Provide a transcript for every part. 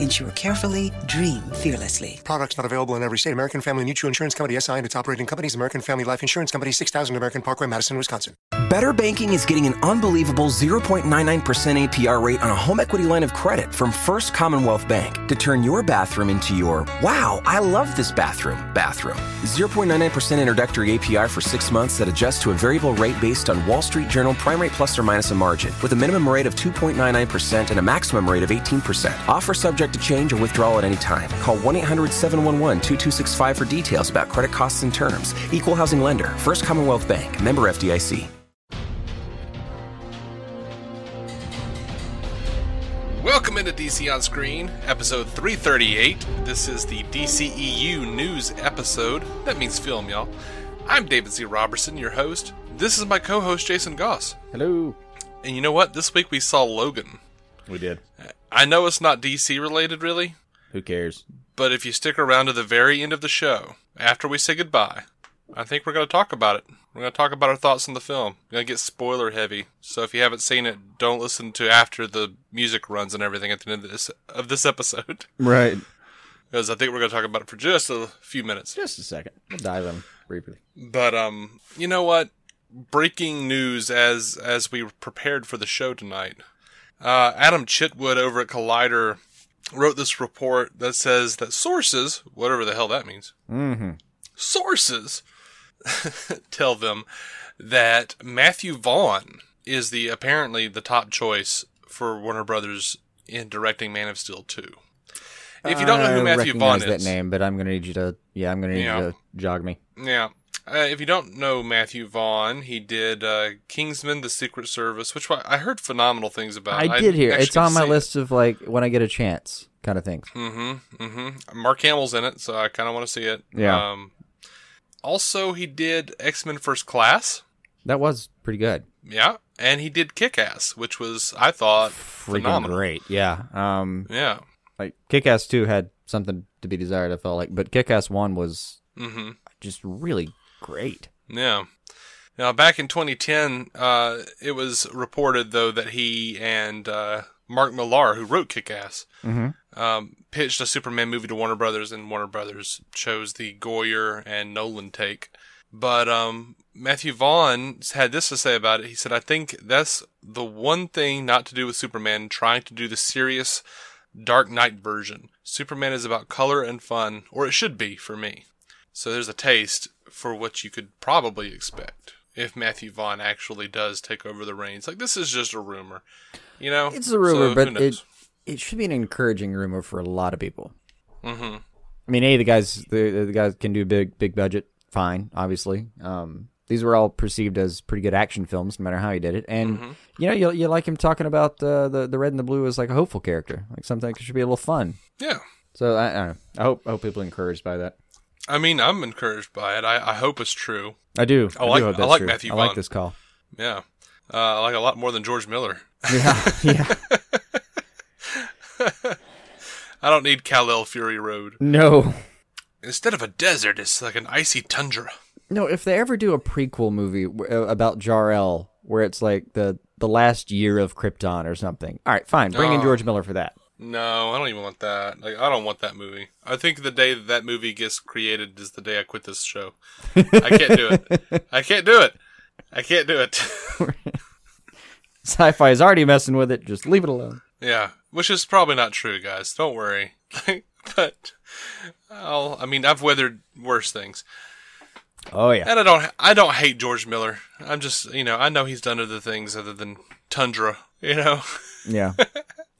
Insure carefully, dream fearlessly. Products not available in every state. American Family Mutual Insurance Company SI and its operating companies, American Family Life Insurance Company, 6000 American Parkway, Madison, Wisconsin. Better Banking is getting an unbelievable 0.99% APR rate on a home equity line of credit from First Commonwealth Bank to turn your bathroom into your wow, I love this bathroom bathroom. 0.99% introductory APR for six months that adjusts to a variable rate based on Wall Street Journal prime rate plus or minus a margin with a minimum rate of 2.99% and a maximum rate of 18%. Offer subject to change or withdrawal at any time. Call 1 800 711 2265 for details about credit costs and terms. Equal housing lender. First Commonwealth Bank. Member FDIC. Welcome into DC on Screen, episode 338. This is the DCEU news episode. That means film, y'all. I'm David Z. Robertson, your host. This is my co host, Jason Goss. Hello. And you know what? This week we saw Logan. We did. Uh, I know it's not DC related, really, Who cares? but if you stick around to the very end of the show, after we say goodbye, I think we're going to talk about it. We're going to talk about our thoughts on the film. We're going to get spoiler heavy. So if you haven't seen it, don't listen to after the music runs and everything at the end of this, of this episode. Right. Because I think we're going to talk about it for just a few minutes. Just a second. We'll dive in briefly. But um, you know what? Breaking news as as we prepared for the show tonight. Uh, Adam Chitwood over at Collider wrote this report that says that sources, whatever the hell that means, Mm-hmm. sources tell them that Matthew Vaughn is the apparently the top choice for Warner Brothers in directing Man of Steel 2. If you don't know who Matthew Vaughn is, that name, but I'm gonna need you to. Yeah, I'm gonna need Yeah. you to jog me. Yeah. Uh, if you don't know Matthew Vaughn, he did uh, Kingsman: The Secret Service, which I I heard phenomenal things about. I did hear it's on my list of like when I get a chance kind of things. Mm-hmm. Mm-hmm. Mark Hamill's in it, so I kind of want to see it. Yeah. Um, also, he did X Men: First Class. That was pretty good. Yeah, and he did Kick Ass, which was I thought Freaking phenomenal. great. Yeah. Um, Yeah. like Kick-Ass two had something to be desired. I felt like, but Kick-Ass one was Mm-hmm. just really great. Yeah. Now, back in 2010, uh, it was reported though that he and uh, Mark Millar, who wrote Kick Ass, Mm-hmm. um, pitched a Superman movie to Warner Brothers, and Warner Brothers chose the Goyer and Nolan take. But um, Matthew Vaughn had this to say about it. He said, "I think that's the one thing not to do with Superman trying to do the serious Dark Knight version. Superman is about color and fun, or it should be for me. So there's a taste for what you could probably expect." If Matthew Vaughn actually does take over the reins, like this is just a rumor, you know. It's a rumor, So, but it it should be an encouraging rumor for a lot of people. Mm-hmm. I mean, a the guys the the guys can do big big budget, fine, obviously. Um, these were all perceived as pretty good action films, no matter how he did it. And Mm-hmm. you know, you you like him talking about uh, the the red and the blue as like a hopeful character, like something that should be a little fun. Yeah. So I, I don't know. I hope I hope people are encouraged by that. I mean, I'm encouraged by it. I, I hope it's true. I do. I like- do I like true. Matthew I like this call. Yeah. Uh, I like a lot more than George Miller. Yeah, yeah. I don't need Kal-El Fury Road. no, Instead of a desert, it's like an icy tundra. no. If they ever do a prequel movie uh, about Jor-El, where it's like the the last year of Krypton or something, all right, fine. Bring in Oh. George Miller for that. No, I don't even want that. Like, I don't want that movie. I think the day that that movie gets created is the day I quit this show. I can't do it. I can't do it. I can't do it. Syfy is already messing with it. Just leave it alone. yeah, which is probably not true, guys. Don't worry. but I'll. I mean, I've weathered worse things. Oh yeah. And I don't I don't hate George Miller. I'm just you know I know he's done other things other than Tundra. You know, Yeah.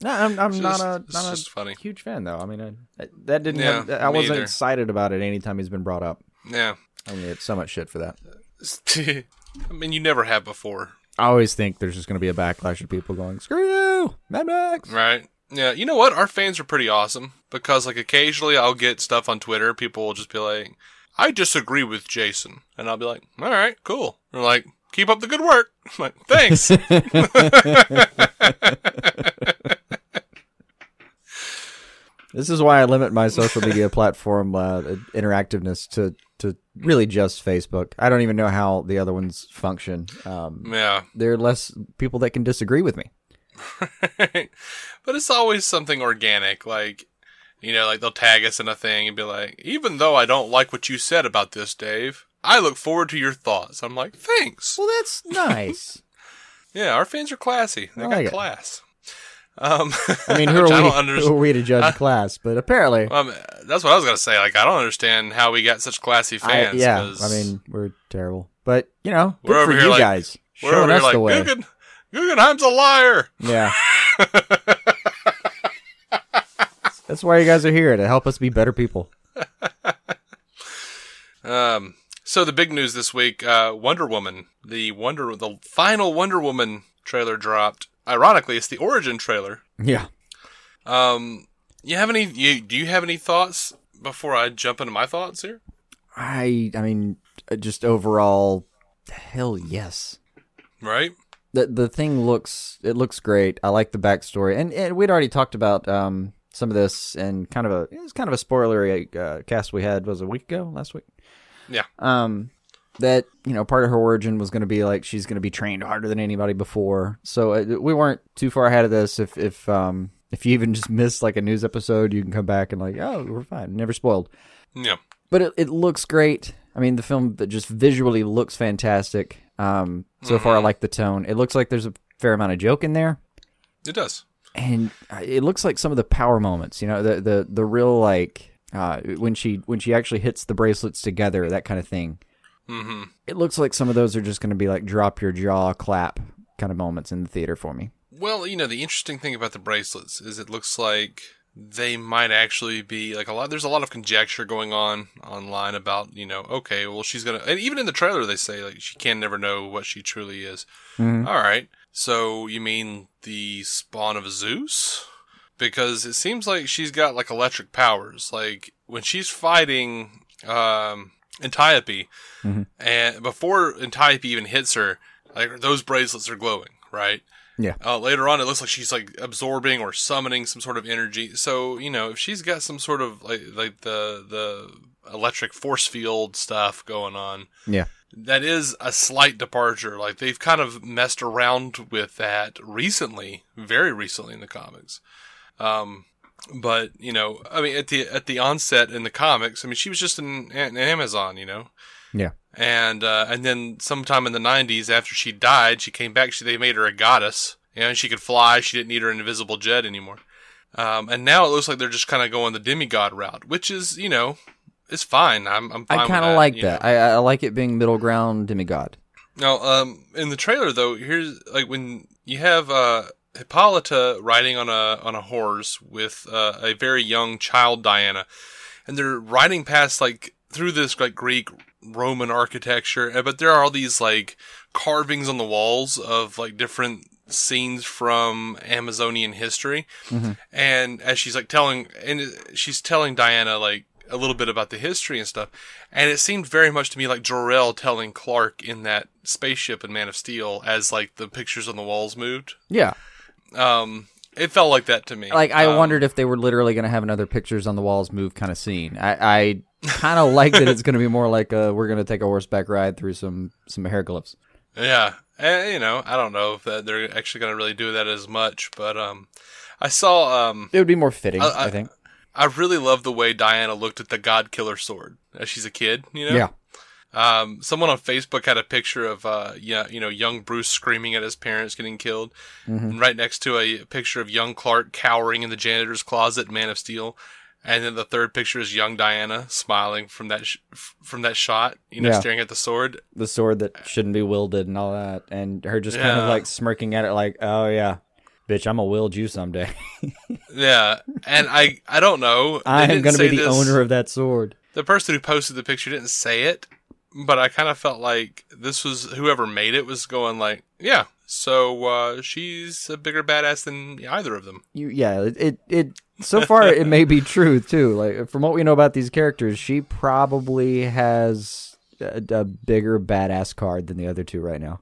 No, I'm, I'm It's not a not a funny. huge fan though. I mean, I, that didn't. Yeah, have, I wasn't either. excited about it anytime he's been brought up. yeah. I mean, it's so much shit for that. I mean, you never have before, I always think there's just going to be a backlash of people going, "Screw you, Mad Max." right? Yeah. You know what? Our fans are pretty awesome because like occasionally I'll get stuff on Twitter. People will just be like, "I disagree with Jason," and I'll be like, "All right, cool." They're like, keep up the good work. I'm like, thanks. This is why I limit my social media platform uh, interactiveness to to really just Facebook. I don't even know how the other ones function. Um, yeah. there are less people that can disagree with me. but it's always something organic, like you know, like they'll tag us in a thing and be like, even though I don't like what you said about this, Dave, I look forward to your thoughts. I'm like, thanks. Well, that's nice. Yeah, our fans are classy. They I got like it. Um, I mean, who are, I we, don't understand. who are we to judge class? But apparently, Um, that's what I was gonna say. Like, I don't understand how we got such classy I, fans. yeah, 'cause I mean, we're terrible. But you know, good We're for here you like- guys we're showing over us here like the way. Guggen, Guggenheim's a liar. Yeah. That's why you guys are here to help us be better people. Um, so the big news this week, uh, Wonder Woman, the Wonder, the final Wonder Woman trailer dropped. Ironically, it's the origin trailer. Yeah. Um, you have any? You, do you have any thoughts before I jump into my thoughts here? I I mean, uh, just overall, hell yes. Right? the the thing looks it looks great. I like the backstory, and, and we'd already talked about um some of this and kind of a it was kind of a spoilery uh, cast we had was a week ago last week. Yeah. Um, that you know part of her origin was going to be like she's going to be trained harder than anybody before. So uh, we weren't too far ahead of this. If if um if you even just missed like a news episode, you can come back and like oh we're fine, never spoiled. Yeah. But it, it looks great. I mean, the film that just visually looks fantastic. Um, so far, I like the tone. It looks like there's a fair amount of joke in there, It does. and uh, it looks like some of the power moments. You know, the the the real like uh, when she when she actually hits the bracelets together, that kind of thing. Hmm It looks like some of those are just going to be like drop your jaw, clap kind of moments in the theater for me. Well, you know, the interesting thing about the bracelets is it looks like they might actually be like a lot. There's a lot of conjecture going on online about, you know, okay, well, she's gonna, and even in the trailer, they say like she can never know what she truly is. All right. So you mean the spawn of Zeus? Because it seems like she's got like electric powers. Like when she's fighting, um, Antiope, and before Antiope even hits her, like those bracelets are glowing, right? Yeah. Uh, later on, it looks like she's like absorbing or summoning some sort of energy. So you know, if she's got some sort of like like the the electric force field stuff going on, Yeah. that is a slight departure. Like they've kind of messed around with that recently, very recently in the comics. Um, but you know, I mean, at the at the onset in the comics, I mean, she was just an, an Amazon, you know, Yeah. and uh, and then sometime in the '90s, after she died, she came back. She they made her a goddess. You know, and she could fly. She didn't need her invisible jet anymore. Um, and now it looks like they're just kind of going the demigod route, which is you know, it's fine. I'm I'm fine I kind of like that. I, I like it being middle ground demigod. Now, um, in the trailer though, here's like when you have uh, Hippolyta riding on a on a horse with uh, a very young child Diana, and they're riding past like through this like Greek Roman architecture, uh, but there are all these like carvings on the walls of like different scenes from Amazonian history, and as she's like telling, and she's telling Diana like a little bit about the history and stuff. And it seemed very much to me like Jor-El telling Clark in that spaceship in Man of Steel as like the pictures on the walls moved. Yeah. Um, it felt like that to me. Like I Um, wondered if they were literally going to have another pictures on the walls move kind of scene. I, I kind of like that it's going to be more like uh we're going to take a horseback ride through some some hair hieroglyphs. Yeah, and you know, I don't know if that they're actually going to really do that as much, but um, I saw um, It would be more fitting, I- I, think. I really love the way Diana looked at the God Killer sword as she's a kid. You know, Yeah. Um, someone on Facebook had a picture of, uh, yeah, you know, young Bruce screaming at his parents getting killed, and right next to a picture of young Clark cowering in the janitor's closet, Man of Steel, and then the third picture is young Diana smiling from that sh- from that shot, you know, Yeah. staring at the sword. The sword that shouldn't be wielded and all that, and her just kind of like smirking at it, like, "Oh yeah, bitch, I'm gonna wield you someday. Yeah, and I, I don't know. I am gonna be the this- owner of that sword." the person who posted the picture didn't say it, but I kind of felt like this was whoever made it was going like, yeah, so uh, she's a bigger badass than either of them. You, yeah, it, it, it. So far, it may be true too. Like from what we know about these characters, she probably has a, a bigger badass card than the other two right now.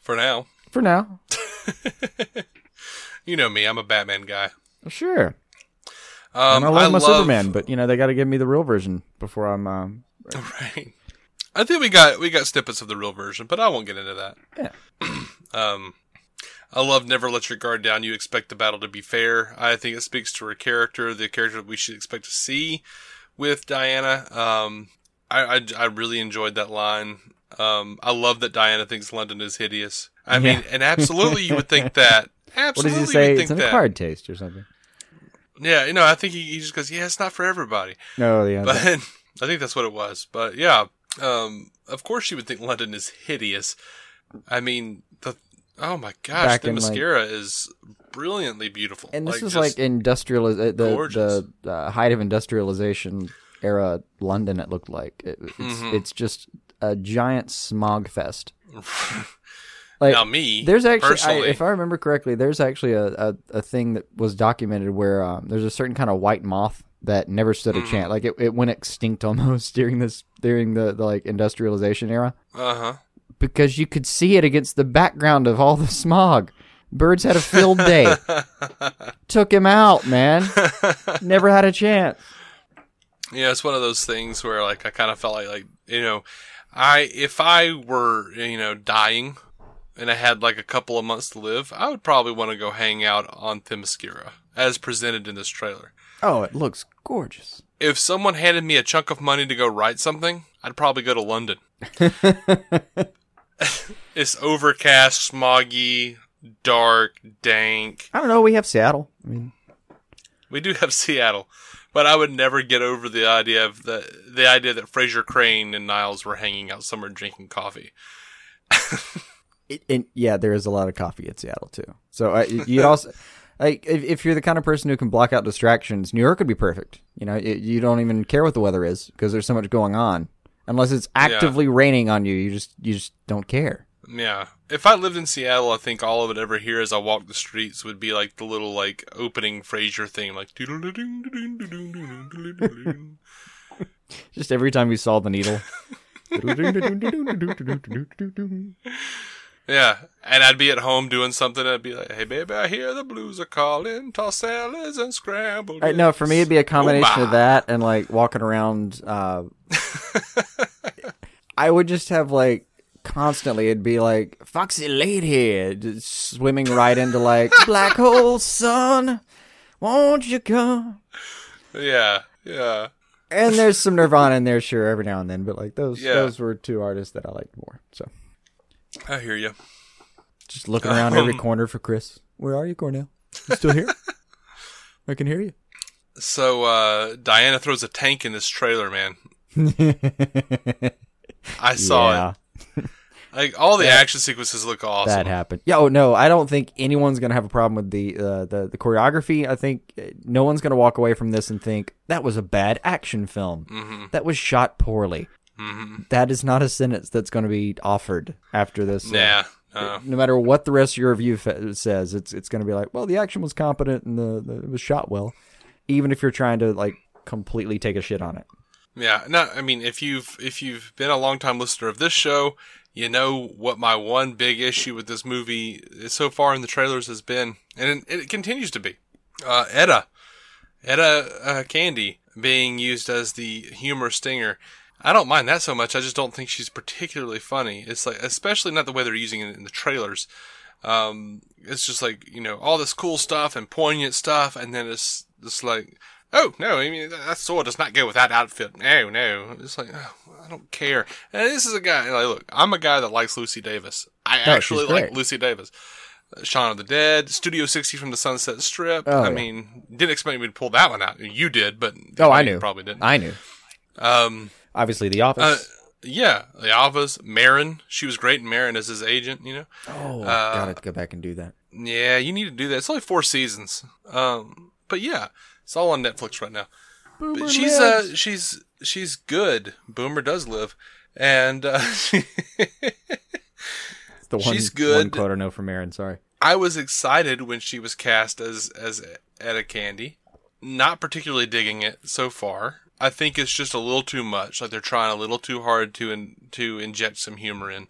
For now, For now, you know me. I'm a Batman guy. sure. Um, and I love my Superman, but you know they got to give me the real version before I'm. Um, Right. I think we got we got snippets of the real version, but I won't get into that. Yeah. um, I love Never Let Your Guard Down. You expect the battle to be fair. I think it speaks to her character, the character that we should expect to see with Diana. Um, I, I, I really enjoyed that line. Um, I love that Diana thinks London is hideous. I mean, and absolutely you would think that. what Absolutely, does he say? you would It's think an acquired taste or something. Yeah, you know, I think he, he just goes, yeah, it's not for everybody. No, yeah. But I think that's what it was. But yeah, um, of course you would think London is hideous. I mean, the oh my gosh, Back the in, like- mascara is brilliantly beautiful. and this is like industrial uh, the gorgeous. the uh, height of industrialization era London. It looked like it, it's Mm-hmm. it's just a giant smog fest. Like now me. there's actually, I, if I remember correctly, there's actually a, a, a thing that was documented where um, there's a certain kind of white moth that never stood a chance. Like it, it went extinct almost during this during the, the like industrialization era uh huh. because you could see it against the background of all the smog. Birds had a field day. Took him out, man. Never had a chance. Yeah, it's one of those things where like I kind of felt like like you know, I if I were you know dying and I had like a couple of months to live, I would probably want to go hang out on Themyscira as presented in this trailer. Oh, it looks gorgeous. if someone handed me a chunk of money to go write something, I'd probably go to London. it's overcast, smoggy, dark, dank. I don't know. We have Seattle. I mean, We do have Seattle, but I would never get over the idea of the the idea that Frasier Crane and Niles were hanging out somewhere drinking coffee. it, and yeah, there is a lot of coffee at Seattle too. So uh, you also like if, if you're the kind of person who can block out distractions, New York would be perfect. You know, it, you don't even care what the weather is because there's so much going on. Unless it's actively raining on you, you just you just don't care. Yeah. If I lived in Seattle, I think all I would ever hear as I walk the streets would be like the little like opening Frasier thing, like. Just every time you saw the needle. Yeah, and I'd be at home doing something. I'd be like, "Hey, baby, I hear the blues are calling. Toss salads and scrambled." I, no, for me it'd be a combination of that and like walking around. Uh, I would just have like constantly. It'd be like Foxy Lady just swimming right into like black hole sun. Won't you come? Yeah, yeah, And there's some Nirvana in there, sure, every now and then. But like those, Yeah. those were two artists that I liked more. So I hear you. just looking around every Um, corner for Chris. Where are you, Cornell? You still here? I can hear you. So uh, Diana throws a tank in this trailer, man. I saw it. Like all the action sequences look awesome. That happened. Yeah, oh no, I don't think anyone's gonna have a problem with the uh, the the choreography. I think uh, no one's gonna walk away from this and think that was a bad action film. Mm-hmm. That was shot poorly. That is not a sentence that's going to be offered after this. uh, Yeah. Uh, no matter what the rest of your review fa- says, it's it's going to be like, well, the action was competent and the, the it was shot well, even if you're trying to like completely take a shit on it. yeah. No, I mean, if you've if you've been a long time listener of this show, you know what my one big issue with this movie so far in the trailers has been, and it, it continues to be. Uh, Etta, Etta uh, Candy being used as the humor stinger. I don't mind that so much. I just don't think she's particularly funny. It's like, especially not the way they're using it in the trailers. Um, it's just like, you know, all this cool stuff and poignant stuff. And then it's just like, oh, no, I mean, that sword does not go with that outfit. No, no. It's like, oh, I don't care. And this is a guy, like, look, I'm a guy that likes Lucy Davis. I Oh, actually like. Lucy Davis. Shaun of the Dead, Studio 60 from the Sunset Strip. Oh, I yeah. mean, didn't expect me to pull that one out. You did, but Oh, I knew. Probably didn't. I knew. um, Obviously, The Office. uh, yeah, the Office. Maron. She was great in Maron as his agent, you know. oh, uh, gotta go back and do that. Yeah, you need to do that. It's only four seasons. Um, but yeah, it's all on Netflix right now. Boomer but she's uh, she's she's good. Boomer does live, and uh, the one, she's one good. quote I know from Aaron. Sorry. I was excited when she was cast as as Etta Candy. Not particularly digging it so far. I think it's just a little too much. Like they're trying a little too hard to in, to inject some humor in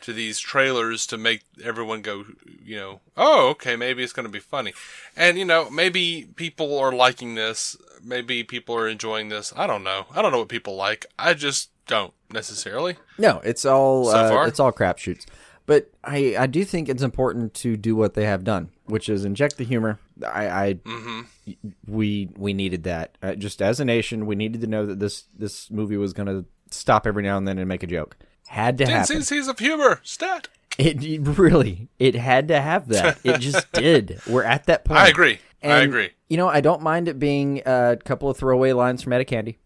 to these trailers to make everyone go, you know, oh, okay, maybe it's going to be funny. And, you know, maybe people are liking this. Maybe people are enjoying this. I don't know. I don't know what people like. I just don't necessarily. No, it's all So uh, far? it's all crapshoots. But I, I do think it's important to do what they have done, which is inject the humor. I, I Mm-hmm. we we needed that. Uh, just as a nation, we needed to know that this this movie was going to stop every now and then and make a joke. Had to happen. cc's of humor. Stat. It, it really, it had to have that. It just did. We're at that point. I agree. I agree. You know, I don't mind it being a couple of throwaway lines from Etta Candy.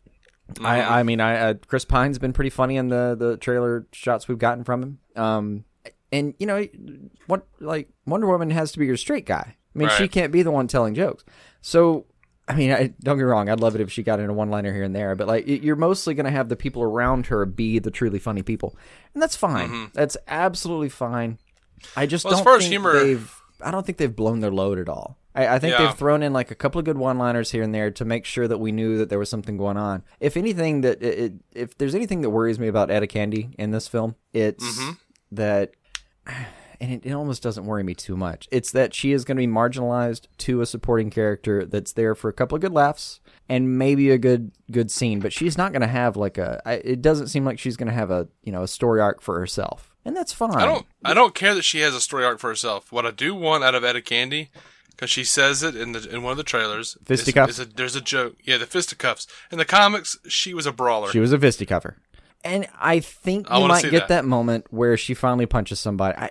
Mm-hmm. I, I mean, I uh, Chris Pine's been pretty funny in the the trailer shots we've gotten from him. Um, and you know, what like Wonder Woman has to be your straight guy. I mean, she can't be the one telling jokes. So, I mean, I, don't get me wrong. I'd love it if she got in a one liner here and there, but like, you're mostly going to have the people around her be the truly funny people, and that's fine. That's absolutely fine. I just Mm-hmm. Well, as don't far as humor- they've. I don't think they've blown their load at all. I, I think Yeah. they've thrown in like a couple of good one-liners here and there to make sure that we knew that there was something going on. If anything, that it, it, if there's anything that worries me about Etta Candy in this film, it's Mm-hmm. that, and it, it almost doesn't worry me too much. It's that she is going to be marginalized to a supporting character that's there for a couple of good laughs and maybe a good good scene, but she's not going to have like a. it doesn't seem like she's going to have a you know a story arc for herself, and that's fine. I don't. I don't care that she has a story arc for herself. What I do want out of Etta Candy, because she says it in the in one of the trailers. is- Fisticuffs? is a- there's a joke. Yeah, the fisticuffs. In the comics, she was a brawler. She was a fisticuffler. And I think I you might get that. that. moment where she finally punches somebody. I,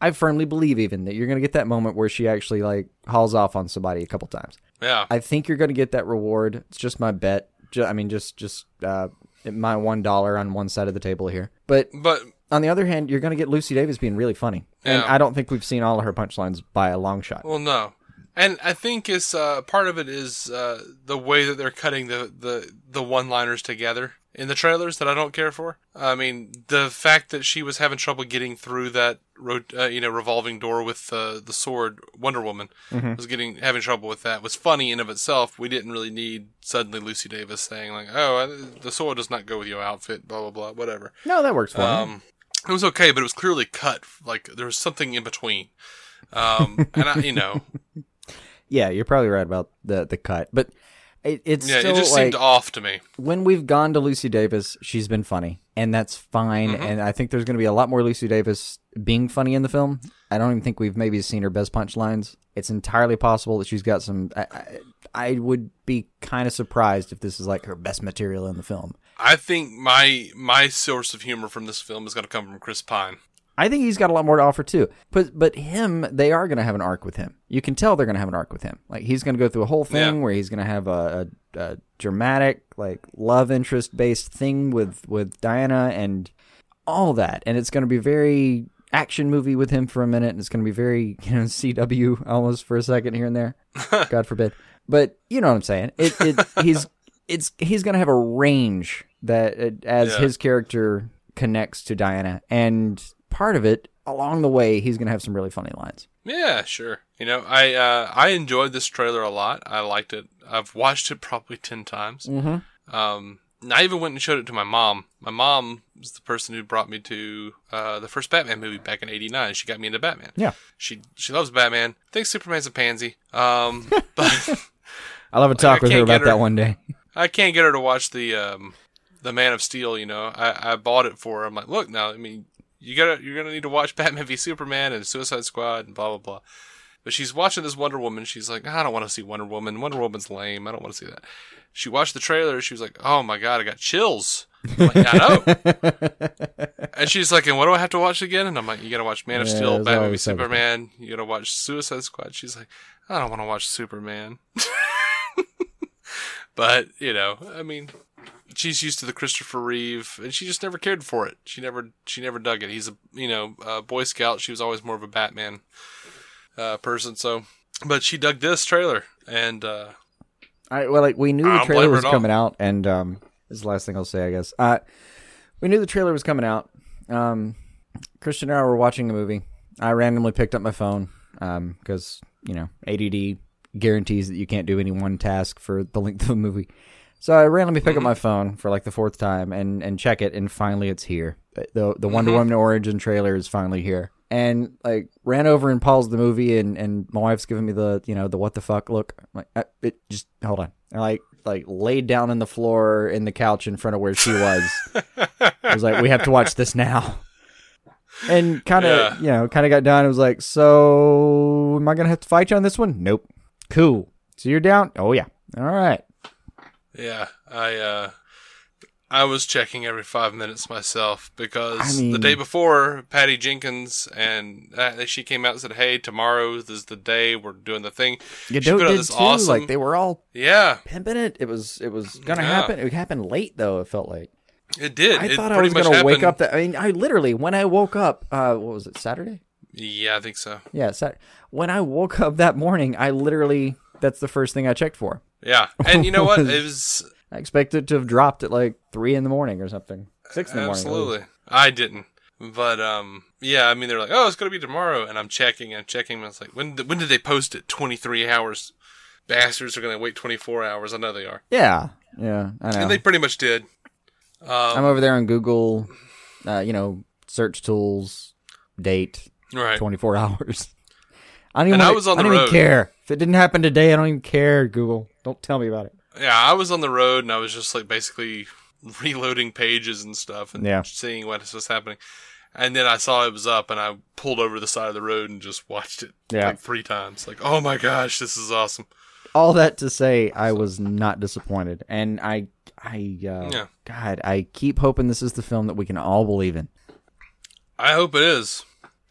I firmly believe even that you're going to get that moment where she actually like hauls off on somebody a couple times. yeah. I think you're going to get that reward. It's just my bet. Ju- I mean, just just uh, my one dollar on one side of the table here. But but on the other hand, you're going to get Lucy Davis being really funny, and Yeah. I don't think we've seen all of her punchlines by a long shot. well, no. And I think it's uh, part of it is uh, the way that they're cutting the, the, the one liners together in the trailers that I don't care for. I mean, the fact that she was having trouble getting through that ro- uh, you know revolving door with uh, the sword, Wonder Woman was getting having trouble with that was funny in of itself. We didn't really need suddenly Lucy Davis saying like, "Oh, the sword does not go with your outfit," blah blah blah, whatever. no, that works me. Um, it was okay, but it was clearly cut. Like there was something in between. Um, and I, you know, Yeah, you're probably right about the the cut, but it, it's yeah, still it just like seemed off to me. when we've gone to Lucy Davis, she's been funny, and that's fine. Mm-hmm. And I think there's going to be a lot more Lucy Davis being funny in the film. I don't even think we've maybe seen her best punchlines. It's entirely possible that she's got some. I, I, I would be kind of surprised if this is like her best material in the film. I think my my source of humor from this film is going to come from Chris Pine. I think he's got a lot more to offer too. But but him, they are going to have an arc with him. You can tell they're going to have an arc with him. Like he's going to go through a whole thing Yeah. where he's going to have a, a, a dramatic like love interest based thing with with Diana and all that, and it's going to be very action movie with him for a minute, and it's going to be very you know CW almost for a second here and there. God forbid. But you know what I'm saying. It it he's it's he's going to have a range that uh, as Yeah. his character connects to Diana, and part of it along the way, he's going to have some really funny lines. Yeah, sure. You know, I uh, I enjoyed this trailer a lot. I liked it. I've watched it probably ten times. Mm-hmm. Um, I even went and showed it to my mom. My mom was the person who brought me to uh, the first Batman movie back in '89. She got me into Batman. Yeah. She she loves Batman. Thinks Superman's a pansy. Um, but I'll have a talk I with her about that one day. I can't get her to watch the um, the Man of Steel. You know, I, I bought it for her. I'm like, look, now, I mean, you gotta you're gonna need to watch Batman v Superman and Suicide Squad and blah blah blah. But she's watching this Wonder Woman. She's like, I don't want to see Wonder Woman. Wonder Woman's lame. I don't want to see that. She watched the trailer. She was like, Oh my god, I got chills. I'm like, I know. and she's like, And what do I have to watch again? And I'm like, You gotta watch Man of Yeah, Steel, Batman v. Superman. You gotta watch Suicide Squad. She's like, I don't want to watch Superman. But, you know, I mean, she's used to the Christopher Reeve and she just never cared for it. She never, she never dug it. He's a, you know, a Boy Scout. She was always more of a Batman, uh, person. So, but she dug this trailer and, uh, I well, like we knew the trailer was all. coming out, and um, this is the last thing I'll say, I guess. Uh, we knew the trailer was coming out. Um, Christian and I were watching a movie. I randomly picked up my phone because you know ADD guarantees that you can't do any one task for the length of a movie. So I randomly pick up mm-hmm. my phone for like the fourth time and and check it, and finally it's here. Uh, the the mm-hmm. Wonder Woman origin trailer is finally here, and like ran over and paused the movie, and and my wife's giving me the you know the what the fuck look. I'm like uh, it just hold on, and like like laid down on the floor in the couch in front of where she was. I was like, we have to watch this now. And kind of, Yeah. you know, kind of got done. It was like, so am I gonna have to fight you on this one? Nope. Cool. So you're down? Oh yeah. All right. Yeah, I uh I was checking every five minutes myself because I the day before, Patty Jenkins and uh, she came out and said, "Hey, tomorrow is the day we're doing the thing." She put out this too. awesome, Like they were all yeah, pimping it. It was it was gonna Yeah. happen. It happened late though. It felt like it did. I it thought I was gonna wake up. That I mean, I literally when I woke up, uh, what was it? Saturday? Yeah, I think so. Yeah, Sat. When I woke up that morning, I literally that's the first thing I checked for. Yeah, and you know what? It was I expected to have dropped at like three in the morning or something. Six in the morning. absolutely. I didn't, but um, yeah. I mean, they're like, "Oh, it's gonna be tomorrow," and I'm checking and checking. And it's like, when did, when did they post it? Twenty three hours. Bastards are gonna wait twenty four hours. I know they are, Yeah, yeah, I know. and they pretty much did. I'm over there on Google, uh, you know, search tools, date, Right. 24 hours. I don't even, And I was on I the don't even care. If it didn't happen today, I don't even care, Google. Don't tell me about it. Yeah, I was on the road and I was just like basically reloading pages and stuff and Yeah. seeing what was happening. And then I saw it was up and I pulled over the side of the road and just watched it Yeah. like three times. Like, oh my gosh, this is awesome. All that to say, I was not disappointed. And I, I, uh, Yeah. God, I keep hoping this is the film that we can all believe in. I hope it is.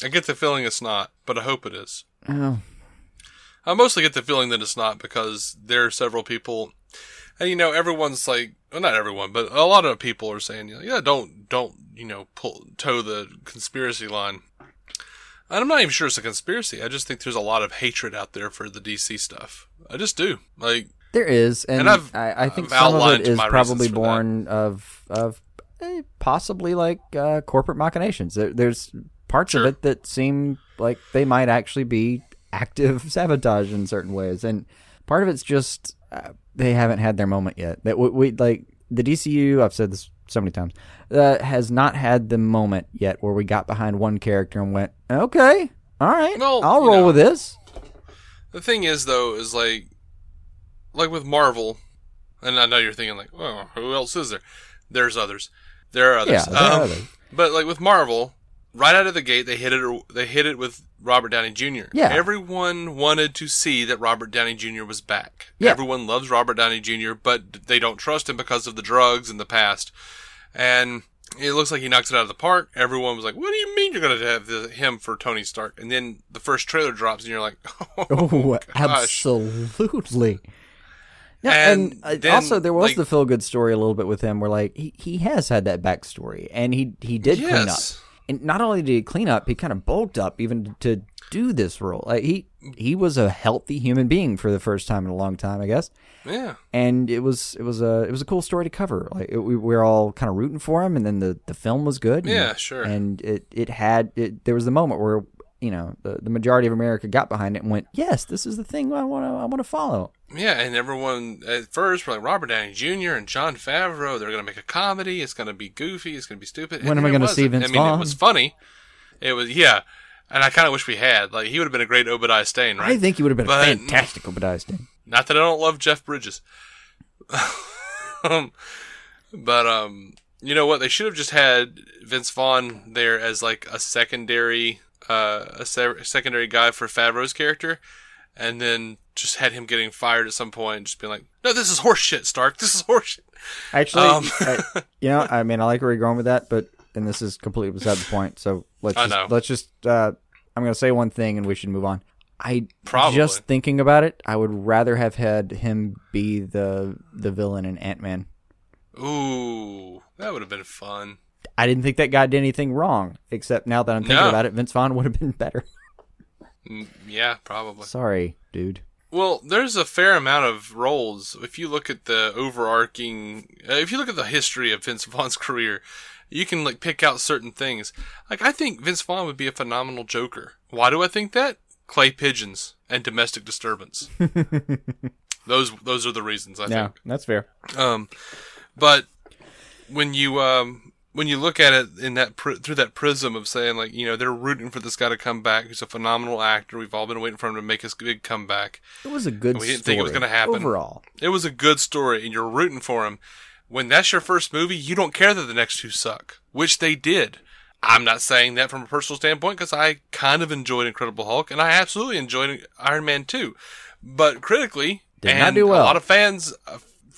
I get the feeling it's not, but I hope it is. Oh, I mostly get the feeling that it's not because there are several people, and you know, everyone's like, well, not everyone, but a lot of people are saying, you know, yeah, don't, don't, you know, pull toe the conspiracy line. And I'm not even sure it's a conspiracy. I just think there's a lot of hatred out there for the DC stuff. I just do. Like, there is. And, And I've- I, I think I've some of it is probably that. born of, of eh, possibly like uh, corporate machinations. There, there's parts of it that seem like they might actually be active sabotage in certain ways, and part of it's just uh, they haven't had their moment yet. That we, we like the DCU. I've said this so many times. Uh, has not had the moment yet where we got behind one character and went, okay, all right, Well, I'll roll know. with this. the thing is, though, is like, like with Marvel, and I know you're thinking like, oh, who else is there? There's others. There are others. Yeah, there are Um, others. But like with Marvel, right out of the gate, they hit it. They hit it with Robert Downey Jr. Yeah. Everyone wanted to see that Robert Downey Jr. was back. Yeah. Everyone loves Robert Downey Jr., but they don't trust him because of the drugs in the past. And it looks like he knocks it out of the park. Everyone was like, "What do you mean you're going to have the, him for Tony Stark?" And then the first trailer drops, and you're like, "Oh, Oh, absolutely. Yeah, And and, uh, then, also there was like- the feel good story a little bit with him, where like he, he has had that backstory, and he he did clean up, Yes. And not only did he clean up, he kind of bulked up even to do this role. Like he he was a healthy human being for the first time in a long time, I guess, Yeah, and it was it was a it was a cool story to cover. Like it, we, we were all kind of rooting for him, and then the the film was good. and- Yeah, sure. And it it had it, there was the moment where you know the, the majority of America got behind it and went, yes, this is the thing I want to I want to follow. Yeah. And everyone at first were like Robert Downey Jr. and Jon Favreau. They're going to make a comedy. It's going to be goofy. It's going to be stupid. When And am I gonna see wasn't. Vince I mean, Vaughn? it was funny. It was yeah. And I kind of wish we had. Like he would have been a great Obadiah Stane, right? I think he would have been But- a fantastic Obadiah Stane. Not that I don't love Jeff Bridges. um, but um, you know what? They should have just had Vince Vaughn there as like a secondary, uh, a se- secondary guy for Favreau's character, and then just had him getting fired at some point, just being like, "No, this is horseshit, Stark. This is horseshit." Actually, Um. I, you know, I mean, I like where you're going with that, but and this is completely beside the point. So let's just let's just. Uh, I'm going to say one thing, and we should move on. I Probably. just thinking about it, I would rather have had him be the the villain in Ant Man. Ooh, that would have been fun. I didn't think that guy did anything wrong, except now that I'm thinking No. about it, Vince Vaughn would have been better. Mm, Yeah, probably. Sorry, dude. Well, there's a fair amount of roles. If you look at the overarching, uh, if you look at the history of Vince Vaughn's career, you can like pick out certain things. Like I think Vince Vaughn would be a phenomenal Joker. Why do I think that? Clay pigeons and domestic disturbance. Those those are the reasons I Yeah, think. that's fair. Um, but when you um when you look at it in that pri- through that prism of saying like you know they're rooting for this guy to come back, who's a phenomenal actor. We've all been waiting for him to make his big comeback. It was a good. We didn't think it was gonna happen. overall. It was a good story, and you're rooting for him. When that's your first movie, you don't care that the next two suck, which they did. I'm not saying that from a personal standpoint because I kind of enjoyed Incredible Hulk, and I absolutely enjoyed Iron Man 2. But critically, Did and not do well. a lot of fans,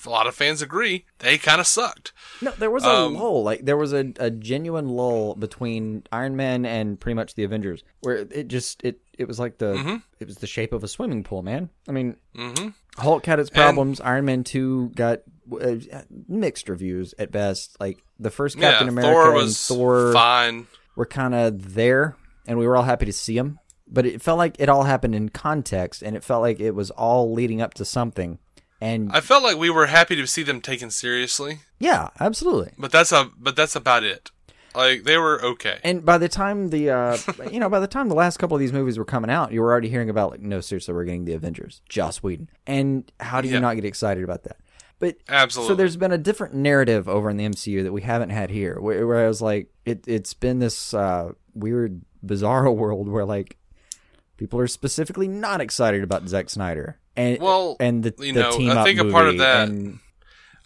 a lot of fans agree, they kind of sucked. No, there was a Um, lull. Like there was a, a genuine lull between Iron Man and pretty much the Avengers, where it just it it was like the Mm-hmm. it was the shape of a swimming pool, man. I mean, Hulk had its problems. Iron Man two got uh, mixed reviews at best. Like the first Captain yeah, America Thor and Thor fine. were kind of there, and we were all happy to see them. But it felt like it all happened in context, and it felt like it was all leading up to something. And I felt like we were happy to see them taken seriously, yeah, absolutely. but that's a but that's about it. Like they were okay. And by the time the uh, you know by the time the last couple of these movies were coming out, you were already hearing about like no seriously we're getting the Avengers, Joss Whedon, and how do you Yeah. not get excited about that? But Absolutely. So there's been a different narrative over in the MCU that we haven't had here, where, where I was like, it it's been this uh, weird, bizarre world where like people are specifically not excited about Zack Snyder and Well, and the, you the know, team I think a part of that- and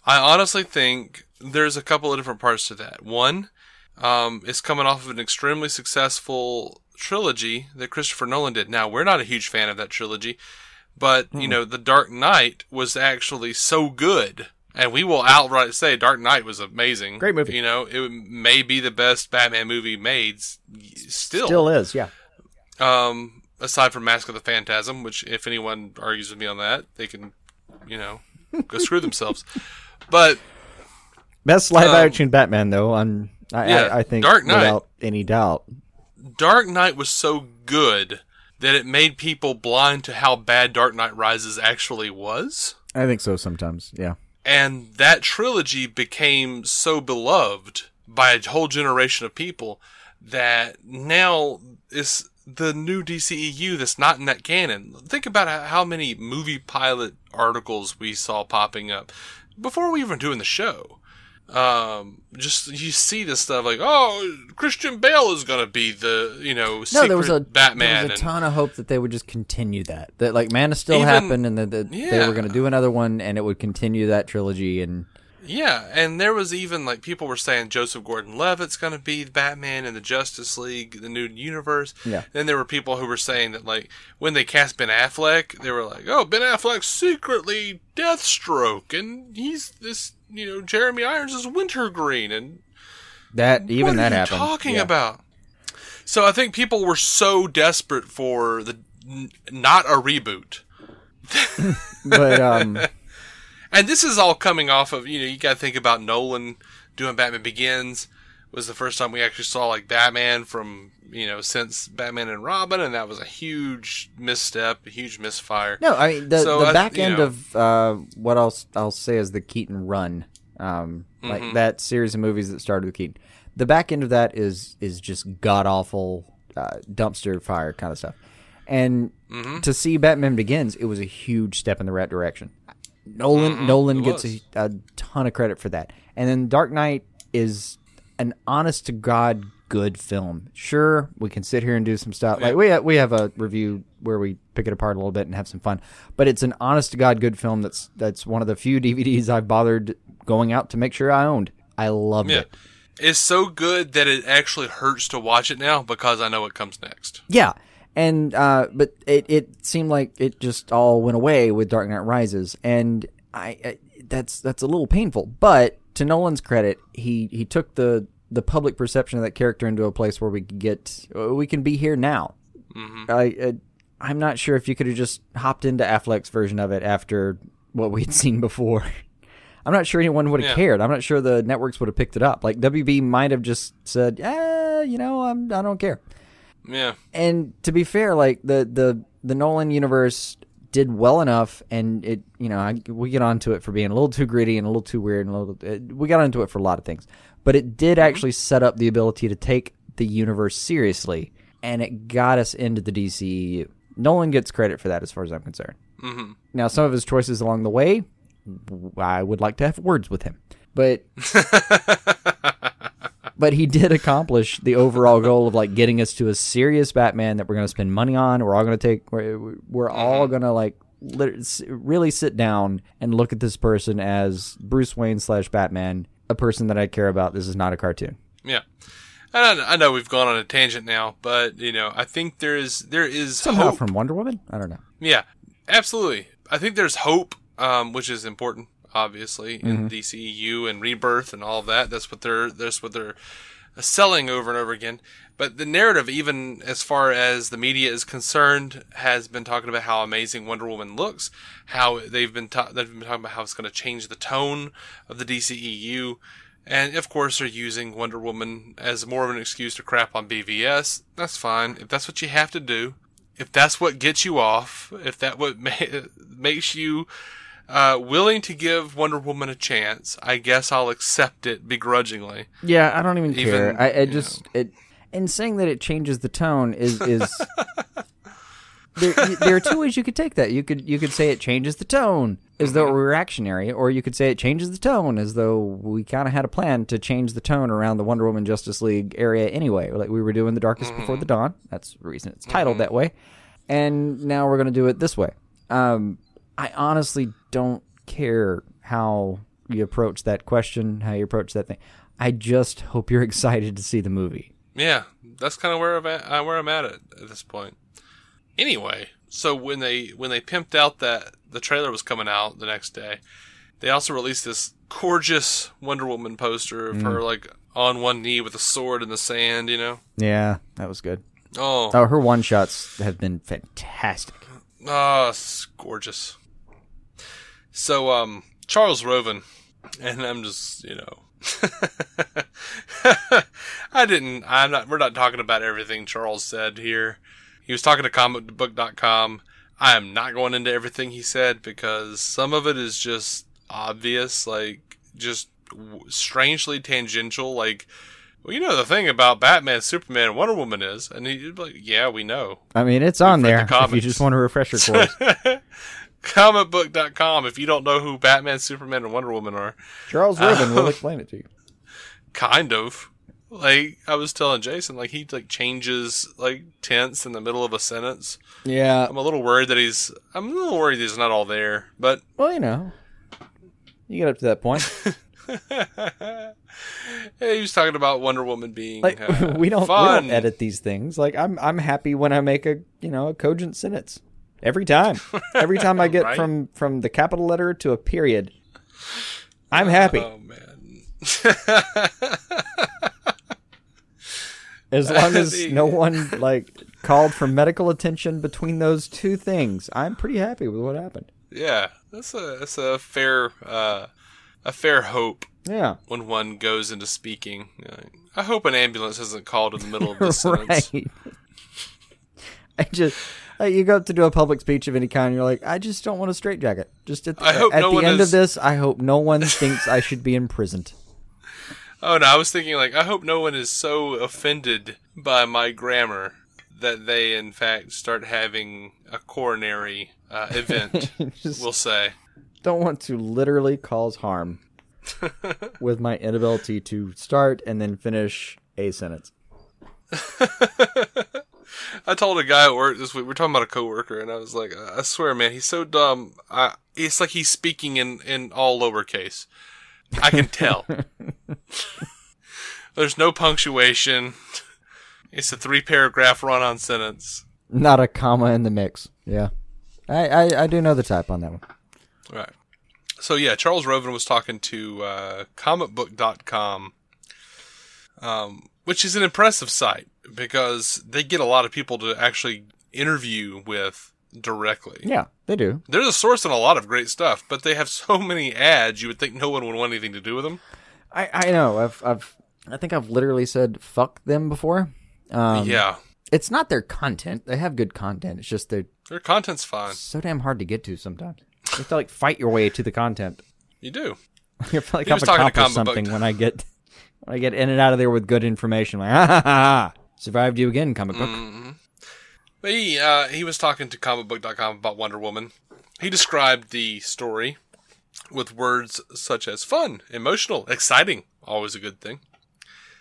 I honestly think there's a couple of different parts to that. One, um, is coming off of an extremely successful trilogy that Christopher Nolan did. Now, we're not a huge fan of that trilogy, but, Hmm. you know, The Dark Knight was actually so good. And we will outright say Dark Knight was amazing. Great movie. You know, it may be the best Batman movie made still. still is, yeah. Um, aside from Mask of the Phantasm, which if anyone argues with me on that, they can, you know, go screw themselves. But Best live Um, action Batman though, on I, yeah, I, I think Dark Knight. without any doubt. Dark Knight was so good that it made people blind to how bad Dark Knight Rises actually was. I think so sometimes. Yeah. And that trilogy became so beloved by a whole generation of people that now is the new DCEU that's not in that canon. Think about how- many movie pilot articles we saw popping up before we even doing the show. Um, just you see this stuff like, oh, Christian Bale is gonna be the you know secret No, there was a Batman. There was a and- ton of hope that they would just continue that. That like Man of Steel Even- happened, and that that they were going to do another one, and it would continue that trilogy. And Yeah, and there was even like people were saying Joseph Gordon-Levitt's going to be Batman in the Justice League, the new universe. Yeah. Then there were people who were saying that like when they cast Ben Affleck, they were like, "Oh, Ben Affleck's secretly Deathstroke, and he's this, you know, Jeremy Irons is Wintergreen, and that even what that are happened. talking Yeah. about?" So I think people were so desperate for the n- not a reboot. But um, And this is all coming off of, you know, you got to think about Nolan doing Batman Begins was the first time we actually saw like Batman from, you know, since Batman and Robin and that was a huge misstep, a huge misfire. no, I mean the So the I- back end know. of uh, what I'll I'll say is the Keaton run, um, Mm-hmm. like that series of movies that started with Keaton. The back end of that is is just god awful uh, dumpster fire kind of stuff. And Mm-hmm. to see Batman Begins, it was a huge step in the right direction. Nolan Nolan Mm-hmm. it gets a, a ton of credit for that. And then Dark Knight is an honest to god good film. Sure, we can sit here and do some stuff. Like we we have a review where we pick it apart a little bit and have some fun. But it's an honest to god good film that's that's one of the few DVDs I've bothered going out to make sure I owned. I loved Yeah. it. It's so good that it actually hurts to watch it now because I know what comes next. Yeah. And uh but it it seemed like it just all went away with Dark Knight Rises and I, I that's that's a little painful. But to Nolan's credit, he he took the the public perception of that character into a place where we can get we can be here now. I, I I'm not sure if you could have just hopped into Affleck's version of it after what we'd seen before. I'm not sure anyone would have Yeah. cared. I'm not sure the networks would have picked it up. Like WB might have just said, "Eh, you know, I'm I don't care." Yeah. and to be fair, like the the the Nolan universe did well enough, and it you know I, we get onto it for being a little too gritty and a little too weird, and a little it, we got into it for a lot of things, but it did actually set up the ability to take the universe seriously, and it got us into the DCEU. Nolan gets credit for that, as far as I'm concerned. Mm-hmm. Now, some of his choices along the way, I would like to have words with him, but but he did accomplish the overall goal of like getting us to a serious Batman that we're going to spend money on. We're all going to take. We're, we're all going to like really sit down and look at this person as Bruce Wayne slash Batman, a person that I care about. This is not a cartoon. Yeah. I, I know we've gone on a tangent now, but you know, I think there is there is Somehow hope. from Wonder Woman. I don't know. Yeah, absolutely. I think there's hope, um, which is important, obviously, in mm-hmm. DCEU and Rebirth and all of that. That's what they're that's what they're selling over and over again. But the narrative, even as far as the media is concerned, has been talking about how amazing Wonder Woman looks. How they've been ta- they've been talking about how it's going to change the tone of the DCEU. And of course, they're using Wonder Woman as more of an excuse to crap on BVS. That's fine. If that's what you have to do, if that's what gets you off, if that what ma- makes you uh, willing to give Wonder Woman a chance, I guess I'll accept it begrudgingly. Yeah, I don't even, Even, care. I, I just it and saying that it changes the tone is is there, there are two ways you could take that. You could you could say it changes the tone as though we're reactionary, or you could say it changes the tone as though we kind of had a plan to change the tone around the Wonder Woman Justice League area anyway. Like we were doing the Darkest Before the Dawn. That's the reason it's titled that way. And now we're going to do it this way. Um, I honestly don't care how you approach that question, how you approach that thing. I just hope you're excited to see the movie. Yeah, that's kind of where I'm at, uh, where I'm at at, at this point. Anyway, so when they when they pimped out that the trailer was coming out the next day, they also released this gorgeous Wonder Woman poster of her like on one knee with a sword in the sand. You know, Yeah, that was good. oh, Oh, her one shots have been fantastic. Ah, it's gorgeous. So, um, Charles Roven, and I'm just, you know, I didn't, I'm not, we're not talking about everything Charles said here. He was talking to comicbook.com. I am not going into everything he said because some of it is just obvious, like, just strangely tangential, like, well, you know the thing about Batman, Superman, and Wonder Woman is, and he'd like, yeah, we know. I mean, it's on read the there if you just want to refresh your course. comicbook.com if you don't know who Batman, Superman, and Wonder Woman are. Charles Roven will explain it to you. Kind of. Like I was telling Jason, like he like changes like tense in the middle of a sentence. Yeah. I'm a little worried that he's I'm a little worried he's not all there. But Well, you know, you get up to that point. he was talking about Wonder Woman being Like uh, we don't fun. we don't edit these things. Like I'm I'm happy when I make a you know a cogent sentence every time. Every time I get Right. from from the capital letter to a period, I'm happy. Oh man. As long as no one like called for medical attention between those two things, I'm pretty happy with what happened. yeah, that's a that's a fair uh a fair hope Yeah. when one goes into speaking. I hope an ambulance isn't called in the middle of the sentence. right. I just like, you go up to do a public speech of any kind, you're like, I just don't want a straitjacket. Just at the, I hope at no the one end is- of this, I hope no one thinks I should be imprisoned. Oh no, I was thinking like I hope no one is so offended by my grammar that they in fact start having a coronary uh, event. Just we'll say. don't want to literally cause harm with my inability to start and then finish a sentence. I told a guy at work this week. We're talking about a coworker, and I was like, I swear, man, he's so dumb. I, it's like he's speaking in in all lowercase. I can tell. There's no punctuation. It's a three paragraph run on sentence. Not a comma in the mix. Yeah. I, I, I do know the type on that one. Right. So yeah, Charles Roven was talking to uh, comicbook.com, um, which is an impressive site because they get a lot of people to actually interview with directly. Yeah, they do. They're the source on a lot of great stuff, but they have so many ads. You would think no one would want anything to do with them. I, I know. I've, I've, I think I've literally said fuck them before. Um, yeah, It's not their content. They have good content. It's just they're their content's fine. so damn hard to get to sometimes. You have to like fight your way to the content. You do. you feel like He I've was talking to accomplished Book. something when I get I get in and out of there with good information. Like, ha ha ha, survived you again, comic book. But he uh, he was talking to comicbook.com about Wonder Woman, he described the story with words such as fun, emotional, exciting, always a good thing.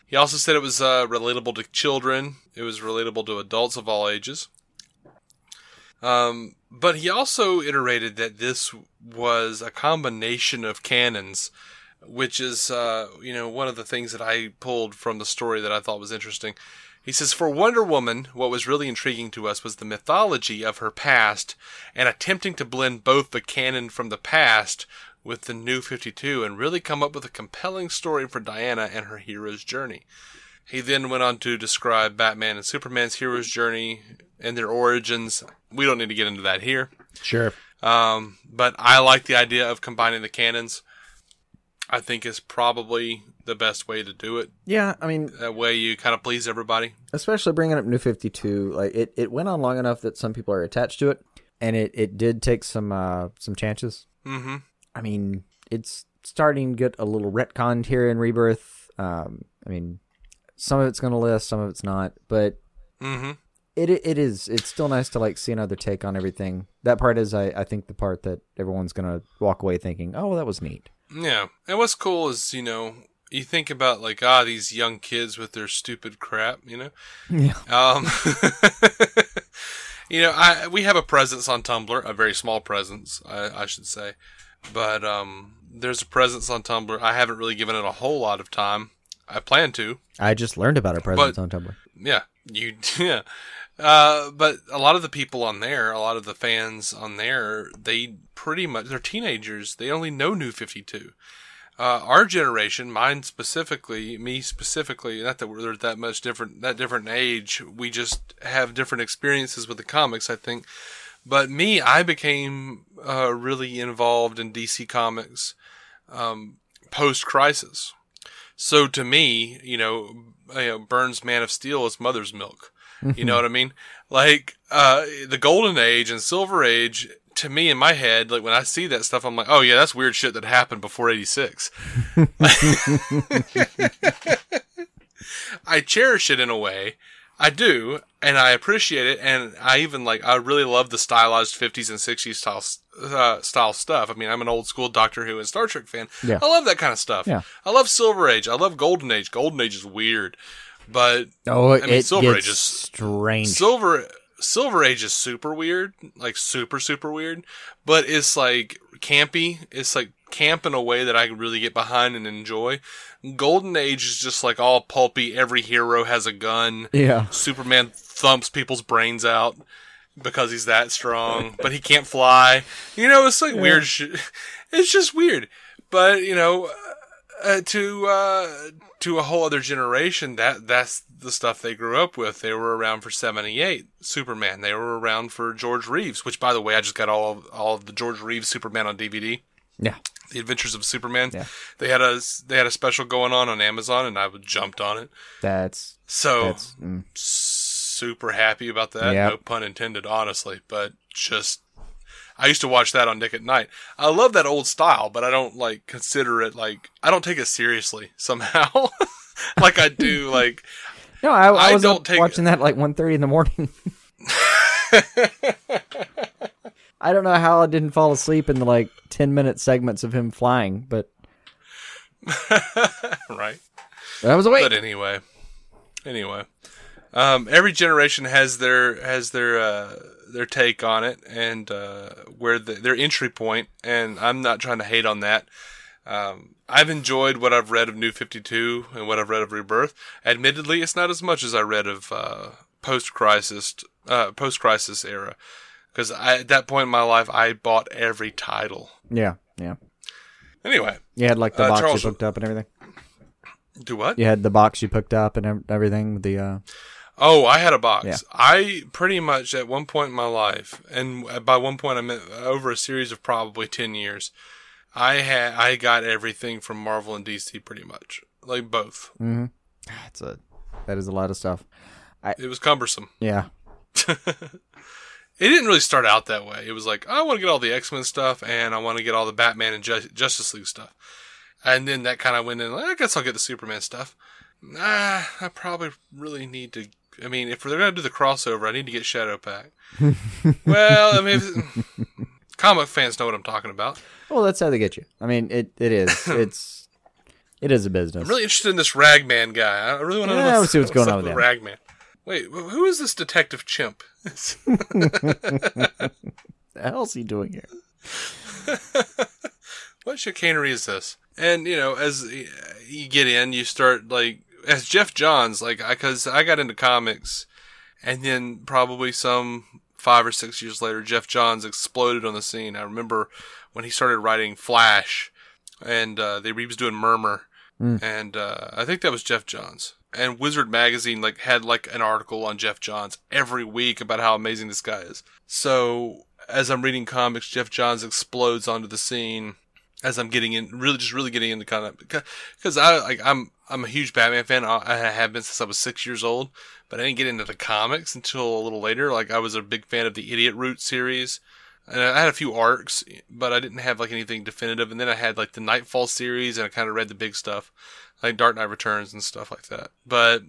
He also said it was uh, relatable to children. It was relatable to adults of all ages. Um, but he also iterated that this was a combination of canons, which is, uh, you know, one of the things that I pulled from the story that I thought was interesting. He says, For Wonder Woman, what was really intriguing to us was the mythology of her past and attempting to blend both the canon from the past with the new 52 and really come up with a compelling story for Diana and her hero's journey. He then went on to describe Batman and Superman's hero's journey and their origins. We don't need to get into that here. Sure. Um, but I like the idea of combining the canons. I think is probably the best way to do it. Yeah, I mean, That way you kind of please everybody. especially bringing up New Fifty Two, like it, it went on long enough that some people are attached to it, and it, it did take some uh some chances. Mm-hmm. I mean, it's starting to get a little retconned here in Rebirth. Um, I mean, some of it's going to list, some of it's not, but Mm-hmm. it it is it's still nice to like see another take on everything. That part is, I I think, the part that everyone's going to walk away thinking, oh, well, that was neat. Yeah. And what's cool is, you know, you think about like, ah, these young kids with their stupid crap, you know? Yeah. Um, you know, I, we have a presence on Tumblr, a very small presence, I, I should say, but, um, there's a presence on Tumblr. I haven't really given it a whole lot of time. I plan to. I just learned about our presence But- on Tumblr. Yeah, you, yeah. Uh, but a lot of the people on there, a lot of the fans on there, they pretty much, they're teenagers. They only know New 52. Uh, our generation, mine specifically, me specifically, not that we're that much different, that different age. We just have different experiences with the comics, I think. But me, I became uh, really involved in DC Comics um, post Crisis. So to me, you know, you know, Byrne's Man of Steel is mother's milk. You know what I mean? Like uh, the Golden Age and Silver Age. To me, in my head, like when I see that stuff, I'm like, oh yeah, that's weird shit that happened before '86. I cherish it in a way. I do, and I appreciate it, and I even like. I really love the stylized '50s and '60s style uh, style stuff. I mean, I'm an old school Doctor Who and Star Trek fan. Yeah. I love that kind of stuff. Yeah. I love Silver Age. I love Golden Age. Golden Age is weird, but Oh, I mean, it Silver gets Age is strange. Silver Silver Age is super weird, like super super weird, but it's like campy. It's like camp in a way that I can really get behind and enjoy. Golden Age is just like all pulpy. Every hero has a gun. yeah. Superman thumps people's brains out because he's that strong, but he can't fly. You know, it's like weird shit. It's just weird. But, you know, uh, to uh, to a whole other generation, that that's the stuff they grew up with. They were around for 78 Superman. They were around for George Reeves, which by the way, I just got all of, all of the George Reeves Superman on DVD. Yeah. The Adventures of Superman. Yeah. They had a they had a special going on on Amazon and I jumped on it. That's So that's mm, super happy about that. Yep. No pun intended, honestly, but just I used to watch that on Nick at Night. I love that old style, but I don't like consider it like I don't take it seriously somehow, like I do. Like no. I, I, I was don't take- watching that like 1.30 in the morning. I don't know how I didn't fall asleep in the like ten minute segments of him flying, but right. I was awake. But anyway, anyway, um, every generation has their has their uh, their take on it and uh, where the, their entry point, and I'm not trying to hate on that. Um, I've enjoyed what I've read of New Fifty Two and what I've read of Rebirth. Admittedly, it's not as much as I read of uh, post crisis uh, post crisis era, because at that point in my life, I bought every title. yeah, yeah. Anyway, You had like the Uh, box Charles- you picked up and everything. do what? You had the box you picked up and everything. The uh, Oh, I had a box. Yeah. I pretty much at one point in my life, and by one point I meant over a series of probably ten years, I had I got everything from Marvel and DC pretty much, like both. Mm-hmm. Ah, that's a that is a lot of stuff. It was cumbersome. Yeah, It didn't really start out that way. It was like I want to get all the X Men stuff, and I want to get all the Batman and Ju- Justice League stuff, and then that kind of went in. Like, I guess I'll get the Superman stuff. Nah, I probably really need to. I mean, if they're gonna do the crossover, I need to get Shadowpact. well, I mean, Comic fans know what I'm talking about. Well, that's how they get you. I mean, it it is. it's it is a business. I'm really interested in this Ragman guy. I really want to Yeah, know let's see what's going up on with him. Ragman. Wait, who is this detective chimp? the hell's he doing here? what chicanery is this? And you know, as you get in, you start like as Geoff Johns, like because I, got into comics, and then probably some five or six years later, Geoff Johns exploded on the scene. I remember when he started writing Flash, and uh, they he was doing Murmur, and uh, I think that was Geoff Johns. And Wizard magazine like had like an article on Geoff Johns every week about how amazing this guy is. So as I'm reading comics, Geoff Johns explodes onto the scene as I'm getting in, really just really getting into kind of because I like I'm I'm a huge Batman fan. I I have been since I was six years old, but I didn't get into the comics until a little later. Like I was a big fan of the Idiot Root series, and I had a few arcs, but I didn't have like anything definitive. And then I had like the Knightfall series, and I kind of read the big stuff, like Dark Knight Returns and stuff like that. But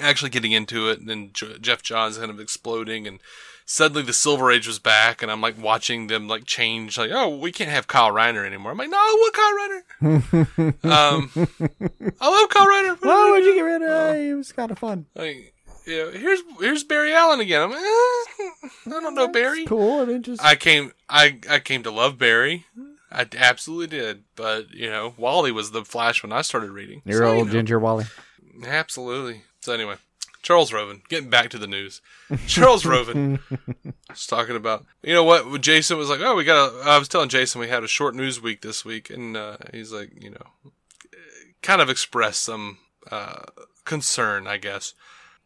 actually getting into it, and then Geoff Johns kind of exploding, and suddenly the Silver Age was back, and I'm like watching them like change. Like, oh, we can't have Kyle Rayner anymore. I'm like, no, I want Kyle Rayner. um, I love Kyle Rayner. Oh, where'd you get rid of? It was kind of fun. Like, you know, here's here's Barry Allen again. I'm like, eh, I don't know Barry. Cool. I mean, just I came I I came to love Barry. I absolutely did. But you know, Wally was the Flash when I started reading. your So, you old know, ginger Wally. Absolutely. So anyway, Charles Roven. Getting back to the news. Charles Roven was talking about. You know what? Jason was like, "Oh, we got." a I was telling Jason we had a short news week this week, and uh, he's like, you know, kind of expressed some uh, concern, I guess.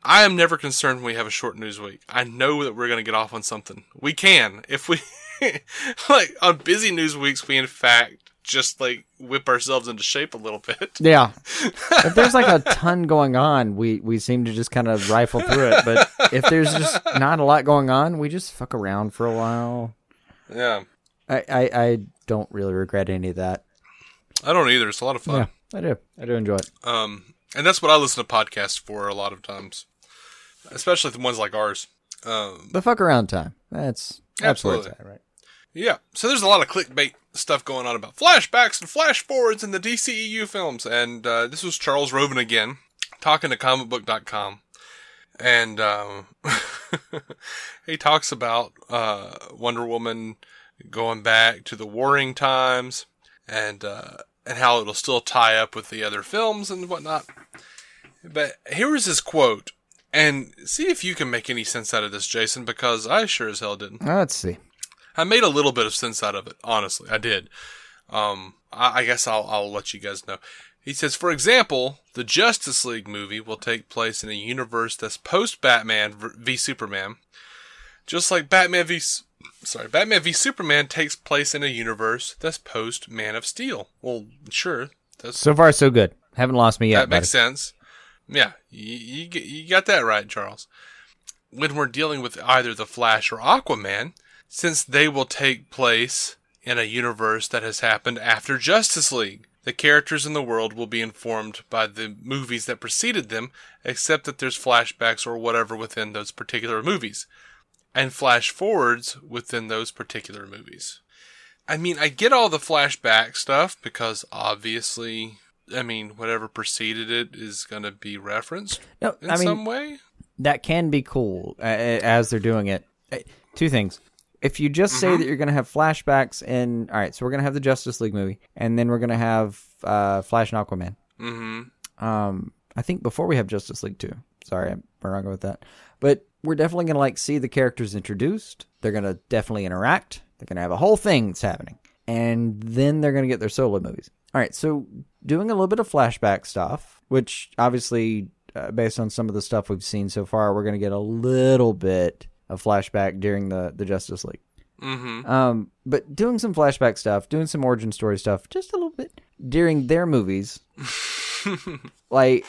I am never concerned when we have a short news week. I know that we're going to get off on something. We can if we like on busy news weeks. We in fact just like whip ourselves into shape a little bit. Yeah. if there's like a ton going on, we we seem to just kind of rifle through it. But if there's just not a lot going on, we just fuck around for a while. Yeah, I I, I don't really regret any of that. I don't either. It's a lot of fun. Yeah, I do. I do enjoy it. Um, and that's what I listen to podcasts for a lot of times, especially the ones like ours. Um, The fuck around time. That's that's Absolutely. at, right? yeah. So there's a lot of clickbait stuff going on about flashbacks and flash forwards in the DCEU films, and uh, this was Charles Roven again talking to comicbook.com, and um, he talks about uh, Wonder Woman going back to the warring times, and uh, and how it'll still tie up with the other films and whatnot. But here is his quote, and see if you can make any sense out of this, Jason, because I sure as hell didn't. Let's see. I made a little bit of sense out of it, honestly. I did. Um, I, I guess I'll, I'll let you guys know. He says, for example, the Justice League movie will take place in a universe that's post Batman v Superman, just like Batman v sorry Batman v Superman takes place in a universe that's post Man of Steel. Well, sure, that's So far, so good. Haven't lost me yet. that makes buddy. sense. Yeah, you, you, you got that right, Charles. When we're dealing with either the Flash or Aquaman, since they will take place in a universe that has happened after Justice League, the characters in the world will be informed by the movies that preceded them, except that there's flashbacks or whatever within those particular movies, and flash forwards within those particular movies. I mean, I get all the flashback stuff because obviously, I mean, whatever preceded it is going to be referenced No, in I mean some way. that can be cool uh, as they're doing it. Uh, Two things. If you just say that you're going to have flashbacks in, all right, so we're going to have the Justice League movie, and then we're going to have uh, Flash and Aquaman. Mm-hmm. Um, I think before we have Justice League two. Sorry, I'm wrong with that. But we're definitely going to like see the characters introduced. They're going to definitely interact. They're going to have a whole thing that's happening, and then they're going to get their solo movies. All right, so doing a little bit of flashback stuff, which obviously, uh, based on some of the stuff we've seen so far, we're going to get a little bit of flashback during the the Justice League. Mm-hmm. Um, but doing some flashback stuff, doing some origin story stuff, just a little bit during their movies, like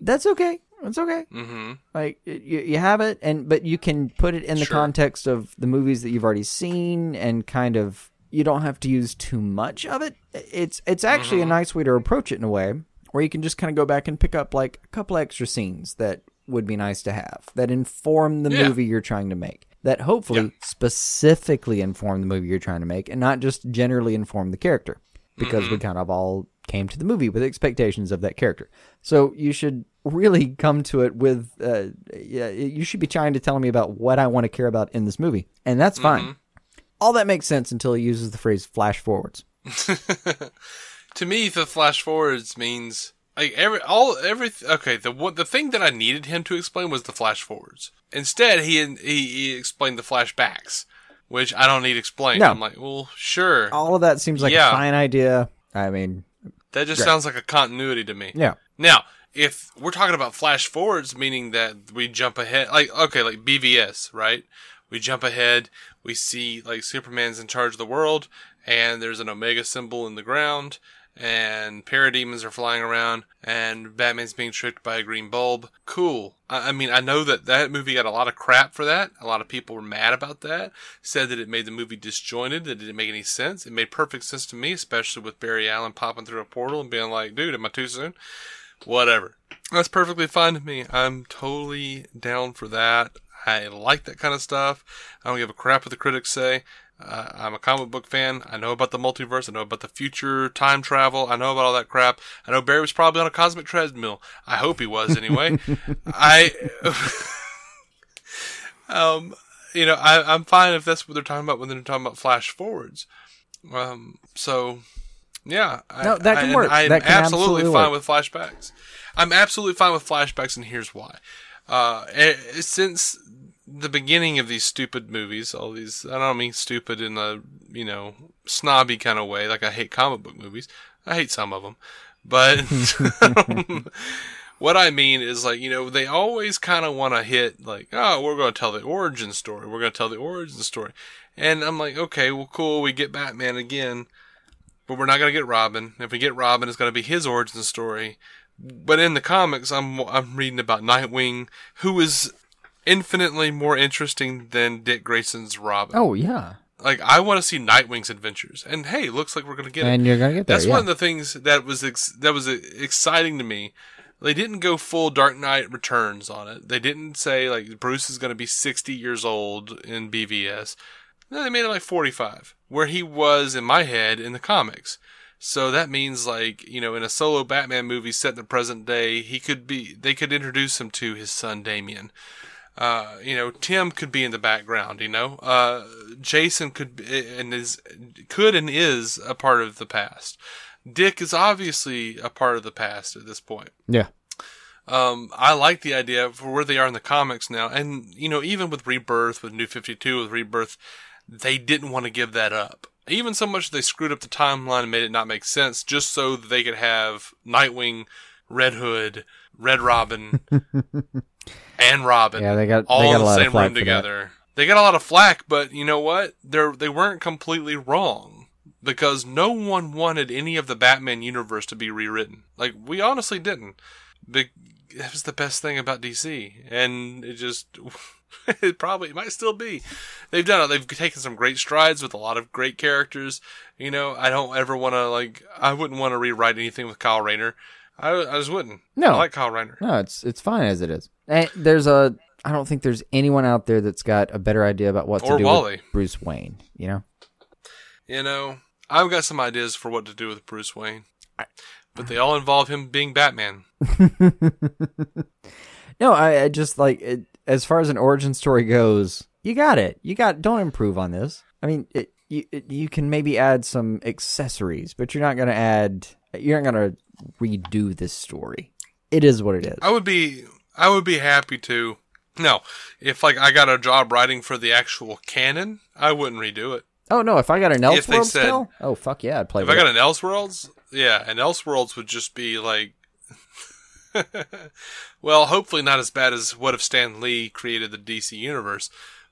that's okay. It's okay. Mm-hmm. Like you, you have it, and but you can put it in the Sure. context of the movies that you've already seen, and kind of you don't have to use too much of it. It's it's actually Mm-hmm. a nice way to approach it in a way where you can just kind of go back and pick up like a couple extra scenes that would be nice to have that inform the Yeah. movie you're trying to make. that hopefully Yeah. specifically inform the movie you're trying to make and not just generally inform the character because we kind of all came to the movie with expectations of that character. So you should really come to it with uh, yeah, you should be trying to tell me about what I want to care about in this movie. And that's fine. All that makes sense until he uses the phrase flash forwards. to me, the flash forwards means like every all every okay. The what the thing that I needed him to explain was the flash forwards. Instead, he he, he explained the flashbacks, which I don't need explained. No. I'm like, well, sure. All of that seems like Yeah. a fine idea. I mean, that just sounds like a continuity to me. yeah. Now, if we're talking about flash forwards, meaning that we jump ahead, like okay, like BVS, right? We jump ahead. We see like Superman's in charge of the world, and there's an Omega symbol in the ground, and parademons are flying around, and Batman's being tricked by a green bulb. Cool. I, I mean, I know that that movie got a lot of crap for that. A lot of people were mad about that. Said that it made the movie disjointed. That didn't make any sense. It made perfect sense to me, especially with Barry Allen popping through a portal and being like, "Dude, am I too soon?" whatever. That's perfectly fine to me. I'm totally down for that. I like that kind of stuff. I don't give a crap what the critics say. Uh, I'm a comic book fan. I know about the multiverse. I know about the future time travel. I know about all that crap. I know Barry was probably on a cosmic treadmill. I hope he was anyway. I, um, you know, I, I'm fine if that's what they're talking about when they're talking about flash forwards. Um, so yeah, No, that can I, work. I'm That absolutely, absolutely fine with flashbacks. I'm absolutely fine with flashbacks, and here's why. Uh, since the beginning of these stupid movies, all these, I don't mean stupid in a, you know, snobby kind of way, like I hate comic book movies. I hate some of them. But what I mean is like, you know, they always kind of want to hit like, oh, we're going to tell the origin story. We're going to tell the origin story. And I'm like, okay, well, cool. We get Batman again, but we're not going to get Robin. If we get Robin, it's going to be his origin story. But in the comics, I'm I'm reading about Nightwing, who is infinitely more interesting than Dick Grayson's Robin. Oh yeah. Like I want to see Nightwing's adventures, and hey, looks like we're gonna get it. And you're gonna get there. That's yeah. one of the things that was ex- that was uh, exciting to me. They didn't go full Dark Knight Returns on it. They didn't say like Bruce is going to be 60 years old in BVS. No, they made it like 45, where he was in my head in the comics. So that means like, you know, in a solo Batman movie set in the present day, he could be, they could introduce him to his son Damian. Uh, you know, Tim could be in the background, you know, uh, Jason could be, and is, could and is a part of the past. Dick is obviously a part of the past at this point. yeah. Um, I like the idea for where they are in the comics now, and you know, even with Rebirth, with New Fifty Two, with Rebirth, they didn't want to give that up. Even so much they screwed up the timeline and made it not make sense, just so that they could have Nightwing, Red Hood, Red Robin, and Robin. Yeah, they got- all they got in a the same room for that. together. They got a lot of flack, but you know what? They're they weren't completely wrong because no one wanted any of the Batman universe to be rewritten. Like we honestly didn't. It was the best thing about DC, and it just it probably it might still be. They've done it. They've taken some great strides with a lot of great characters. You know, I don't ever want to like. I wouldn't want to rewrite anything with Kyle Rayner. I, I just wouldn't. No. I like Kyle Rayner. No, it's it's fine as it is. And there's a I don't think there's anyone out there that's got a better idea about what to Or do Wally. with Bruce Wayne. You know, You know, I've got some ideas for what to do with Bruce Wayne, but they all involve him being Batman. no, I, I just like it, as far as an origin story goes. You got it. You got. Don't improve on this. I mean, it, you it, you can maybe add some accessories, but you're not going to add. You're not going to redo this story. It is what it is. I would be, I would be happy to. No, if like I got a job writing for the actual canon, I wouldn't redo it. Oh no! If I got an Elseworlds said- spell, oh fuck yeah, I'd play. If I got it. an Elseworlds, yeah, and Elseworlds would just be like, well, hopefully not as bad as what if Stan Lee created the DC universe,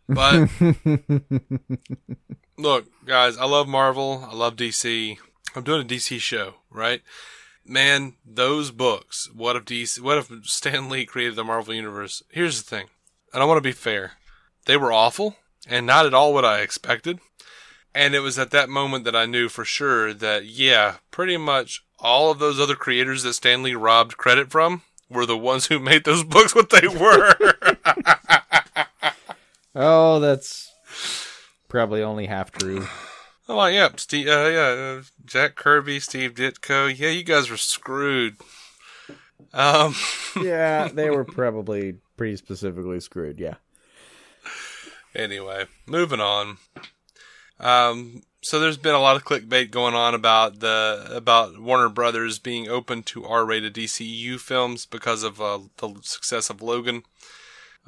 but look, guys, I love Marvel, I love DC. I'm doing a DC show, right? Man, those books. What if DC? What if Stan Lee created the Marvel universe? Here's the thing, and I want to be fair. They were awful, and not at all what I expected. And it was at that moment that I knew for sure that, yeah, pretty much all of those other creators that Stan Lee robbed credit from were the ones who made those books what they were. Oh, that's probably only half true. Oh, well, yeah, Steve, uh, yeah, uh, Jack Kirby, Steve Ditko. Yeah, you guys were screwed. Um, yeah, they were probably pretty specifically screwed. Yeah. anyway, moving on. Um, so there's been a lot of clickbait going on about the about Warner Brothers being open to R-rated DCU films because of uh, the success of Logan.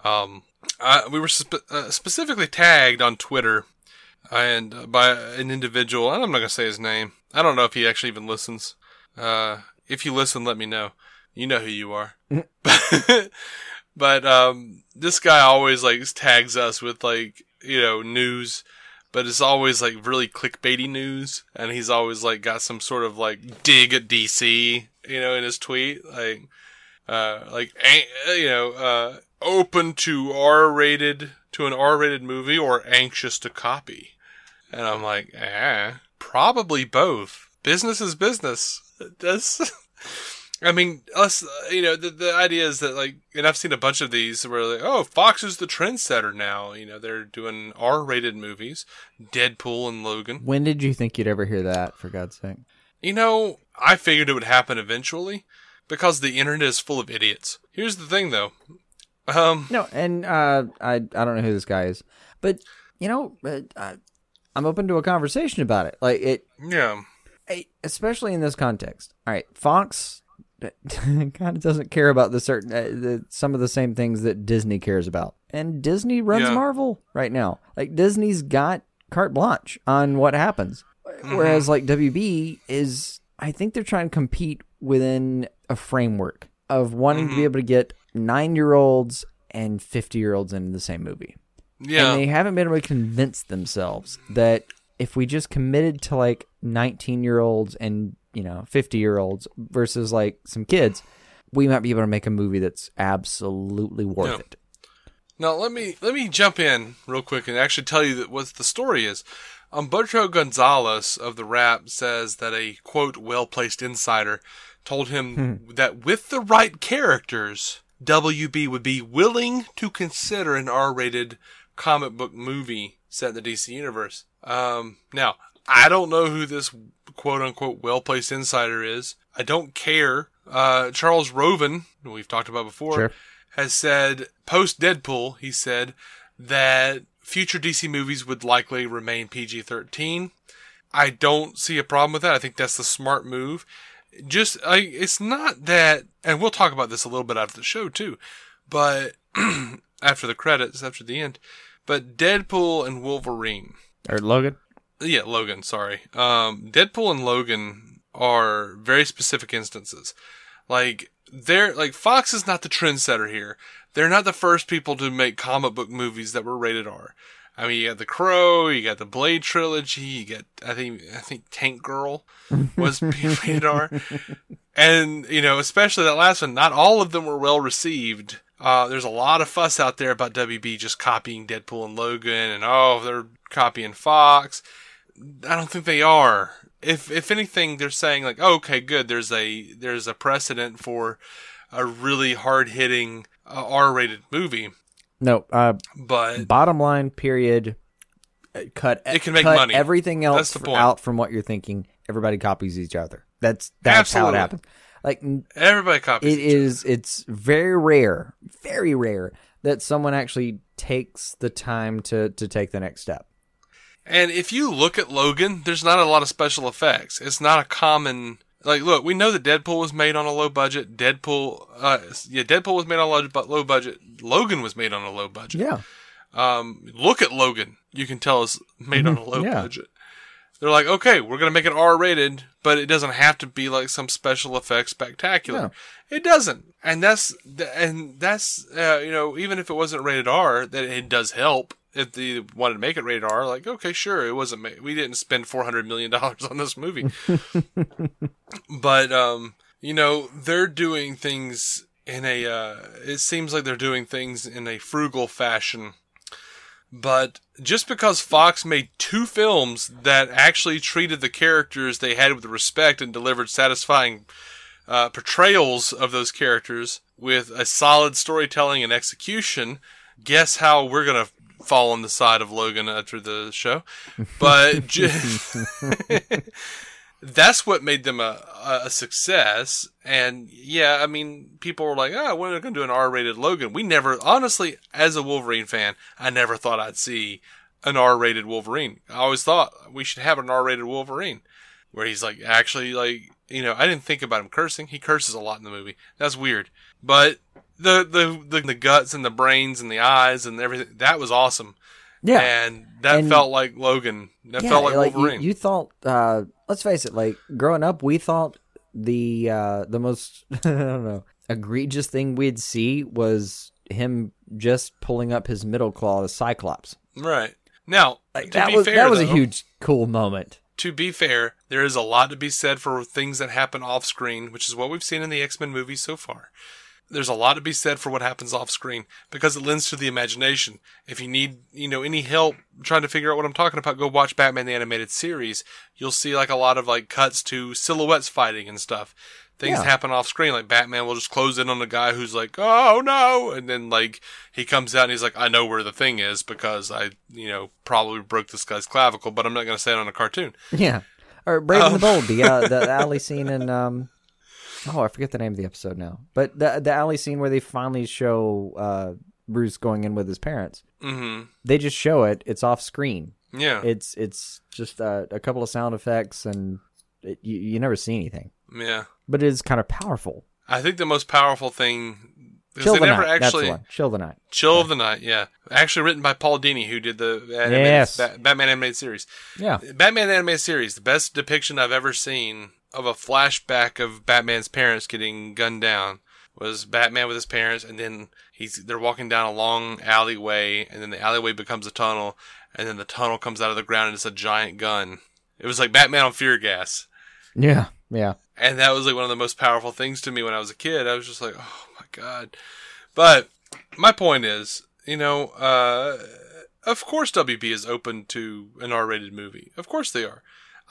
Um, I, we were spe- uh, specifically tagged on Twitter and uh, by an individual. I'm not gonna say his name. I don't know if he actually even listens. Uh, if you listen, let me know. You know who you are. but um, this guy always like tags us with like you know news, but it's always like really clickbaity news, and he's always like got some sort of like dig at DC, you know, in his tweet, like uh, like you know, uh, open to R-rated to an R-rated movie or anxious to copy, and I'm like, eh, probably both. Business is business. That's. I mean, us, you know, the, the idea is that, like, and I've seen a bunch of these where, like, oh, Fox is the trendsetter now. You know, they're doing R rated movies, Deadpool and Logan. When did you think you'd ever hear that, for God's sake? You know, I figured it would happen eventually because the internet is full of idiots. Here's the thing, though. Um, no, and uh, I I don't know who this guy is, but you know, uh, I'm open to a conversation about it. Like it, yeah, especially in this context. All right, Fox kind of doesn't care about the certain uh, the, some of the same things that Disney cares about, and Disney runs Yeah. Marvel right now. Like Disney's got carte blanche on what happens, Mm-hmm. whereas like WB is, I think they're trying to compete within a framework of wanting Mm-hmm. to be able to get nine year olds and fifty year olds in the same movie. Yeah, And they haven't been able to convince themselves that if we just committed to like 19 year olds and, you know, 50 year olds versus like some kids, we might be able to make a movie that's absolutely worth Yeah. it. Now let me let me jump in real quick and actually tell you that what the story is. Umberto Gonzalez of the Wrap says that a quote well placed insider told him hmm. that with the right characters, WB would be willing to consider an R rated comic book movie set in the DC universe. Um, now I don't know who this quote unquote well placed insider is. I don't care. Uh, Charles Roven, we've talked about before, Sure. has said post Deadpool, he said that future DC movies would likely remain PG 13. I don't see a problem with that. I think that's the smart move. Just, I, it's not that, and we'll talk about this a little bit after the show too, but after the credits, after the end, but Deadpool and Wolverine, Or Logan? yeah, Logan, sorry. Um, Deadpool and Logan are very specific instances. Like, they're, like, Fox is not the trendsetter here. They're not the first people to make comic book movies that were rated R. I mean, you got The Crow, you got the Blade trilogy, you got, I think, I think Tank Girl was rated R. And, you know, especially that last one, not all of them were well received. Uh, there's a lot of fuss out there about WB just copying Deadpool and Logan and, oh, they're copying Fox. I don't think they are. If if anything, they're saying like, oh, okay, good. There's a there's a precedent for a really hard hitting uh, R-rated movie, No, uh, but bottom line, period. Cut. It can make money. Everything else That's the f- point. out from what you're thinking. Everybody copies each other. That's that's how it happens. Like everybody copies. it other. it's very rare very rare that someone actually takes the time to to take the next step And if you look at Logan, there's not a lot of special effects. It's not a common like. Look, we know that Deadpool was made on a low budget. Deadpool, uh, yeah, Deadpool was made on a low, low budget. Logan was made on a low budget. yeah Um, look at Logan. You can tell it's made on a low Yeah. budget. They're like, okay, we're gonna make it R rated, but it doesn't have to be like some special effects spectacular. No. It doesn't, and that's and that's uh, you know even if it wasn't rated R, that it does help. If they wanted to make it rated R, like okay, sure, it wasn't. Ma- we didn't spend four hundred million dollars on this movie, but um, you know they're doing things in a. Uh, it seems like they're doing things in a frugal fashion. But just because Fox made two films that actually treated the characters they had with respect and delivered satisfying uh, portrayals of those characters with a solid storytelling and execution, guess how we're gonna fall on the side of Logan after the show, but that's what made them a, a success. And yeah, I mean, people were like, "Oh, we're going to do an R-rated Logan." We never, honestly, as a Wolverine fan, I never thought I'd see an R-rated Wolverine. I always thought we should have an R-rated Wolverine, where he's like actually like you know, I didn't think about him cursing. He curses a lot in the movie. That's weird, but the the the, the guts and the brains and the eyes and everything that was awesome. Yeah. and that And- felt like Logan. That yeah, felt like, you- Wolverine. You, thought, uh, let's face it, like growing up, we thought the uh, the most I don't know egregious thing we'd see was him just pulling up his middle claw to Cyclops. right now, Like to that be was fair, that was a huge cool moment. to be fair, there is a lot to be said for things that happen off screen, which is what we've seen in the X Men movies so far. There's a lot to be said for what happens off screen because it lends to the imagination. If you need, you know, any help trying to figure out what I'm talking about, go watch Batman the Animated Series. You'll see like a lot of like cuts to silhouettes fighting and stuff. Things Yeah. happen off screen, like Batman will just close in on a guy who's like, "Oh no!" and then like he comes out and he's like, "I know where the thing is because I, you know, probably broke this guy's clavicle, but I'm not going to say it on a cartoon." Yeah. Or Brave and the Um, Bold, the uh, the alley scene in um oh I forget the name of the episode now, but the the alley scene where they finally show uh Bruce going in with his parents. Mm-hmm. They just show it. It's off screen. Yeah. It's it's just uh, a couple of sound effects and it, you you never see anything, yeah. but it is kind of powerful. I think the most powerful thing Chill they the never night. actually That's the. Chill the night. Chill of the Night, yeah. Actually written by Paul Dini, who did the animated, Yes. Ba- Batman animated series. Yeah. Batman animated series, the best depiction I've ever seen of a flashback of Batman's parents getting gunned down was Batman with his parents, and then he's they're walking down a long alleyway, and then the alleyway becomes a tunnel, and then the tunnel comes out of the ground and it's a giant gun. It was like Batman on fear gas. Yeah. Yeah. And that was like one of the most powerful things to me when I was a kid. I was just like, oh my god. But my point is, you know, uh, of course WB is open to an R-rated movie. Of course they are.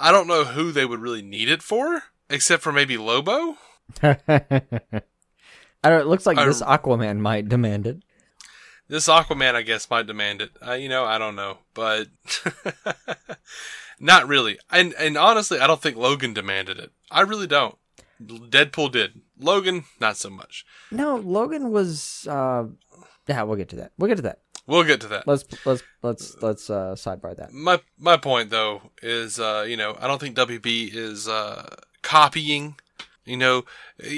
I don't know who they would really need it for, except for maybe Lobo. I don't. It looks like I- this Aquaman might demand it. This Aquaman, I guess, might demand it. Uh, you know, I don't know, but not really. And and honestly, I don't think Logan demanded it. I really don't. Deadpool did. Logan, not so much. No, Logan was. uh Yeah, we'll get to that. We'll get to that. We'll get to that. Let's let's let's let's uh sidebar that. my my point though is uh you know I don't think WB is uh copying you know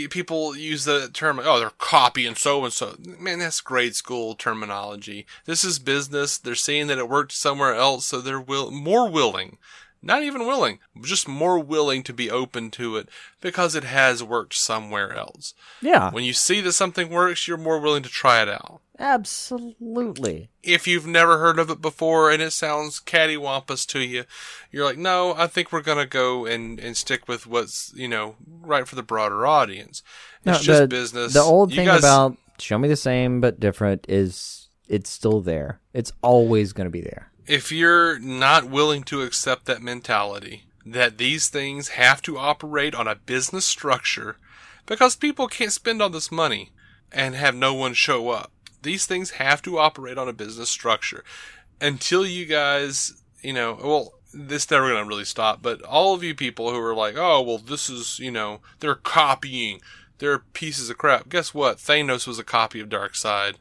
people use the term oh they're copying so and so man that's grade school terminology this is business they're seeing that it worked somewhere else so they're will more willing not even willing just more willing to be open to it because it has worked somewhere else Yeah, when you see that something works you're more willing to try it out absolutely. if you've never heard of it before and it sounds cattywampus to you, you're like, no, I think we're gonna go and, and stick with what's you know right for the broader audience. It's No, just the, business. The old You thing guys- about show me the same but different is it's still there. It's always going to be there. If you're not willing to accept that mentality that these things have to operate on a business structure because people can't spend all this money and have no one show up. These things have to operate on a business structure. Until you guys, you know, well, this never going to really stop, but all of you people who are like, oh, well, this is, you know, they're copying, they're pieces of crap. Guess what? Thanos was a copy of Darkseid.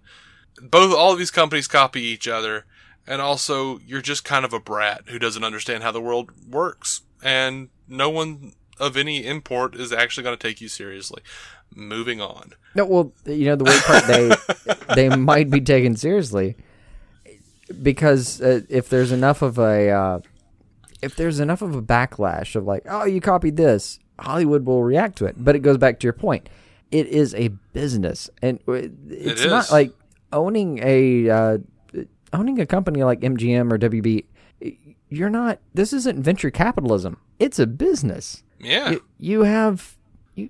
Both, all of these companies copy each other and also you're just kind of a brat who doesn't understand how the world works and no one of any import is actually going to take you seriously moving on No, well, you know the weird part they they might be taken seriously because uh, if there's enough of a uh, if there's enough of a backlash of like, oh, you copied this, Hollywood will react to it. But it goes back to your point. It is a business, and it's is. not like owning a uh, owning a company like MGM or WB. You're not. This isn't venture capitalism. It's a business yeah you, you have you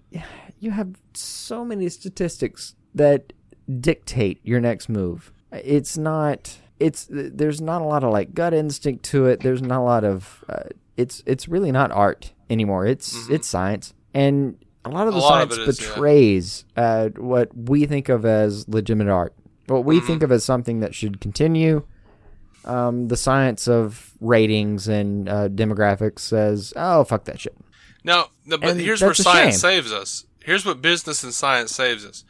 you have so many statistics that dictate your next move. It's not it's there's not a lot of like gut instinct to it. There's not a lot of uh, it's it's really not art anymore. It's it's science and a lot of Mm-hmm. The lot of science it is, yeah. betrays uh, what we think of as legitimate art. What we Mm-hmm. think of as something that should continue um, the science of ratings and uh, demographics says, "Oh, fuck that shit." Now, the, but And here's where science shame. saves us. Here's what business and science saves us.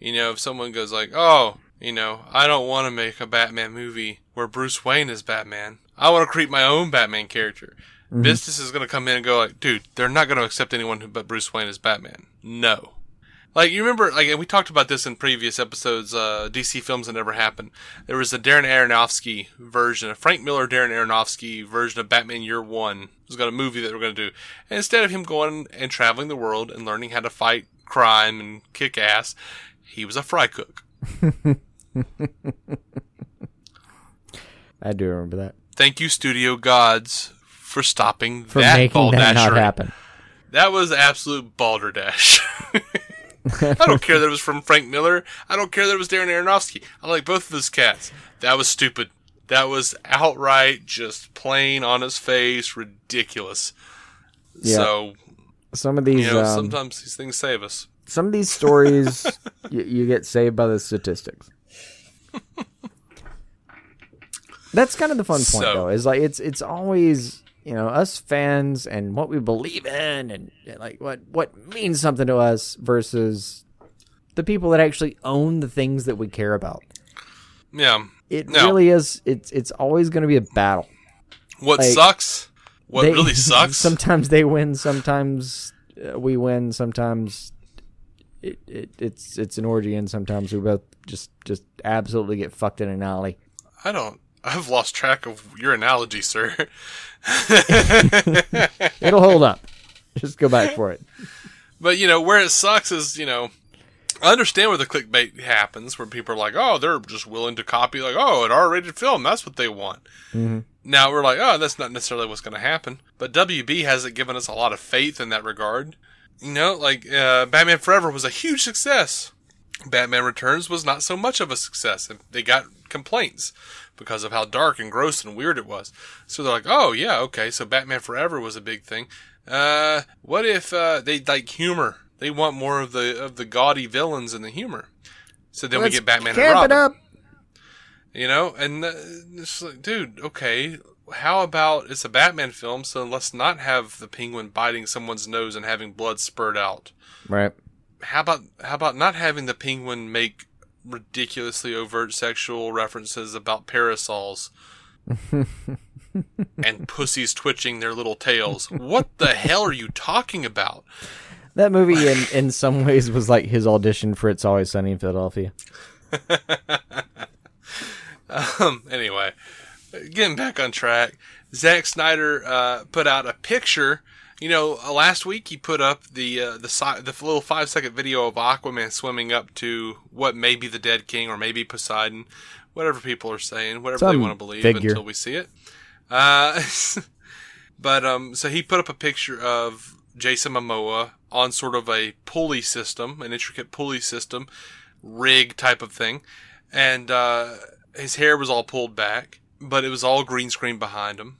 You know, if someone goes like, "Oh, you know, I don't want to make a Batman movie where Bruce Wayne is Batman. I want to create my own Batman character." Mm-hmm. Business is going to come in and go like, "Dude, they're not going to accept anyone who but Bruce Wayne is Batman." No. Like you remember, like and we talked about this in previous episodes. Uh, DC films that never happened. There was a Darren Aronofsky version, a Frank Miller Darren Aronofsky version of Batman Year One. It was got a movie that were going to do, and instead of him going and traveling the world and learning how to fight crime and kick ass, he was a fry cook. I do remember that Thank you, studio gods, for stopping for that making that not happen. That was absolute balderdash. I don't care that it was from Frank Miller. I don't care that it was Darren Aronofsky. I like both of those cats. That was stupid. That was outright just plain on his face ridiculous. Yeah. So Some of these, you know, um, sometimes these things save us. some of these stories, you, you get saved by the statistics. That's kind of the fun point, So- though. Is like it's it's always you know us fans and what we believe in and, and like what what means something to us versus the people that actually own the things that we care about. Yeah. It No. really is. It's it's always going to be a battle. What Like, sucks? What They- really sucks? sometimes they win. Sometimes uh, we win. Sometimes it, it it's it's an orgy, and sometimes we both just just absolutely get fucked in an alley. I don't. I've lost track of your analogy, sir. It'll hold up. Just go back for it. But you know where it sucks is you know I understand where the clickbait happens, where people are like, oh, they're just willing to copy like, oh, an R-rated film, that's what they want. Now we're like, oh, that's not necessarily what's going to happen. But WB hasn't given us a lot of faith in that regard. You know, like uh, Batman Forever was a huge success. Batman Returns was not so much of a success, and they got complaints because of how dark and gross and weird it was. So they're like, "Oh yeah, okay." So Batman Forever was a big thing. Uh, what if uh, they like humor? They want more of the of the gaudy villains and the humor. So then Let's we get Batman and Robin. it up. You know, and uh, it's like, dude, okay, how about it's a Batman film, so let's not have the penguin biting someone's nose and having blood spurt out Right. how about how about not having the penguin make ridiculously overt sexual references about parasols and pussies twitching their little tails? What the hell are you talking about? That movie, in in some ways, was like his audition for "It's Always Sunny in Philadelphia." Um, anyway, getting back on track, Zack Snyder uh, put out a picture. You know, uh, last week he put up the uh, the the little five second video of Aquaman swimming up to what may be the Dead King or maybe Poseidon, whatever people are saying, whatever they want to believe figure. until we see it. Uh, but um, so he put up a picture of Jason Momoa on sort of a pulley system, an intricate pulley system, rig type of thing, and uh, his hair was all pulled back, but it was all green screen behind him.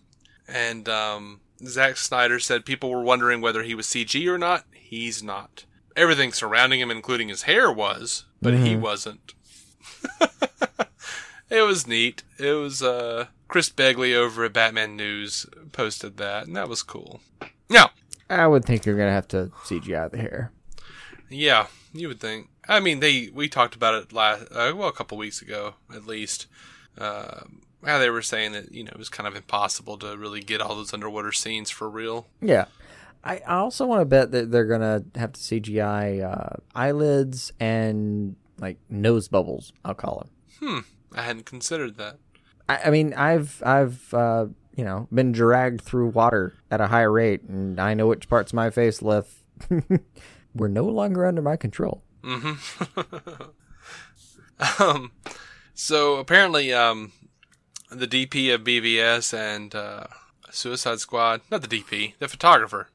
And um, Zack Snyder said people were wondering whether he was CG or not. He's not. Everything surrounding him, including his hair, was, but he wasn't. it was neat. It was uh, Chris Begley over at Batman News posted that, and that was cool. Now, I would think you're gonna have to CGI the hair. Yeah, you would think. I mean, they we talked about it last uh, well a couple weeks ago at least. Uh, how they were saying that you know it was kind of impossible to really get all those underwater scenes for real. Yeah. I, I also want to bet that they're gonna have to CGI uh, eyelids and like nose bubbles. I'll call them. Hmm, I hadn't considered that. I, I mean, I've I've uh, you know been dragged through water at a high rate, and I know which parts of my face left were no longer under my control. Um, so apparently, um, the DP of BVS and uh, Suicide Squad, not the DP, the photographer,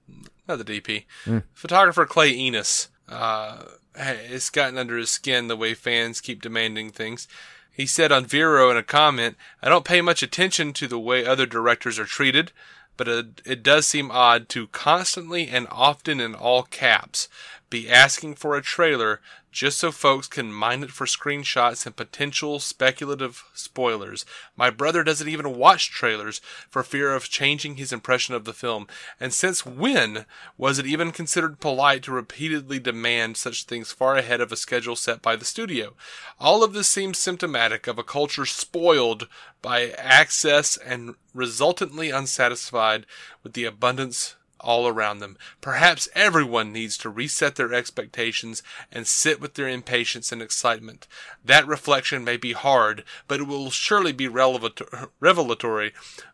not the DP, photographer Clay Enos, uh, has gotten under his skin the way fans keep demanding things. He said on Vero in a comment, I don't pay much attention to the way other directors are treated, but it, it does seem odd to constantly and often in all caps be asking for a trailer just so folks can mine it for screenshots and potential speculative spoilers. My brother doesn't even watch trailers for fear of changing his impression of the film. And since when was it even considered polite to repeatedly demand such things far ahead of a schedule set by the studio? All of this seems symptomatic of a culture spoiled by access and resultantly unsatisfied with the abundance all around them. Perhaps everyone needs to reset their expectations and sit with their impatience and excitement. That reflection may be hard, but it will surely be revelatory.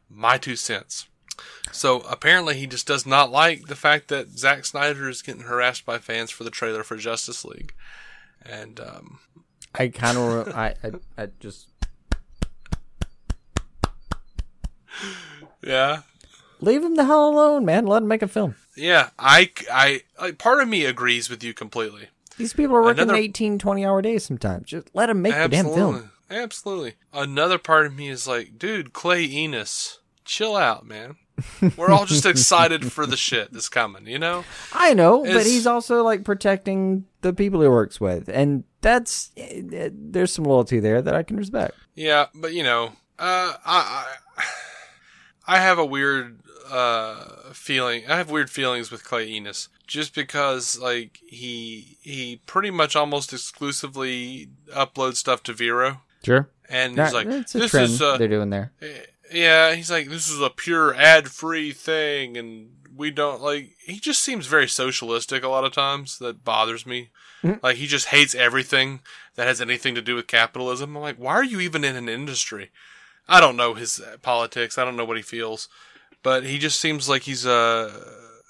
My two cents. So apparently he just does not like the fact that Zack Snyder is getting harassed by fans for the trailer for Justice League. And um, I kind of, I, I, I just yeah, leave him the hell alone, man. Let him make a film. yeah, I, I, like, part of me agrees with you completely. These people are working Another- 18, 20 hour days sometimes. Just let him make the damn film. Absolutely. Another part of me is like, dude, Clay Enos, chill out, man. We're all just excited for the shit that's coming, you know? I know, but he's also like protecting the people he works with, and that's eh, eh, there's some loyalty there that I can respect. Yeah, but you know, uh, I, I, have a weird uh feeling. I have weird feelings with Clay Enos, just because like he he pretty much almost exclusively uploads stuff to Vero, Sure, and he's like, "This trend is uh, they're doing there. yeah." He's like, "This is a pure ad-free thing," and we don't like. He just seems very socialistic a lot of times. That bothers me. Like he just hates everything that has anything to do with capitalism. I'm like, why are you even in an industry? I don't know his uh, politics. I don't know what he feels, but he just seems like he's a,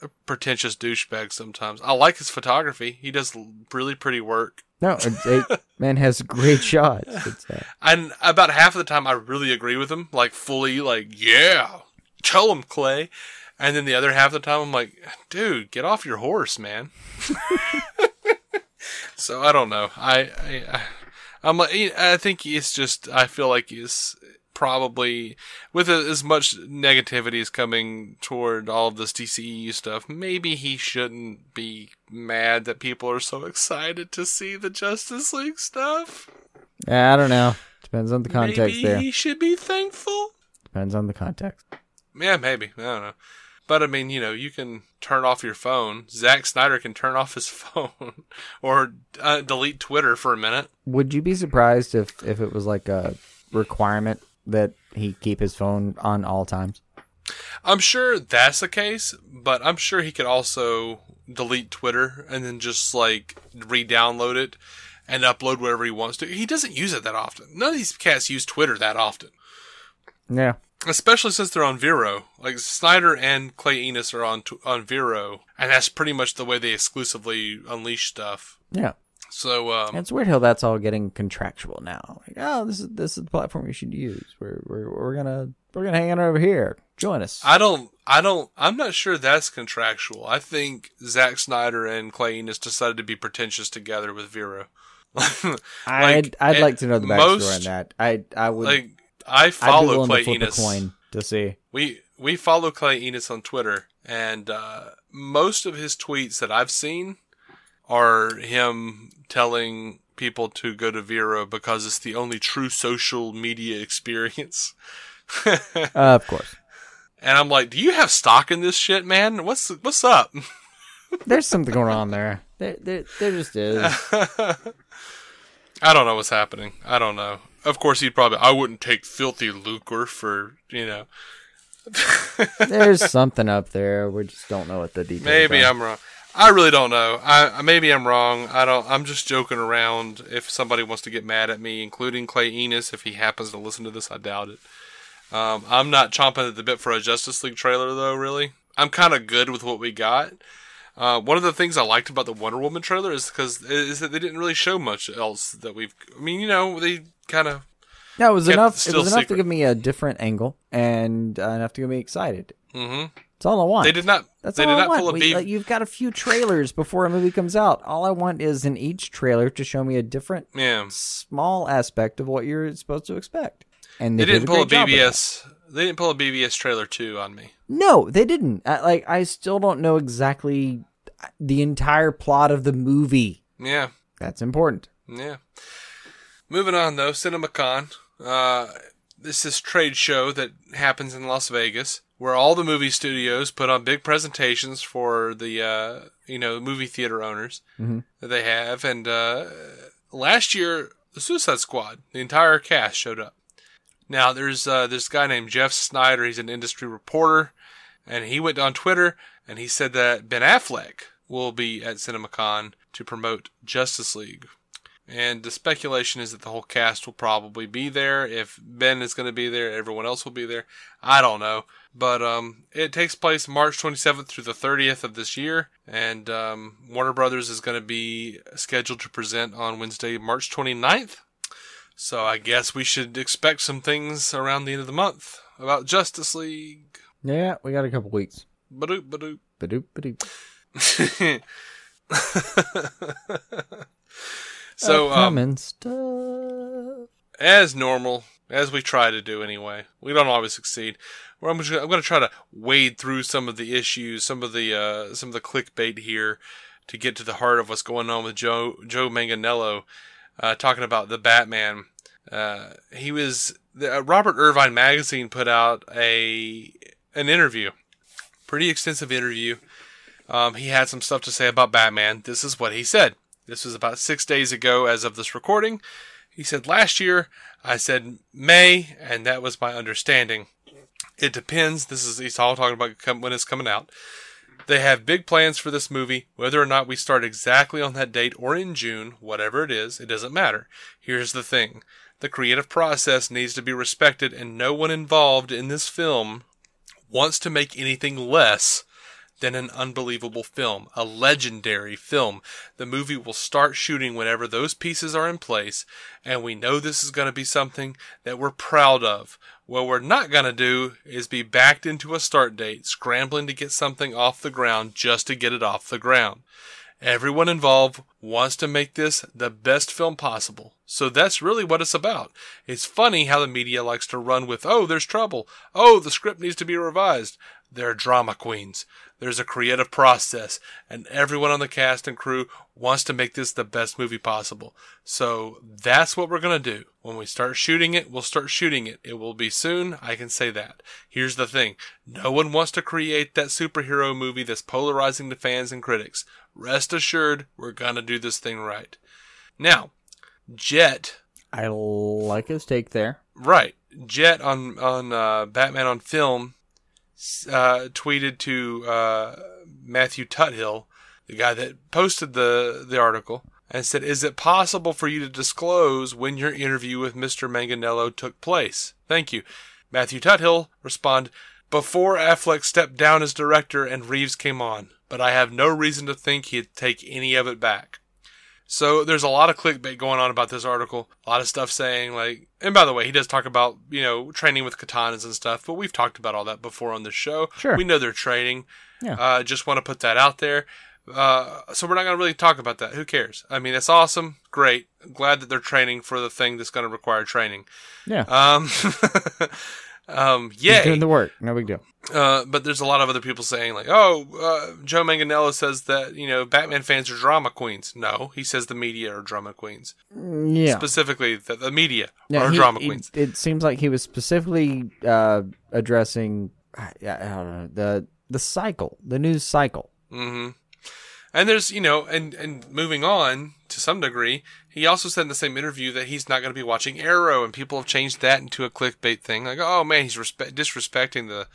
a pretentious douchebag sometimes. I like his photography. He does really pretty work. No, it, man has great shots. It's, uh, And about half of the time, I really agree with him, like fully, like yeah, tell him Clay. And then the other half of the time, I'm like, dude, get off your horse, man. so I don't know. I, I, I I'm like, I think it's just, I feel like he's probably with as much negativity as coming toward all of this DCEU stuff. Maybe he shouldn't be mad that people are so excited to see the Justice League stuff. yeah, I don't know. Depends on the context Maybe there. he should be thankful. Depends on the context. Yeah, maybe. I don't know. But I mean, you know, you can turn off your phone. Zack Snyder can turn off his phone or uh, delete Twitter for a minute. Would you be surprised if if it was like a requirement that he keep his phone on all times? I'm sure that's the case, but I'm sure he could also delete Twitter and then just like re-download it and upload whatever he wants to. He doesn't use it that often. None of these cats use Twitter that often. Yeah. especially since they're on Vero. Like Snyder and Clay Enos are on on Vero, and that's pretty much the way they exclusively unleash stuff. Yeah. So um, it's weird how that's all getting contractual now. Like, oh, this is this is the platform you should use. We're we're we're gonna we're gonna hang out over here. Join us. I don't, I don't, I'm not sure that's contractual. I think Zack Snyder and Clay Enos decided to be pretentious together with Vero. I'd I'd like to know the backstory most- on that. I I would. Like I follow Clay to Enos. coin to see. We we follow Clay Enos on Twitter, and uh, most of his tweets that I've seen are him telling people to go to Vero because it's the only true social media experience. Uh, of course. And I'm like, do you have stock in this shit, man? What's what's up? There's something going on there. There, there, there just is. I don't know what's happening. I don't know. Of course, he'd probably. I wouldn't take filthy lucre for you know. There's something up there. We just don't know what the details. Maybe are. I'm wrong. I really don't know. I maybe I'm wrong. I don't. I'm just joking around. If somebody wants to get mad at me, including Clay Enos, if he happens to listen to this, I doubt it. Um, I'm not chomping at the bit for a Justice League trailer, though. Really, I'm kind of good with what we got. Uh, one of the things I liked about the Wonder Woman trailer is because is that they didn't really show much else that we've. I mean, you know, they kind of No, it was enough. it was enough to give me a different angle and uh, enough to get me excited. hmm That's all I want. They did not. That's they all did I not want. pull a We- like, you've got a few trailers before a movie comes out. All I want is in each trailer to show me a different yeah, small aspect of what you're supposed to expect. And they they, didn't did pull a with that. BVS. They didn't pull a BVS trailer two on me. No, they didn't. I, like I still don't know exactly. the entire plot of the movie. Yeah, That's important. yeah. Moving on though, CinemaCon. Uh, this is trade show that happens in Las Vegas, where all the movie studios put on big presentations for the uh, you know movie theater owners that they have. And uh, last year, the Suicide Squad, the entire cast showed up. Now there's uh, this guy named Jeff Sneider. He's an industry reporter, and he went on Twitter and he said that Ben Affleck will be at CinemaCon to promote Justice League. And the speculation is that the whole cast will probably be there. If Ben is going to be there, everyone else will be there. I don't know. But um, it takes place March 27th through the 30th of this year. And um, Warner Brothers is going to be scheduled to present on Wednesday, March 29th. So I guess we should expect some things around the end of the month about Justice League. Yeah, we got a couple weeks. Badoop, badoop. Badoop, badoop. so, um, as normal, as we try to do anyway, we don't always succeed. I'm, just, I'm going to try to wade through some of the issues, some of the uh, some of the clickbait here, to get to the heart of what's going on with Joe Joe Manganiello, uh, talking about the Batman. Uh, he was the, uh, Robert Irvine magazine put out a an interview, pretty extensive interview. Um, he had some stuff to say about Batman. This is what he said. This was about six days ago, as of this recording. He said, Last year, I said May, and that was my understanding. It depends. This is, he's all talking about when it's coming out. They have big plans for this movie. Whether or not we start exactly on that date or in June, whatever it is, it doesn't matter. Here's the thing the creative process needs to be respected, and no one involved in this film wants to make anything less than an unbelievable film, a legendary film. The movie will start shooting whenever those pieces are in place, and we know this is going to be something that we're proud of. What we're not going to do is be backed into a start date, scrambling to get something off the ground just to get it off the ground. Everyone involved wants to make this the best film possible. So that's really what it's about. It's funny how the media likes to run with, oh, there's trouble. Oh, the script needs to be revised. They're drama queens. There's a creative process, and everyone on the cast and crew wants to make this the best movie possible. So that's what we're going to do. When we start shooting it, we'll start shooting it. It will be soon, I can say that. Here's the thing no one wants to create that superhero movie that's polarizing to fans and critics. Rest assured, we're going to do this thing right. Now, Jet I like his take there. Right. Jet on on uh, Batman on film uh, tweeted to uh, Matthew Tuthill, the guy that posted the the article, and said, "Is it possible for you to disclose when your interview with Mr. Manganiello took place? Thank you." Matthew Tuthill responded, "Before Affleck stepped down as director and Reeves came on, but I have no reason to think he'd take any of it back." So there's a lot of clickbait going on about this article. A lot of stuff saying like, and by the way, he does talk about you know training with katanas and stuff, but we've talked about all that before on the show. Sure. we know they're training. Yeah. Uh, just want to put that out there. Uh, so we're not going to really talk about that. Who cares? I mean, it's awesome, great. Glad that they're training for the thing that's going to require training. Yeah. Um, um, He's doing the work. No big deal. Uh, but there's a lot of other people saying like, "Oh, uh, Joe Manganiello says that you know Batman fans are drama queens." No, he says the media are drama queens. Yeah. Specifically, that the media Yeah, are he- drama he- queens. It seems like he was specifically uh, addressing I, I don't know the the cycle, the news cycle. hmm And there's you know, and and moving on to some degree, he also said in the same interview that he's not going to be watching Arrow, and people have changed that into a clickbait thing. Like, oh man, he's respe- disrespecting the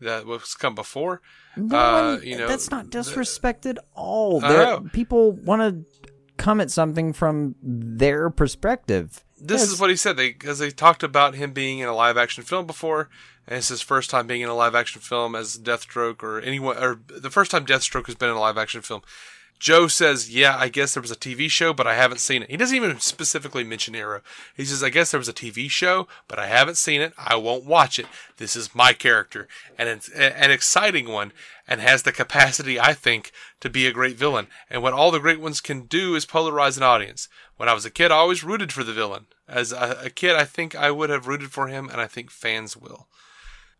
the what's come before. uh, you know, that's not disrespect at all. There- People want to come at something from their perspective. This Yes. is what he said. They because they talked about him being in a live action film before, and it's his first time being in a live action film as Deathstroke or anyone or the first time Deathstroke has been in a live action film. Joe says, "Yeah, I guess there was a TV show, but I haven't seen it." He doesn't even specifically mention Arrow. He says, "I guess there was a TV show, but I haven't seen it. I won't watch it. This is my character, and it's an exciting one, and has the capacity, I think, to be a great villain. And what all the great ones can do is polarize an audience. When I was a kid, I always rooted for the villain. As a, a kid, I think I would have rooted for him, and I think fans will."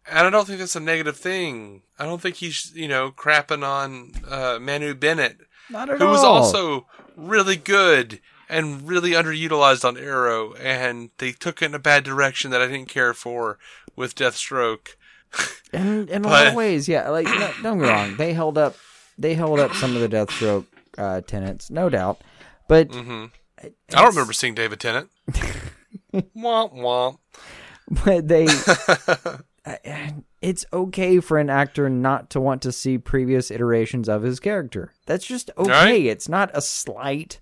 And I don't think that's a negative thing. I don't think he's, you know, crapping on uh, Manu Bennett, Not at who was also really good and really underutilized on Arrow, and they took it in a bad direction that I didn't care for with Deathstroke. in in a lot of ways, yeah. Like no, don't get me wrong, they held up they held up some of the Deathstroke uh, tenants, no doubt. But hmm I don't remember seeing David Tennant. womp womp. but they it's okay for an actor not to want to see previous iterations of his character. That's just okay. Right. It's not a slight.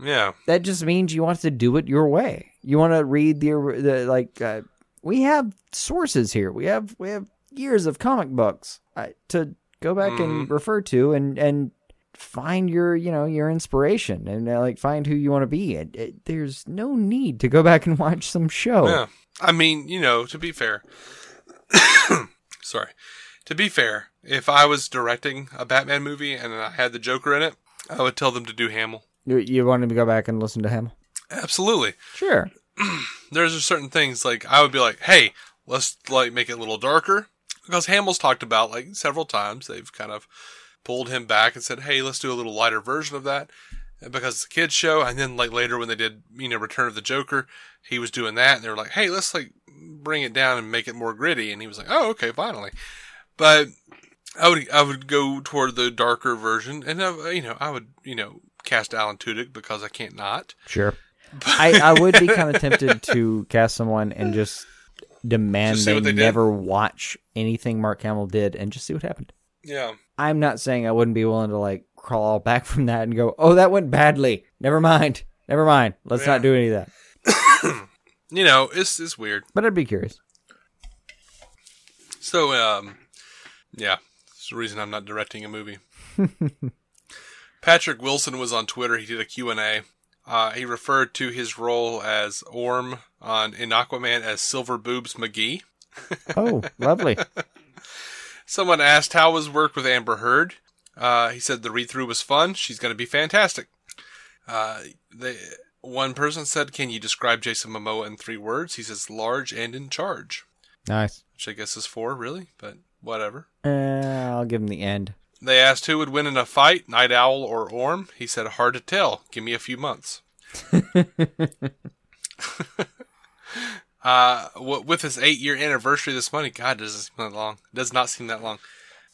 Yeah. That just means you want to do it your way. You want to read the, the like uh, we have sources here. We have we have years of comic books uh, to go back and refer to and and find your you know your inspiration and uh, like find who you want to be. It, it, there's no need to go back and watch some show. Yeah. I mean, you know, to be fair, sorry. To be fair, if I was directing a Batman movie and I had the Joker in it, I would tell them to do Hamill. You, you want to go back and listen to him? Absolutely. Sure. There's just certain things like I would be like, hey, let's like make it a little darker because Hamill's talked about like several times. They've kind of pulled him back and said, hey, let's do a little lighter version of that because it's a kids show. And then like later when they did you know Return of the Joker, he was doing that and they were like, hey, let's like bring it down and make it more gritty. And he was like, oh, okay, finally. But I would I would go toward the darker version, and uh, you know I would you know cast Alan Tudyk because I can't not. Sure. I, I would be kind of tempted to cast someone and just demand Just see they, what they did? never watch anything Mark Hamill did and just see what happened. Yeah. I'm not saying I wouldn't be willing to like crawl back from that and go, oh, that went badly. Never mind. Never mind. Let's Yeah. not do any of that. You know, it's it's weird. But I'd be curious. So, um, yeah, it's the reason I'm not directing a movie. Patrick Wilson was on Twitter. He did a Q&A. Uh, he referred to his role as Orm on in Aquaman as Silver Boobs McGee. Oh, lovely. Someone asked how was work with Amber Heard. Uh, he said the read through was fun. She's going to be fantastic. Uh, they, one person said, "Can you describe Jason Momoa in three words?" He says, "Large and in charge," nice. which I guess is four, really, but whatever. Uh, I'll give him the end. They asked who would win in a fight, Nite Owl or Orm. He said, "Hard to tell. Give me a few months." uh, w- with his eight-year anniversary this month, God, does this seem that long? It does not seem that long.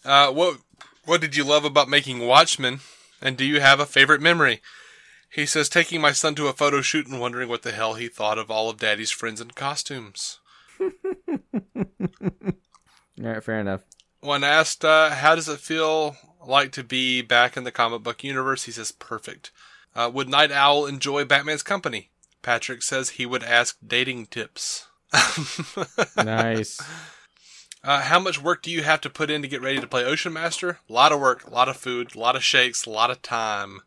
Uh, what What did you love about making Watchmen? And do you have a favorite memory? He says, taking my son to a photo shoot and wondering what the hell he thought of all of Daddy's friends in costumes. All right, fair enough. When asked, uh, how does it feel like to be back in the comic book universe, he says, perfect. Uh, would Nite Owl enjoy Batman's company? Patrick says he would ask dating tips. Nice. Uh, how much work do you have to put in to get ready to play Ocean Master? A lot of work, a lot of food, a lot of shakes, a lot of time.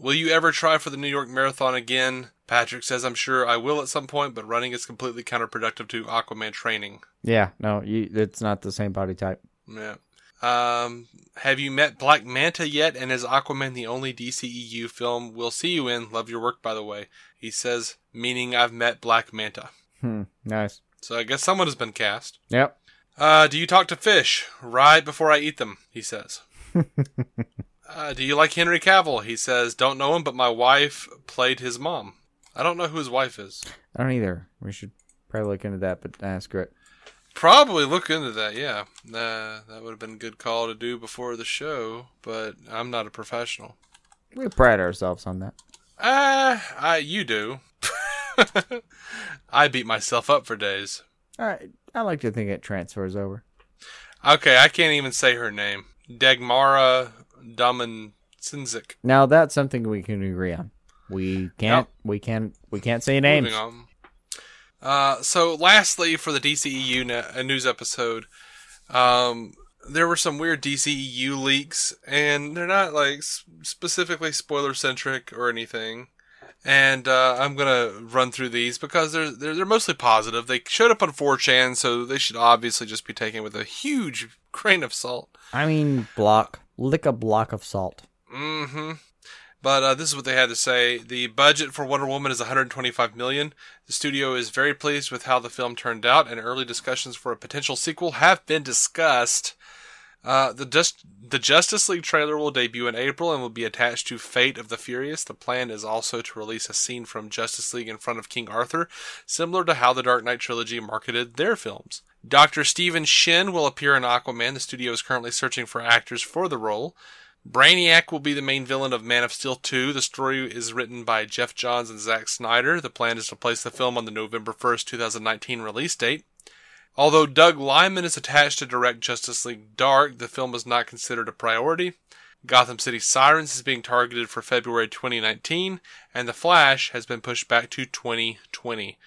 Will you ever try for the New York Marathon again? Patrick says, I'm sure I will at some point, but running is completely counterproductive to Aquaman training. Yeah, no, you, it's not the same body type. Yeah. Um, have you met Black Manta yet? And is Aquaman the only DCEU film we'll see you in? Love your work, by the way. He says, meaning I've met Black Manta. Hmm, nice. So I guess someone has been cast. Yep. Uh, do you talk to fish? Right before I eat them, he says. uh, do you like Henry Cavill? He says, don't know him, but my wife played his mom. I don't know who his wife is. I don't either. We should probably look into that, but that's great. Probably look into that, yeah. Uh, that would have been a good call to do before the show, but I'm not a professional. We pride ourselves on that. Ah, I you do. I beat myself up for days. All right. I like to think it transfers over. Okay, I can't even say her name. Dagmara Daman Sinzik. Now that's something we can agree on. We can't. We can't. We can't say names. Moving on. Uh, so lastly, for the DCEU ne- news episode, um, there were some weird DCEU leaks, and they're not like specifically spoiler centric or anything. And uh, I'm gonna run through these because they're, they're they're mostly positive. They showed up on 4chan, so they should obviously just be taken with a huge grain of salt. I mean, block. Lick a block of salt. Mm-hmm. But uh, this is what they had to say. The budget for Wonder Woman is 125 million. The studio is very pleased with how the film turned out, and early discussions for a potential sequel have been discussed. Uh, the just the Justice League trailer will debut in April and will be attached to Fate of the Furious. The plan is also to release a scene from Justice League in front of King Arthur, similar to how the Dark Knight trilogy marketed their films. Dr. Stephen Shin will appear in Aquaman. The studio is currently searching for actors for the role. Brainiac will be the main villain of Man of Steel 2. The story is written by Geoff Johns and Zack Snyder. The plan is to place the film on the November 1st, 2019 release date. Although Doug Liman is attached to direct Justice League Dark, the film is not considered a priority. Gotham City Sirens is being targeted for February 2019, and The Flash has been pushed back to 2020.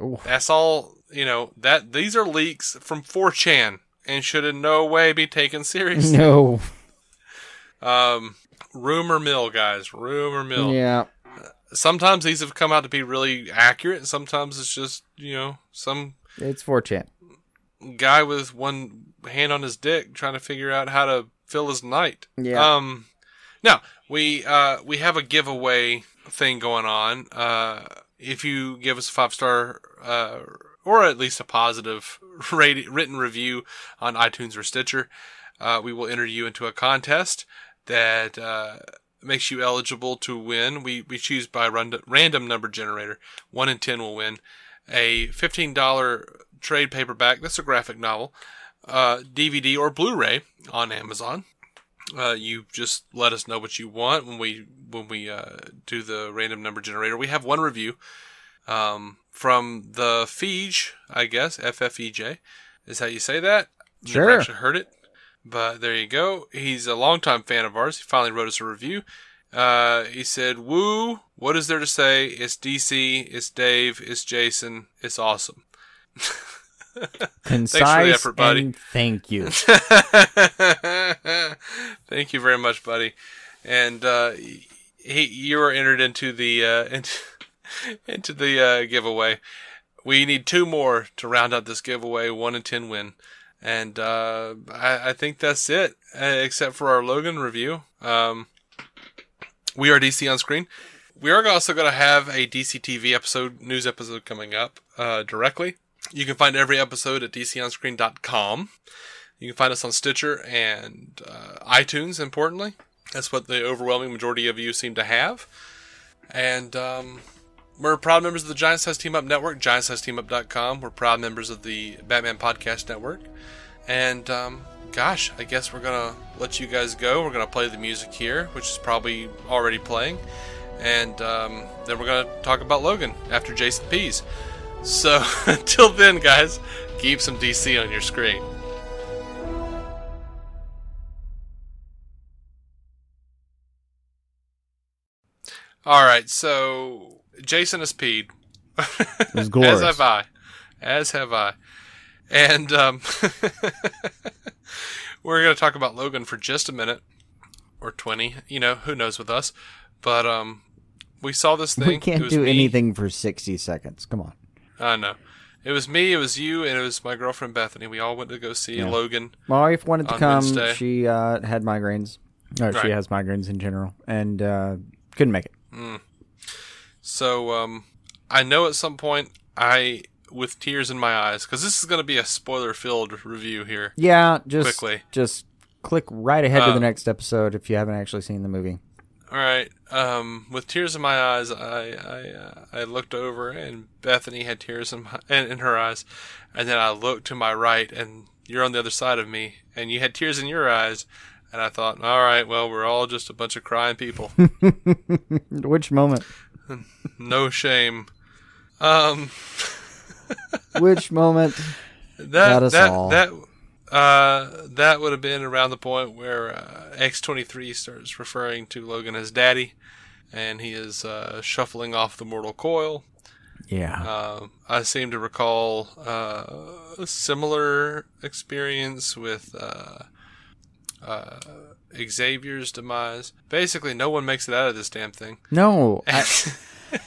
Ooh. That's all, you know, that these are leaks from 4chan and should in no way be taken seriously. No. Um, rumor mill, guys, rumor mill. Yeah. Sometimes these have come out to be really accurate, and sometimes it's just, you know, some It's 4chan. guy with one hand on his dick trying to figure out how to fill his night. Yeah. Um, now we uh we have a giveaway thing going on. Uh, if you give us a five star uh or at least a positive rated, written review on iTunes or Stitcher, uh, we will enter you into a contest that uh, makes you eligible to win. We we choose by random, random number generator. One in ten will win a fifteen dollar trade paperback. That's a graphic novel, uh, DVD or Blu-ray on Amazon. Uh, you just let us know what you want when we when we uh, do the random number generator. We have one review um, from the Feej, I guess F F E J is how you say that. Sure. Never actually heard it, but there you go. He's a longtime fan of ours. He finally wrote us a review. Uh, he said, "Woo! What is there to say? It's DC. It's Dave. It's Jason. It's awesome." Concise effort, buddy. thank you. Thank you very much, buddy. And uh, he, you are entered into the uh, into, into the uh, giveaway. We need two more to round out this giveaway. One in ten win, and uh, I, I think that's it. Uh, except for our Logan review. Um, we are DC on screen. We are also going to have a DC TV episode, news episode coming up uh, directly. You can find every episode at dconscreen.com. You can find us on Stitcher and uh, iTunes, importantly. That's what the overwhelming majority of you seem to have. And um, we're proud members of the Giant Size Team Up Network, giantsizeteamup.com. We're proud members of the Batman Podcast Network. And um, gosh, I guess we're going to let you guys go. We're going to play the music here, which is probably already playing. And um, then we're going to talk about Logan after Jason Pease. So until then, guys, keep some DC on your screen. All right, so Jason has peed. It was As have I. As have I. And um, we're going to talk about Logan for just a minute or 20. You know, who knows with us. But um, we saw this thing. We can't do me. anything for 60 seconds. Come on. I know. It was me, it was you, and it was my girlfriend Bethany. We all went to go see Yeah. Logan. My wife wanted to come. Wednesday. She uh, had migraines. Or Right. She has migraines in general. And uh, couldn't make it. So um, I know at some point I, with tears in my eyes, because this is going to be a spoiler-filled review here. Yeah, just Quickly. just click right ahead to Uh, the next episode if you haven't actually seen the movie. All right. Um, with tears in my eyes, I I, uh, I looked over, and Bethany had tears in my in, in her eyes, and then I looked to my right, and you're on the other side of me, and you had tears in your eyes, and I thought, all right, well, we're all just a bunch of crying people. Which moment? no shame. Um, Which moment? that that all. that uh that would have been around the point where uh, X23 starts referring to Logan as daddy and he is uh, shuffling off the mortal coil Yeah. Um I seem to recall uh, a similar experience with uh, uh, Xavier's demise. Basically, no one makes it out of this damn thing. no. I,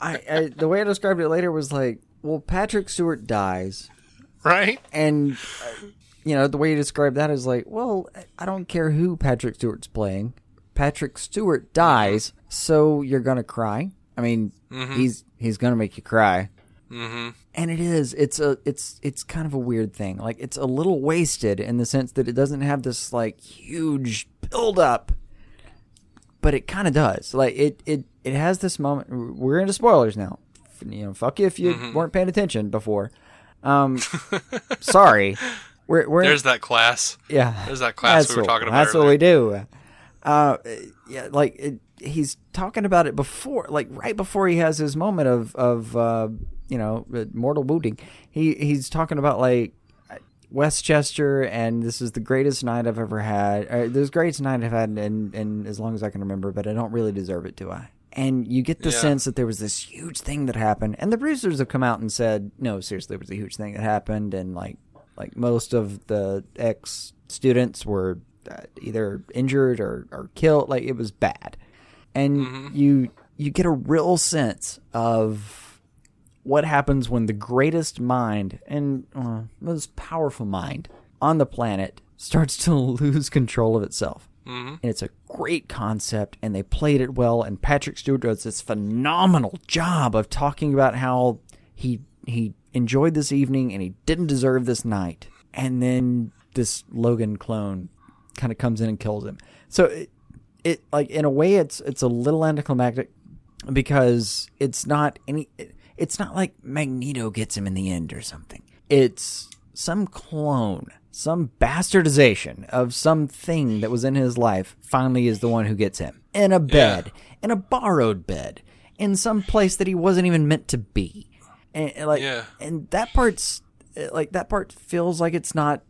I, I the way I described it later was like, well, Patrick Stewart dies, right? and uh, you know the way you described that is like, well, I don't care who Patrick Stewart's playing. Patrick Stewart dies, so you're gonna cry. I mean, he's he's gonna make you cry. Mm-hmm. And it is. It's a. It's it's kind of a weird thing. Like it's a little wasted in the sense that it doesn't have this like huge build up, but it kind of does. Like it it it has this moment. We're into spoilers now. You know, fuck you if you weren't paying attention before. Um, sorry. We're we're There's that class. yeah. there's that class That's we were what- talking about That's what we do. Uh, yeah, like it, he's talking about it before, like right before he has his moment of of uh, you know uh, mortal wounding. He he's talking about like Westchester, and this is the greatest night I've ever had. Uh, this greatest night I've had in, in as long as I can remember, but I don't really deserve it, do I? And you get the Yeah. sense that there was this huge thing that happened, and the producers have come out and said, "No, seriously, there was a huge thing that happened," and like like most of the ex students were uh, either injured or, or killed. Like it was bad, and you you get a real sense of what happens when the greatest mind and uh, most powerful mind on the planet starts to lose control of itself. And it's a great concept, and they played it well. And Patrick Stewart does this phenomenal job of talking about how he he enjoyed this evening and he didn't deserve this night. And then this Logan clone kind of comes in and kills him. So it, it like in a way it's it's a little anticlimactic because it's not any it's not like Magneto gets him in the end or something. It's some clone, some bastardization of something that was in his life finally is the one who gets him in a bed, in a borrowed bed, in some place that he wasn't even meant to be. And and, like Yeah. and that part's like that part feels like it's not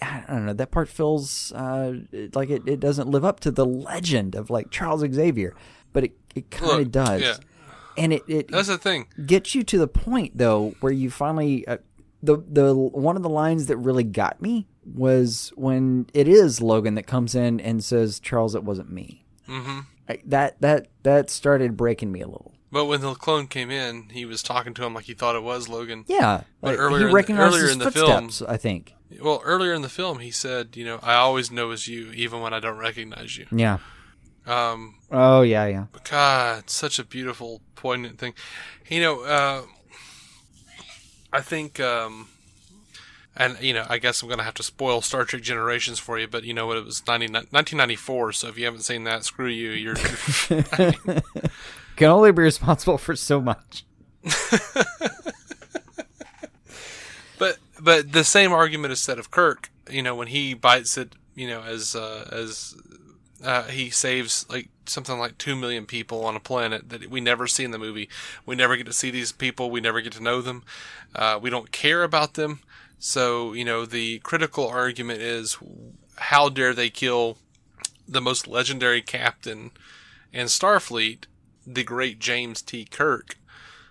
I don't know. That part feels uh, like it, it doesn't live up to the legend of like Charles Xavier, but it, it kind of does. yeah. And it, it That's the thing. gets you to the point though where you finally uh, the the one of the lines that really got me was when it is Logan that comes in and says Charles it wasn't me. Mm-hmm. that that that started breaking me a little. But when the clone came in, he was talking to him like he thought it was Logan. Yeah, But like, earlier he in the- earlier in the film- I think. Well, earlier in the film, he said, you know, I always know it's you, even when I don't recognize you. Yeah. Um, Oh yeah, yeah. God, such a beautiful, poignant thing. You know, uh, I think, um, and you know, I guess I'm gonna have to spoil Star Trek Generations for you, but you know what? It was 90, 1994, so if you haven't seen that, screw you. You're, Can only be responsible for so much. but but the same argument is said of Kirk. You know, when he bites it, you know, as uh, as uh, he saves like something like two million people on a planet that we never see in the movie. We never get to see these people. We never get to know them. Uh, we don't care about them. So you know, the critical argument is, how dare they kill the most legendary captain in Starfleet, the great James T. Kirk?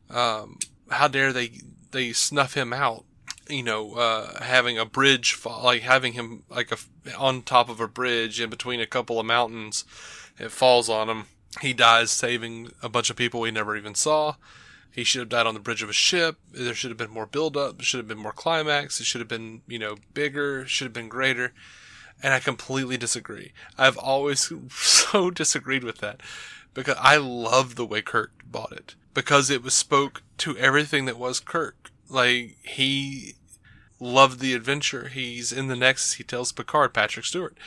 Um, how dare they they snuff him out? You know, uh, having a bridge, fall, like having him like a, on top of a bridge in between a couple of mountains. It falls on him. He dies saving a bunch of people we never even saw. He should have died on the bridge of a ship. There should have been more build up. There should have been more climax. It should have been, you know, bigger. Should have been greater. And I completely disagree. I've always so disagreed with that because I love the way Kirk bought it because it was spoke to everything that was Kirk. Like he loved the adventure. He's in the Nexus. He tells Picard, Patrick Stewart.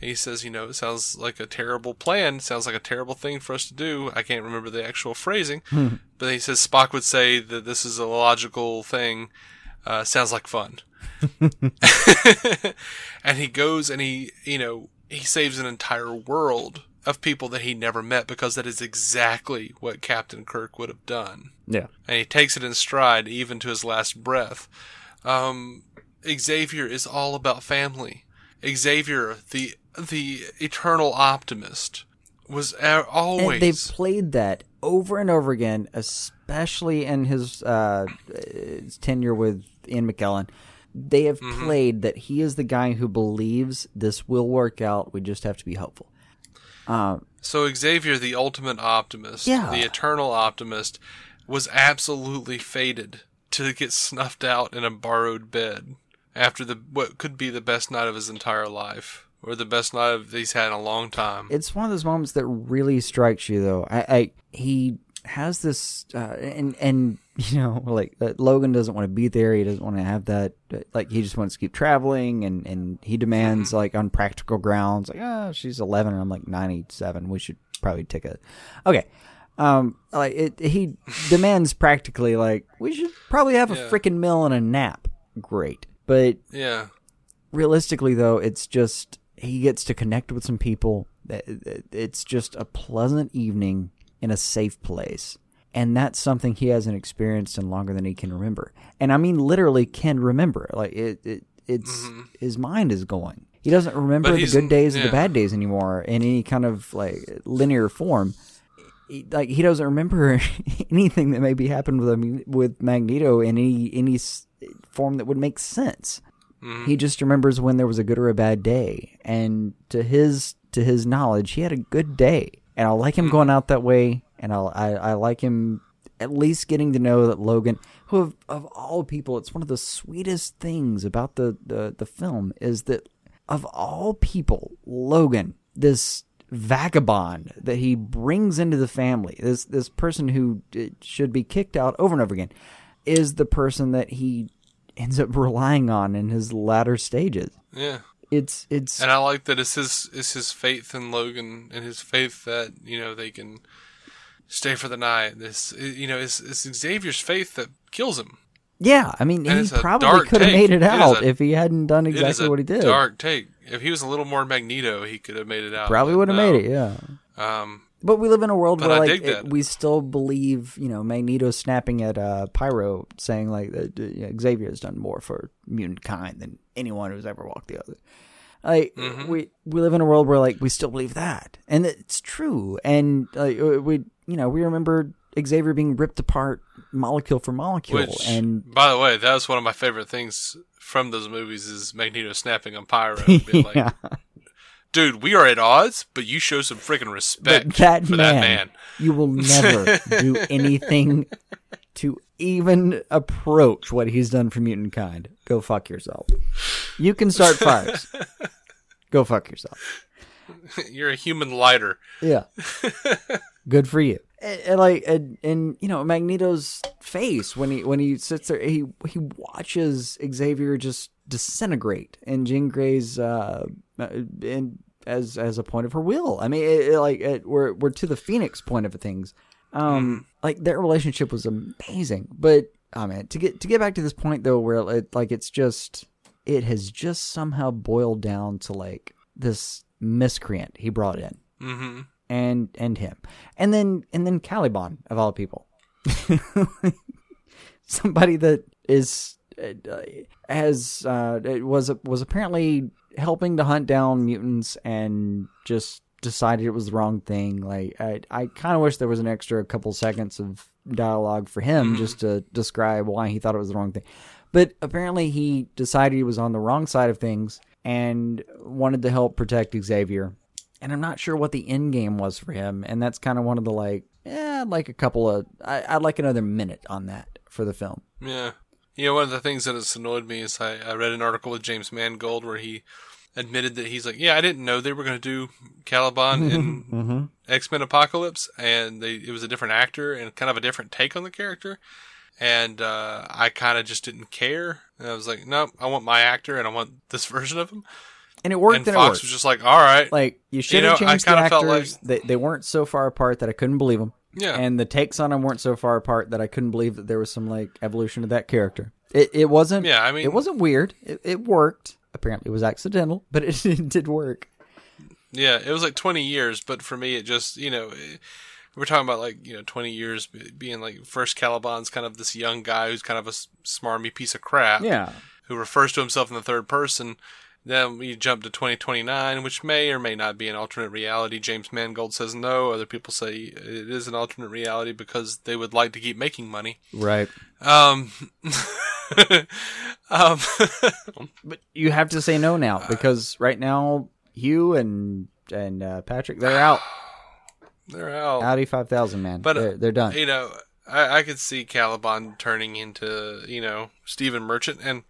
He says, you know, it sounds like a terrible plan. It sounds like a terrible thing for us to do. I can't remember the actual phrasing, but he says Spock would say that this is a logical thing. Uh, sounds like fun. and he goes and he, you know, he saves an entire world of people that he never met because that is exactly what Captain Kirk would have done. Yeah. And he takes it in stride even to his last breath. Um, Xavier is all about family. Xavier, the the eternal optimist, was always And they've played that over and over again, especially in his, uh, his tenure with Ian McKellen. They have Mm-hmm. played that he is the guy who believes this will work out. We just have to be hopeful. So Xavier, the ultimate optimist, Yeah. the eternal optimist, was absolutely fated to get snuffed out in a borrowed bed after the what could be the best night of his entire life or the best night of- he's had in a long time. It's one of those moments that really strikes you, though. I, I he has this, uh, and and you know, like uh, Logan doesn't want to be there. He doesn't want to have that. uh, Like he just wants to keep traveling, and and he demands like on practical grounds, like oh, she's eleven, and I'm like ninety seven. We should probably take a, okay. Um, like it, he demands practically like we should probably have a freaking meal and a nap. Great, but yeah. realistically though it's just he gets to connect with some people it's just a pleasant evening in a safe place and that's something he hasn't experienced in longer than he can remember and i mean literally can remember like it, it it's his mind is going he doesn't remember Mm-hmm. The good days or yeah. the bad days anymore in any kind of like linear form he- like he doesn't remember anything that maybe happened with him with Magneto in any any form that would make sense. Mm-hmm. He just remembers when there was a good or a bad day, and to his to his knowledge, he had a good day, and I like him going out that way, and I'll, I I like him at least getting to know that Logan, who of, of all people, it's one of the sweetest things about the the the film is that of all people, Logan, this vagabond that he brings into the family, this this person who should be kicked out over and over again, is the person that he ends up relying on in his latter stages. Yeah. It's it's And I like that it's his it's his faith in Logan and his faith that you know they can stay for the night. This you know it's, it's Xavier's faith that kills him. yeah. I mean, And he probably could have made it It out a- if he hadn't done it exactly what he did. dark take. If he was a little more Magneto, he could have made it out. Probably would have no. made it. Yeah. Um, But we live in a world where I like it- we still believe, you know, Magneto snapping at uh, Pyro, saying like that uh, you know, Xavier has done more for mutant kind than anyone who's ever walked the other. Like Mm-hmm. we we live in a world where like we still believe that, and it's true. And like uh, we, you know, we remember Xavier being ripped apart molecule for molecule, which, and by the way, that was one of my favorite things from those movies is Magneto snapping on Pyro. being like, yeah, Dude, we are at odds, but you show some freaking respect but that for man, that man. you will never do anything to even approach what he's done for mutant kind. Go fuck yourself. You can start fires. Go fuck yourself. You're a human lighter. Yeah. Good for you. And, and like and, and you know Magneto's face when he when he sits there he he watches Xavier just disintegrate in Jean Grey's uh in as as a point of her will. I mean it, it, like it, we're we're to the Phoenix point of things. Um like their relationship was amazing. But oh man, to get to get back to this point though where it like it's just it has just somehow boiled down to like this miscreant he brought in hmm and and him, and then and then Caliban of all people, somebody that is uh, has uh, was was apparently helping to hunt down mutants and just decided it was the wrong thing. Like I I kind of wish there was an extra couple seconds of dialogue for him just to describe why he thought it was the wrong thing. But apparently he decided he was on the wrong side of things and wanted to help protect Xavier and I'm not sure what the end game was for him. And that's kind of one of the like, yeah, I'd like a couple of, I, I'd like another minute on that for the film. Yeah. You know, one of the things that has annoyed me is I, I read an article with James Mangold where he admitted that he's like, yeah, I didn't know they were going to do Caliban mm-hmm. in mm-hmm. X Men Apocalypse, and they it was a different actor and kind of a different take on the character, and uh, I kind of just didn't care. And I was like, nope, I want my actor and I want this version of him. And it worked. and And, it Fox worked. was just like, all right, like you should have know, changed the actors. they, they weren't so far apart that I couldn't believe them. Yeah. And the takes on them weren't so far apart that I couldn't believe that there was some like evolution of that character. It it wasn't. Yeah, I mean- it wasn't weird. It, it worked. Apparently, it was accidental, but it, it did work. Yeah, it was like 20 years, but for me, it just, you know, eh, we're talking about like, you know, 20 years being like first Caliban's kind of this young guy who's kind of a smarmy piece of crap Yeah. who refers to himself in the third person. Then we jump to 2029, which may or may not be an alternate reality. James Mangold says no. Other people say it is an alternate reality because they would like to keep making money. Right. Um, um, But you have to say no now because right now Hugh and and uh, Patrick they're out. they're out. Audi five thousand man. But uh, they're, they're done. You know, I, I could see Caliban turning into you know Stephen Merchant, and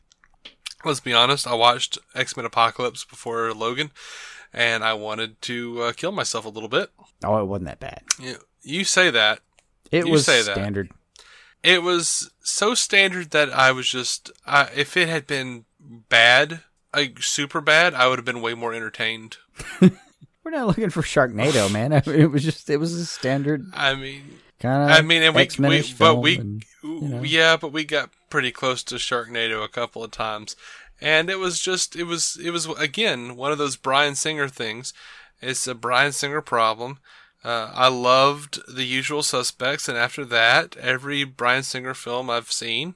let's be honest, I watched X Men Apocalypse before Logan, and I wanted to uh, kill myself a little bit. Oh, it wasn't that bad. You, you say that. It You was say that. standard. It was so standard that I was just, I, if it had been bad, like super bad, I would have been way more entertained. We're not looking for Sharknado, man. I mean, it was just it was a standard I mean, kind of. I mean, and we, we but we, and- know. yeah, but we got pretty close to Sharknado a couple of times, and it was just, it was, it was again one of those Bryan Singer things. It's a Bryan Singer problem. Uh, I loved The Usual Suspects, and after that, every Bryan Singer film I've seen,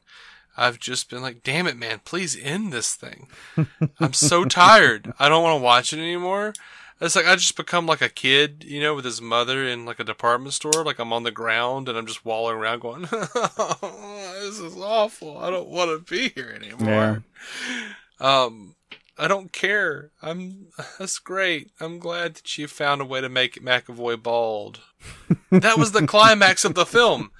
I've just been like, "Damn it, man! Please end this thing. I'm so tired. I don't want to watch it anymore." It's like I just become like a kid, you know, with his mother in like a department store. Like I'm on the ground and I'm just walling around going, "This is awful. I don't want to be here anymore." Um, I don't care. I'm. That's great. I'm glad that you found a way to make McAvoy bald. that was the climax of the film.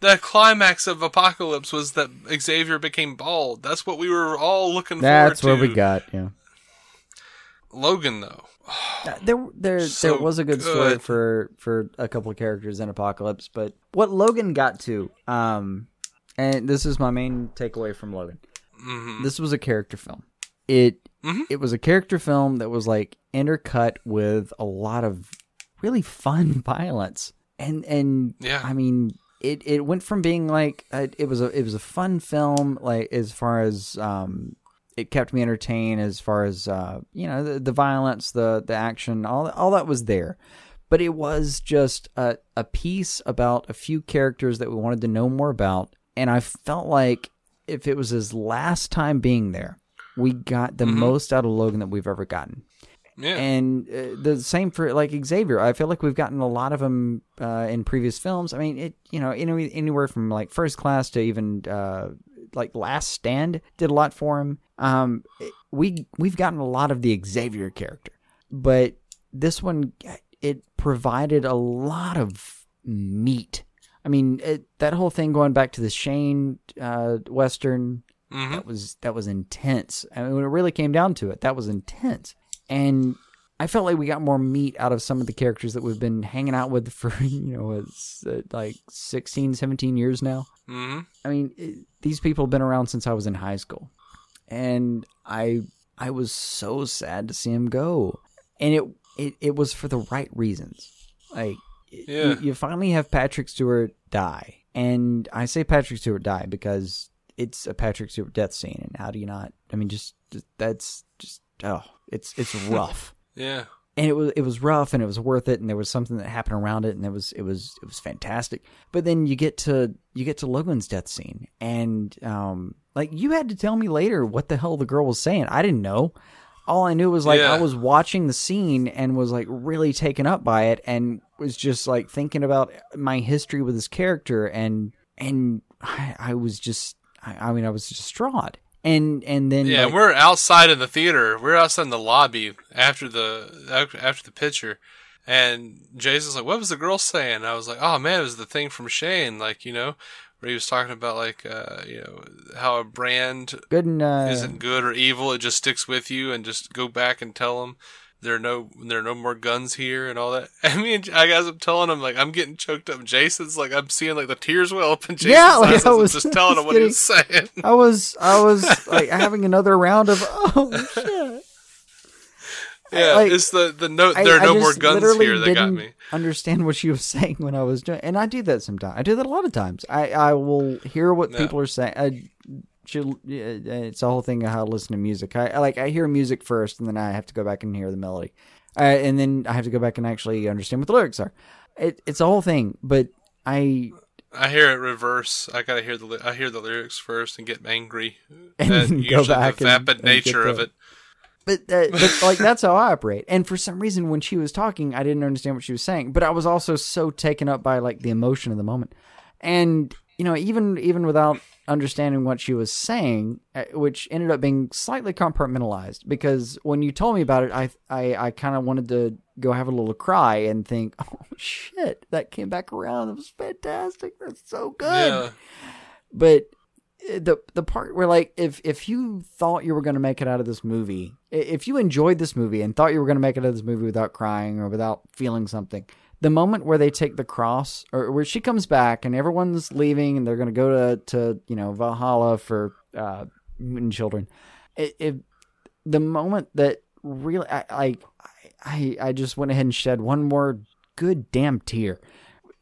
The climax of Apocalypse was that Xavier became bald. That's what we were all looking for. That's forward to. we got. Yeah. Logan, though. Uh, There, there, So there was a good, story for for a couple of characters in Apocalypse, but what Logan got to, um, and this is my main takeaway from Logan. hmm This was a character film. It Mhm. it was a character film that was like intercut with a lot of really fun violence, and and Yeah. I mean. It, it went from being like uh, it was a it was a fun film like as far as um it kept me entertained as far as uh, you know the, the violence, the the action, all all that was there. But it was just a a piece about a few characters that we wanted to know more about, and I felt like if it was his last time being there, we got the most out of Logan that we've ever gotten. Yeah. And uh, the same for like Xavier. I feel like we've gotten a lot of him uh, in previous films. I mean, it you know any, anywhere from like First Class to even uh, like Last Stand did a lot for him. Um, we we've gotten a lot of the Xavier character, but this one it provided a lot of meat. I mean, it, that whole thing going back to the Shane uh, Western hmm that was that was intense. I mean, when it really came down to it, that was intense. And I felt like we got more meat out of some of the characters that we've been hanging out with for you know it's uh, like 16, 17 years now. hmm I mean, it, these people have been around since I was in high school, and I I was so sad to see him go, and it it, it was for the right reasons. Like Yeah. you, you finally have Patrick Stewart die, and I say Patrick Stewart die because it's a Patrick Stewart death scene, and how do you not? I mean, just, just that's just oh, it's it's rough Yeah. and it was it was rough and it was worth it and there was something that happened around it and it was it was it was fantastic but then you get to you get to logan's death scene and um like you had to tell me later what the hell the girl was saying i didn't know all i knew was like Yeah. i was watching the scene and was like really taken up by it and was just like thinking about my history with this character and and i, I was just I, I mean i was distraught and and then Yeah, like, we're outside in the theater. We're outside in the lobby after the after, after the picture, and Jason's like, "What was the girl saying?" I was like, "Oh man, it was the thing from Shane, like you know, where he was talking about like uh, you know how a brand good and uh, isn't good or evil; it just sticks with you, and just go back and tell them." There are no, there are no more guns here, and all that. I mean, I guys, I'm telling him like I'm getting choked up. Jason's like I'm seeing like the tears well up in Jason's Yeah, like, eyes. I as I'm was- just telling I him was what he was saying. I was I was like having another round of oh shit. Yeah, like, it's the the no. There are I no more guns here. That got me. Understand what she was saying when I was doing, and I do that sometimes. I do that a lot of times. I I will hear what Yeah. people are saying. I, should, it's the whole thing of how to listen to music. I, I like I hear music first, and then I have to go back and hear the melody, uh, and then I have to go back and actually understand what the lyrics are. It, it's a whole thing, but I I hear it reverse. I gotta hear the I hear the lyrics first and get angry. And at then go back the vapid and nature of it. But, uh, but like that's how I operate. And for some reason, when she was talking, I didn't understand what she was saying. But I was also so taken up by like the emotion of the moment, and you know, even even without understanding what she was saying, uh, which ended up being slightly compartmentalized, because when you told me about it, I I, I kind of wanted to go have a little cry and think, oh shit, that came back around. It was fantastic. That's so good Yeah, but the the part where like if if you thought you were going to make it out of this movie, if you enjoyed this movie and thought you were going to make it out of this movie without crying or without feeling something, the moment where they take the cross or where she comes back and everyone's leaving and they're going to go to to you know Valhalla for uh, mutant children, it, it the moment that really I, I I I just went ahead and shed one more good damn tear.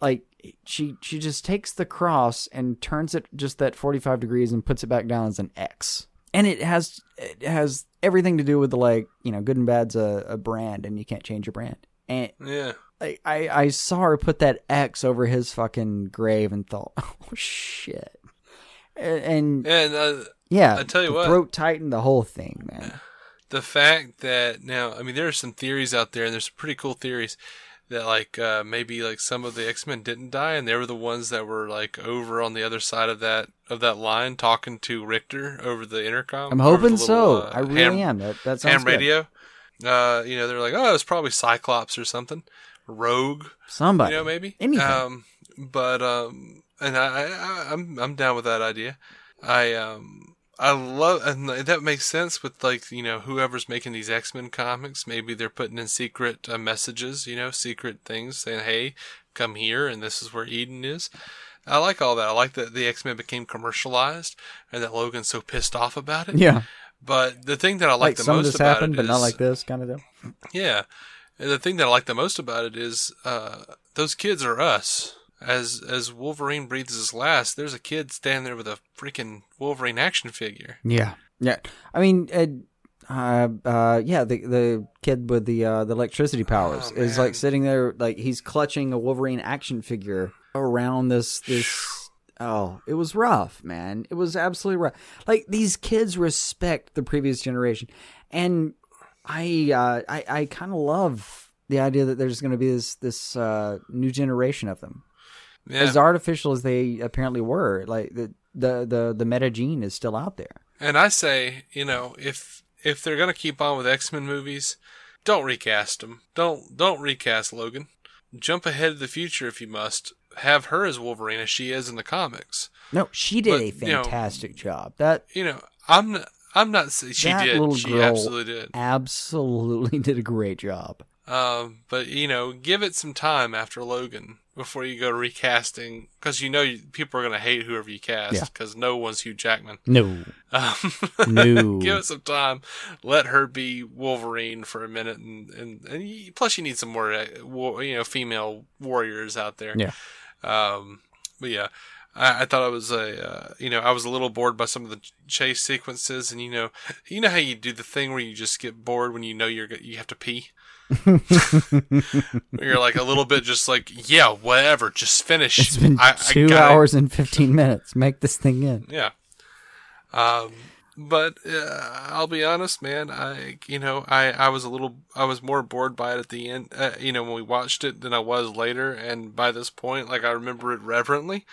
Like she she just takes the cross and turns it just that 45 degrees and puts it back down as an X. And it has it has everything to do with the like, you know, good and bad's a, a brand and you can't change your brand. And Yeah. I, I I saw her put that X over his fucking grave and thought, "Oh shit." And, and And uh, yeah, I tell you what. throat tightened the whole thing, man. the fact that now, I mean, there are some theories out there, and there's some pretty cool theories that like uh, maybe like some of the X Men didn't die, and they were the ones that were like over on the other side of that of that line talking to Rictor over the intercom. I'm hoping so. uh, I really ham- am. That that sounds Ham good. radio. Uh, you know, they're like, oh, it's probably Cyclops or something, Rogue. Somebody, you know, maybe anything. Um, but um, and I, I, I'm, I'm down with that idea. I, um, I love, and that makes sense with like you know whoever's making these X Men comics. Maybe they're putting in secret uh, messages, you know, secret things saying, "Hey, come here," and this is where Eden is. I like all that. I like that the X Men became commercialized, and that Logan's so pissed off about it. yeah, But the thing that I like, like the some of most this about happened, it but not like this kind of deal. yeah. And the thing that I like the most about it is uh, those kids are us. As as Wolverine breathes his last, there's a kid standing there with a freaking Wolverine action figure. Yeah, yeah. I mean, uh, uh, uh, yeah. The the kid with the uh, the electricity powers Oh, is like sitting there, like he's clutching a Wolverine action figure around this this. Oh, it was rough, man. It was absolutely rough. Like these kids respect the previous generation, and I uh, I I kind of love the idea that there's going to be this this uh, new generation of them Yeah. as artificial as they apparently were. Like the the the the meta gene is still out there. and I say, you know, if if they're gonna keep on with X Men movies, don't recast them. Don't don't recast Logan. Jump ahead of the future if you must. Have her as Wolverine as she is in the comics. No, she did But, a you know- fantastic job. That You know, I'm not, I'm not saying she that did. little She girl absolutely did. absolutely did a great job. Um, but you know, give it some time after Logan before you go recasting, because you know you, people are going to hate whoever you cast, Yeah. because no one's Hugh Jackman. No, Um, No. give it some time. Let her be Wolverine for a minute, and and, and you, plus you need some more, uh, you know, female warriors out there. Yeah. Um, but yeah. I, I thought I was a, uh, you know, I was a little bored by some of the chase sequences, and you know, you know how you do the thing where you just get bored when you know you're you have to pee. You're like a little bit just like, yeah, whatever, just finish. it's been I- I two gotta- hours and fifteen minutes. Make this thing in. Yeah. Um, but uh, I'll be honest, man. I, you know, I, I was a little, I was more bored by it at the end. Uh, you know, when we watched it than I was later. And by this point, like I remember it reverently.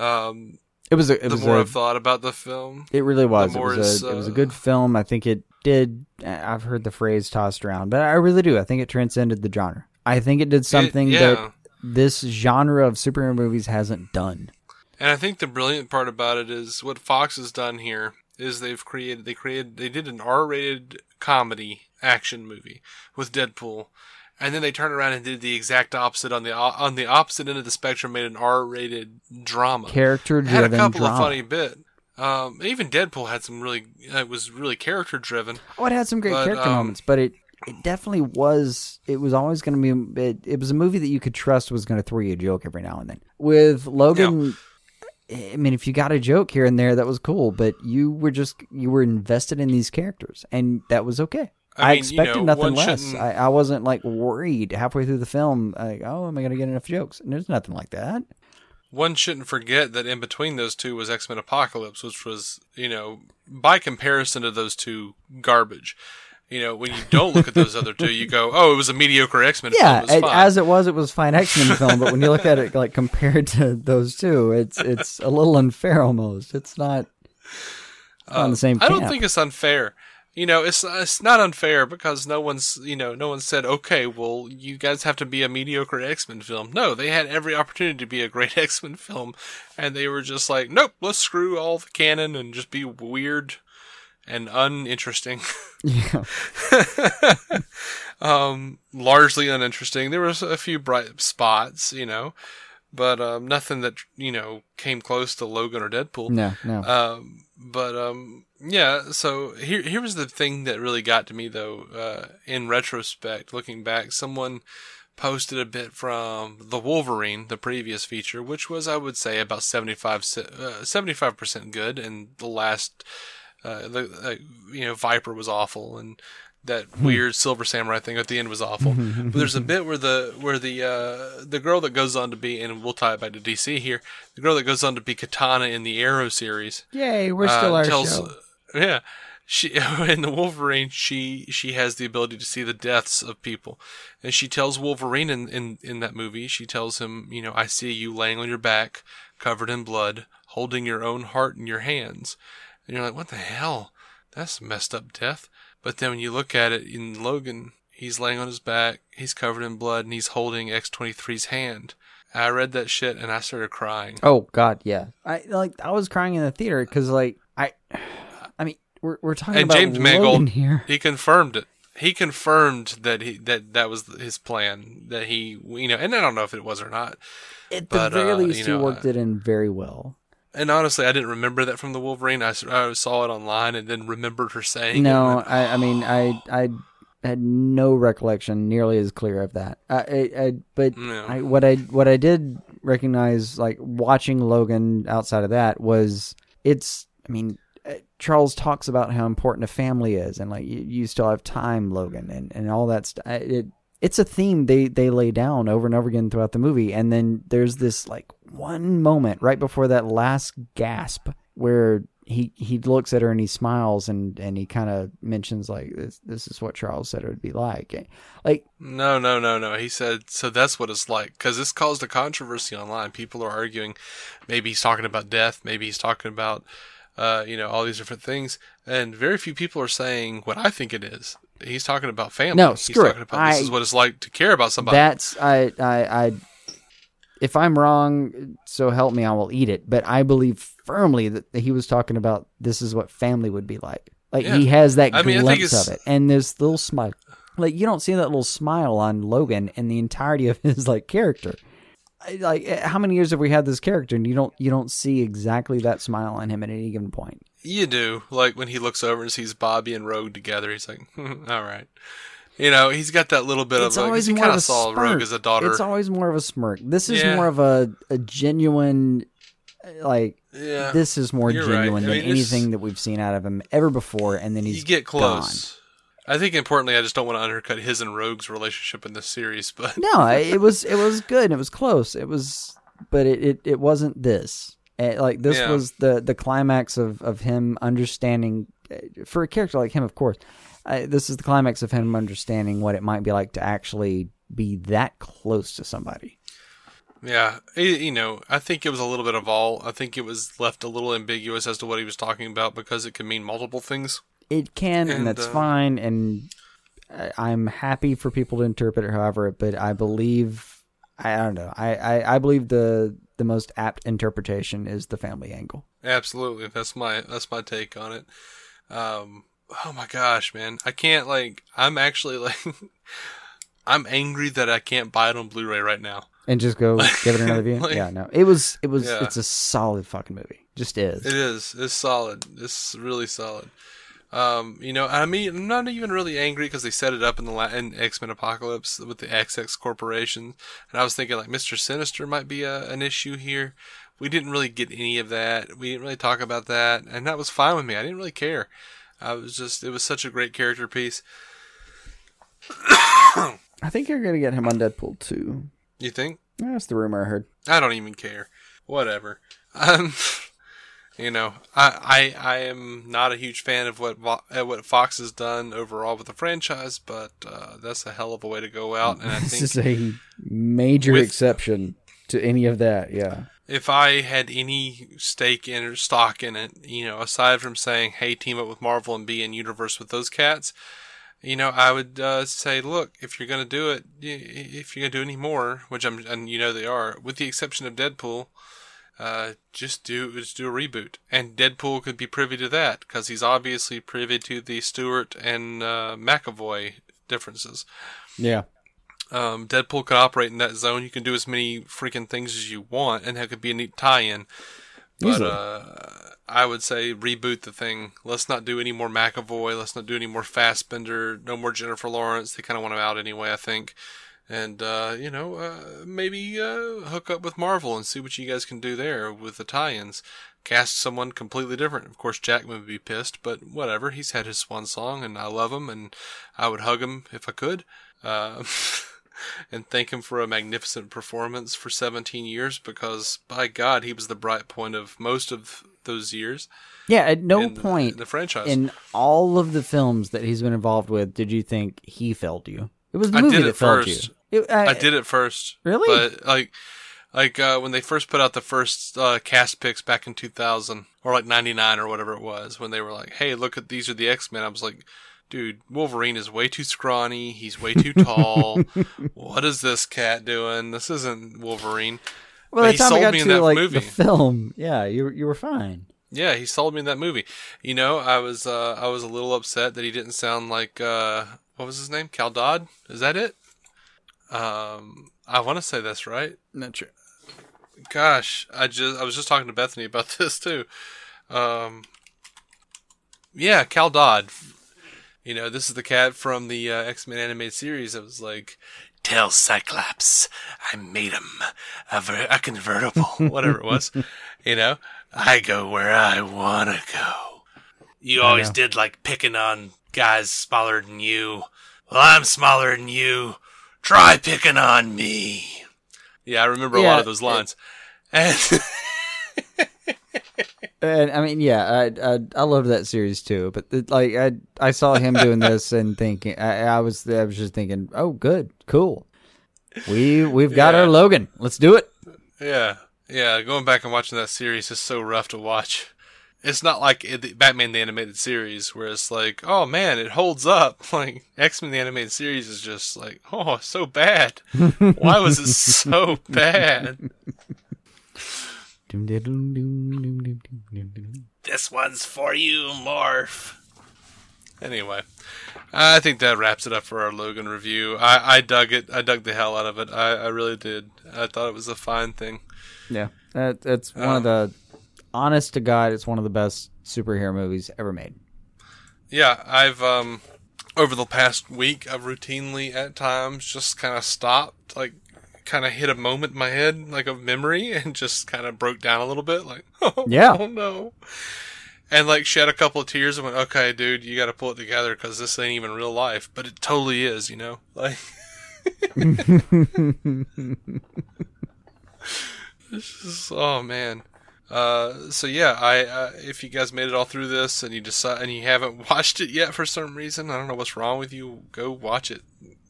Um, It was a. It the was more a, I've thought about the film, It really was. It was a. It was a uh, good film. I think it did. I've heard the phrase tossed around, but I really do. I think it transcended the genre. I think it did something yeah. that this genre of superhero movies hasn't done. And I think the brilliant part about it is what Fox has done here is they've created they created they did an R-rated comedy action movie with Deadpool, and then they turned around and did the exact opposite on the on the opposite end of the spectrum, made an R-rated drama. Character It had a driven couple drama. of funny bit. Um, even Deadpool had some really uh, was really character driven. Oh, it had some great But, character um, moments, but it it definitely was. It was always going to be. It, it was a movie that you could trust was going to throw you a joke every now and then. With Logan, I mean, if you got a joke here and there, that was cool. But you were just you were invested in these characters, and that was okay. I I, mean, you expected know, nothing less. I, I wasn't like worried halfway through the film. Like, oh, am I going to get enough jokes? And there's nothing like that. One shouldn't forget that in between those two was X Men Apocalypse, which was, you know, by comparison to those two, garbage. You know, when you don't look at those other two, you go, "Oh, it was a mediocre X Men Yeah, film." It it- as it was, it was fine X Men film. But when you look at it like compared to those two, it's it's a little unfair almost. It's not. It's not on the uh, same I don't think it's unfair. You know, it's it's not unfair because no one's you know no one said okay, well you guys have to be a mediocre X Men film. No, they had every opportunity to be a great X Men film, and they were just like, nope, let's screw all the canon and just be weird and uninteresting. Yeah. um, largely uninteresting. There was a few bright spots, you know, but um, nothing that you know came close to Logan or Deadpool. No, no. Um, but um, yeah. So here, here was the thing that really got to me, though. Uh, in retrospect, looking back, someone posted a bit from the Wolverine, the previous feature, which was, I would say, about 75 uh, percent good, and the last, uh, the uh, you know, Viper was awful, and that weird Silver Samurai thing at the end was awful. but there's a bit where the where the uh, the girl that goes on to be, and we'll tie it back to DC here, the girl that goes on to be Katana in the Arrow series. Yay, we're still uh, our tells, show. Yeah, she in the Wolverine, she she has the ability to see the deaths of people, and she tells Wolverine in in in that movie, she tells him, you know, I see you laying on your back, covered in blood, holding your own heart in your hands, and you're like, what the hell? That's messed up death. But then when you look at it in Logan, he's laying on his back, he's covered in blood, and he's holding X23's hand. I read that shit and I started crying. Oh God, yeah. I like I was crying in the theater because like I, I mean we're we're talking and about James Logan Mangold, here. he confirmed it. He confirmed that he that that was his plan. That he, you know, and I don't know if it was or not. At but, the very uh, least, you he know, worked it in very well. And honestly, I didn't remember that from the Wolverine. I, I saw it online and then remembered her saying. No, I, I mean, I, I had no recollection nearly as clear of that. I, I, I but No. I, what I, what I did recognize, like watching Logan outside of that, was it's. I mean, uh, Charles talks about how important a family is, and like you, you still have time, Logan, and and all that stuff. It, it's a theme they they lay down over and over again throughout the movie, and then there's this like one moment right before that last gasp where he he looks at her and he smiles and and he kind of mentions like this this is what Charles said it would be like like No, no, no, no. He said, so that's what it's like. Because this caused a controversy online. People are arguing maybe he's talking about death, maybe he's talking about, uh, you know, all these different things. And very few people are saying what I think it is. He's talking about family. No, he's screw it. talking about this I- is what it's like to care about somebody. that's I I I if I'm wrong so help me I will eat it but I believe firmly that he was talking about this is what family would be like like he has that I mean, I think glimpse it's- of it and this little smile like you don't see that little smile on Logan in the entirety of his like character like eh, how many years have we had this character and you don't you don't see exactly that smile on him at any given point You do. Like when he looks over and sees Bobby and Rogue together, he's like, all right. You know, he's got that little bit it's of always he more kind of a saw smirk. Rogue as a daughter. It's always more of a smirk. This is Yeah. more of a a genuine, like yeah. this is more You're right. genuine I than mean, anything that we've seen out of him ever before. And then he's you get gone. I think importantly, I just don't want to undercut his and Rogue's relationship in this series, but No, it was it was good. It was close. It was, but it it, it wasn't this. Eh, like this Yeah. was the the climax of of him understanding eh, for a character like him, of course. Uh, this is the climax of him understanding what it might be like to actually be that close to somebody. Yeah, you know, I think it was a little bit of all. I think it was left a little ambiguous as to what he was talking about because it could mean multiple things. It can, and, And, that's uh, fine. And I'm happy for people to interpret it however. But I believe, I, I don't know. I, I, I believe the the most apt interpretation is the family angle. Absolutely, that's my that's my take on it. Um, oh my gosh, man, I can't like. I'm actually like, I'm angry that I can't buy it on Blu-ray right now. And just go give it another view. Like- yeah, no, it was it was Yeah. it's a solid fucking movie. Just is. It is. It's solid. It's really solid. Um, you know, I mean, I'm not even really angry because they set it up in the la- in X Men Apocalypse with the Essex Corporation, and I was thinking like Mister Sinister might be a, an issue here. We didn't really get any of that. We didn't really talk about that, and that was fine with me. I didn't really care. I was just, it was such a great character piece. I think you're gonna get him on Deadpool too. You think? That's the rumor I heard. I don't even care. Whatever. Um, you know, I, I I am not a huge fan of what uh, what Fox has done overall with the franchise, but uh, that's a hell of a way to go out. And I This is a major with- exception to any of that. Yeah. if I had any stake in or stock in it, you know, aside from saying, "Hey, team up with Marvel and be in universe with those cats," you know, I would uh, say, look, if you're going to do it, if you're going to do any more, which I'm, and you know they are, with the exception of Deadpool, uh, just do just do a reboot, and Deadpool could be privy to that because he's obviously privy to the Stewart and uh, McAvoy differences. Yeah. Um, Deadpool could operate in that zone. You can do as many freaking things as you want, and that could be a neat tie-in. But uh, I would say reboot the thing. Let's not do any more McAvoy. Let's not do any more Fassbender. No more Jennifer Lawrence. They kind of want him out anyway, I think. And uh, you know, uh, maybe uh, hook up with Marvel and see what you guys can do there with the tie-ins. Cast someone completely different. Of course, Jackman would be pissed, but whatever. He's had his swan song, and I love him, and I would hug him if I could. Uh, and thank him for a magnificent performance for 17 years because by God, he was the bright point of most of those years. Yeah, at no in the- point the franchise. in all of the films that he's been involved with did you think he failed you. It was the I movie did that failed first. you. It- I, I did it first. Really? But like, like uh, when they first put out the first uh, cast picks back in 2000 or like 99 or whatever it was, when they were like, "Hey, look at these are the X Men," I was like. Dude, Wolverine is way too scrawny. He's way too tall. what is this cat doing? This isn't Wolverine. Well, But the time sold I got me in to that like movie. the film, yeah, you you were fine. Yeah, he sold me in that movie. You know, I was uh, I was a little upset that he didn't sound like uh, what was his name? Cal Dodd? Is that it? Um, I want to say that's right. Not true. Gosh, I just I was just talking to Bethany about this too. Um, yeah, Cal Dodd. You know, this is the cat from the uh, X Men animated series. That was like, "Tell Cyclops I made him a, ver- a convertible, whatever it was." you know, I go where I wanna go. You always did like picking on guys smaller than you. Well, I'm smaller than you. Try picking on me. Yeah, I remember a Yeah, lot of those lines. And And I mean, yeah, I I, I loved that series too. But it, like, I I saw him doing this and thinking, I, I was I was just thinking, oh, good, cool. We we've got Yeah. our Logan. Let's do it. yeah, yeah, going back and watching that series is so rough to watch. It's not like it, the Batman the animated series where it's like, oh man, it holds up. Like X Men the animated series is just like, oh, so bad. Why was it so bad? Doom, da, doom, doom, doom, doom, doom, doom, doom. This one's for you, Morph. Anyway, I think that wraps it up for our Logan review. I, I dug it. I dug the hell out of it. I, I really did. I thought it was a fine thing. Yeah, that, that's one Um, of the honest to God. It's one of the best superhero movies ever made. Yeah, I've um over the past week I've routinely at times just kind of stopped, like kind of hit a moment in my head like of memory and just kind of broke down a little bit like oh, Yeah. oh no. And like shed a couple of tears and went, "Okay, dude, you got to pull it together cuz this ain't even real life." But it totally is, you know? Like This is- oh man. Uh, so yeah, I uh, if you guys made it all through this and you decide and you haven't watched it yet for some reason, I don't know what's wrong with you. Go watch it.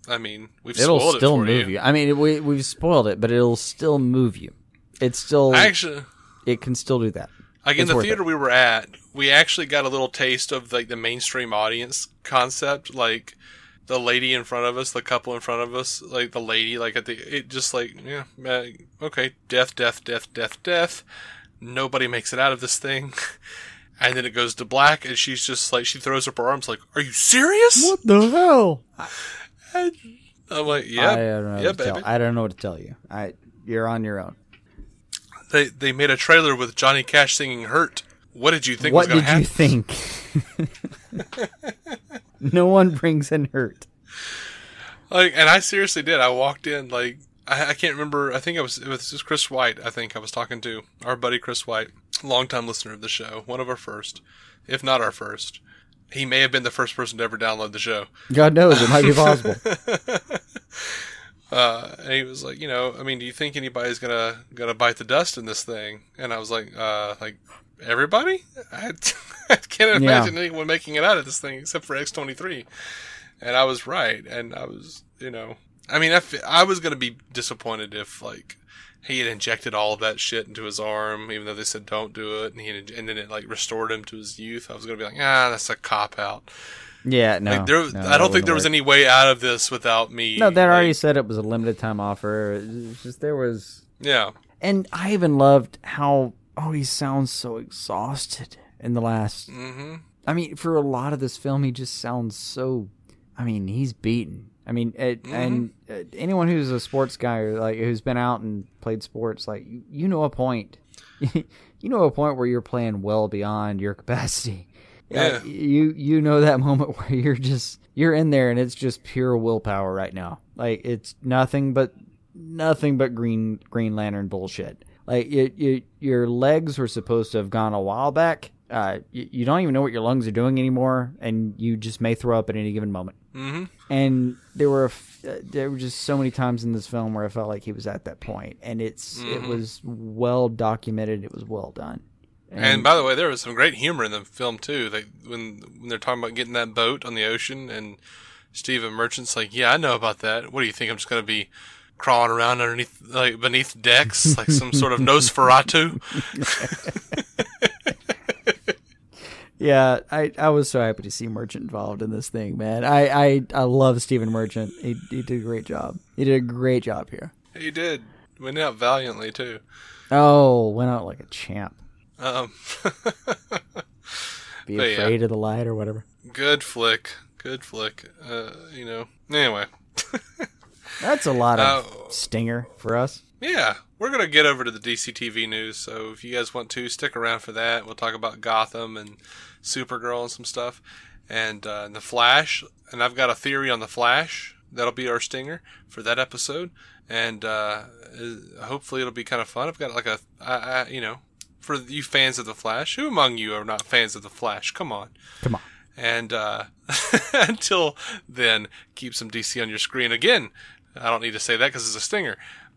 I mean, we've It'll spoiled still it move you. I mean, we we've spoiled it, but it'll still move you. It's still actually, it can still do that. like in the theater we were at, we actually got a little taste of like the mainstream audience concept, like the lady in front of us, the couple in front of us, like the lady, like at the, it just like, yeah, okay, death, death, death, death, death. Nobody makes it out of this thing. And then it goes to black, and she's just like, she throws up her arms, like, "Are you serious?" What the hell? I'm like, "Yeah, I don't know. yeah, what to tell. baby." I don't know what to tell you. I you're on your own. They they made a trailer with Johnny Cash singing "Hurt." What did you think what was going did to you think? no one brings in hurt. Like, and I seriously did. I walked in like I, I can't remember. I think it was it was Chris White. I think I was talking to our buddy Chris White, longtime listener of the show, one of our first, if not our first. He may have been the first person to ever download the show. God knows it might be possible. Uh, and he was like, you know, I mean, do you think anybody's gonna gonna bite the dust in this thing? And I was like, uh, like everybody? I, I can't Yeah. imagine anyone making it out of this thing except for X twenty three. And I was right, and I was, you know, I mean, I, f- I was gonna be disappointed if like he had injected all of that shit into his arm, even though they said don't do it, and he had, and then it like restored him to his youth. I was gonna be like, ah, that's a cop out. Yeah, no. like there, no, I don't think there was work. any way out of this without me. No, they already said it was a limited time offer. It's just there was, yeah, and I even loved how oh he sounds so exhausted in the last. hmm I mean, for a lot of this film, he just sounds so. I mean, he's beaten. I mean, it, and uh, anyone who's a sports guy or like who's been out and played sports, like you, you know a point. you know a point where you're playing well beyond your capacity. Yeah. Uh, you you know that moment where you're just you're in there and it's just pure willpower right now. Like it's nothing but nothing but green Green Lantern bullshit. Like it, it, your legs were supposed to have gone a while back. Uh, you, you don't even know what your lungs are doing anymore, and you just may throw up at any given moment. hmm And there were a f- uh, there were just so many times in this film where I felt like he was at that point, and it's it was well documented. It was well done. And by the way, there was some great humor in the film too. They when when they're talking about getting that boat on the ocean, and Stephen Merchant's like, "Yeah, I know about that. What do you think? I'm just gonna be crawling around underneath, like beneath decks, like some sort of Nosferatu?" Yeah, I, I was so happy to see Merchant involved in this thing, man. I, I, I love Stephen Merchant. He, he did a great job. He did a great job here. he did. Went out valiantly too. Oh, went out like a champ. Um, Be But yeah. afraid of the light or whatever. good flick. Good flick. Uh, you know. Anyway. That's a lot of Oh. stinger for us. Yeah, we're gonna get over to the DC TV news. So if you guys want to stick around for that, we'll talk about Gotham and Supergirl and some stuff, and uh, the Flash. And I've got a theory on the Flash that'll be our stinger for that episode, and uh, uh, hopefully it'll be kind of fun. I've got like a, I, I, you know, for you fans of the Flash, who among you are not fans of the Flash? Come on. Come on. And uh, until then, keep some DC on your screen. Again, I don't need to say that because it's a stinger,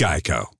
Geico.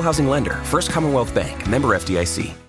Housing lender, First Commonwealth Bank, member FDIC.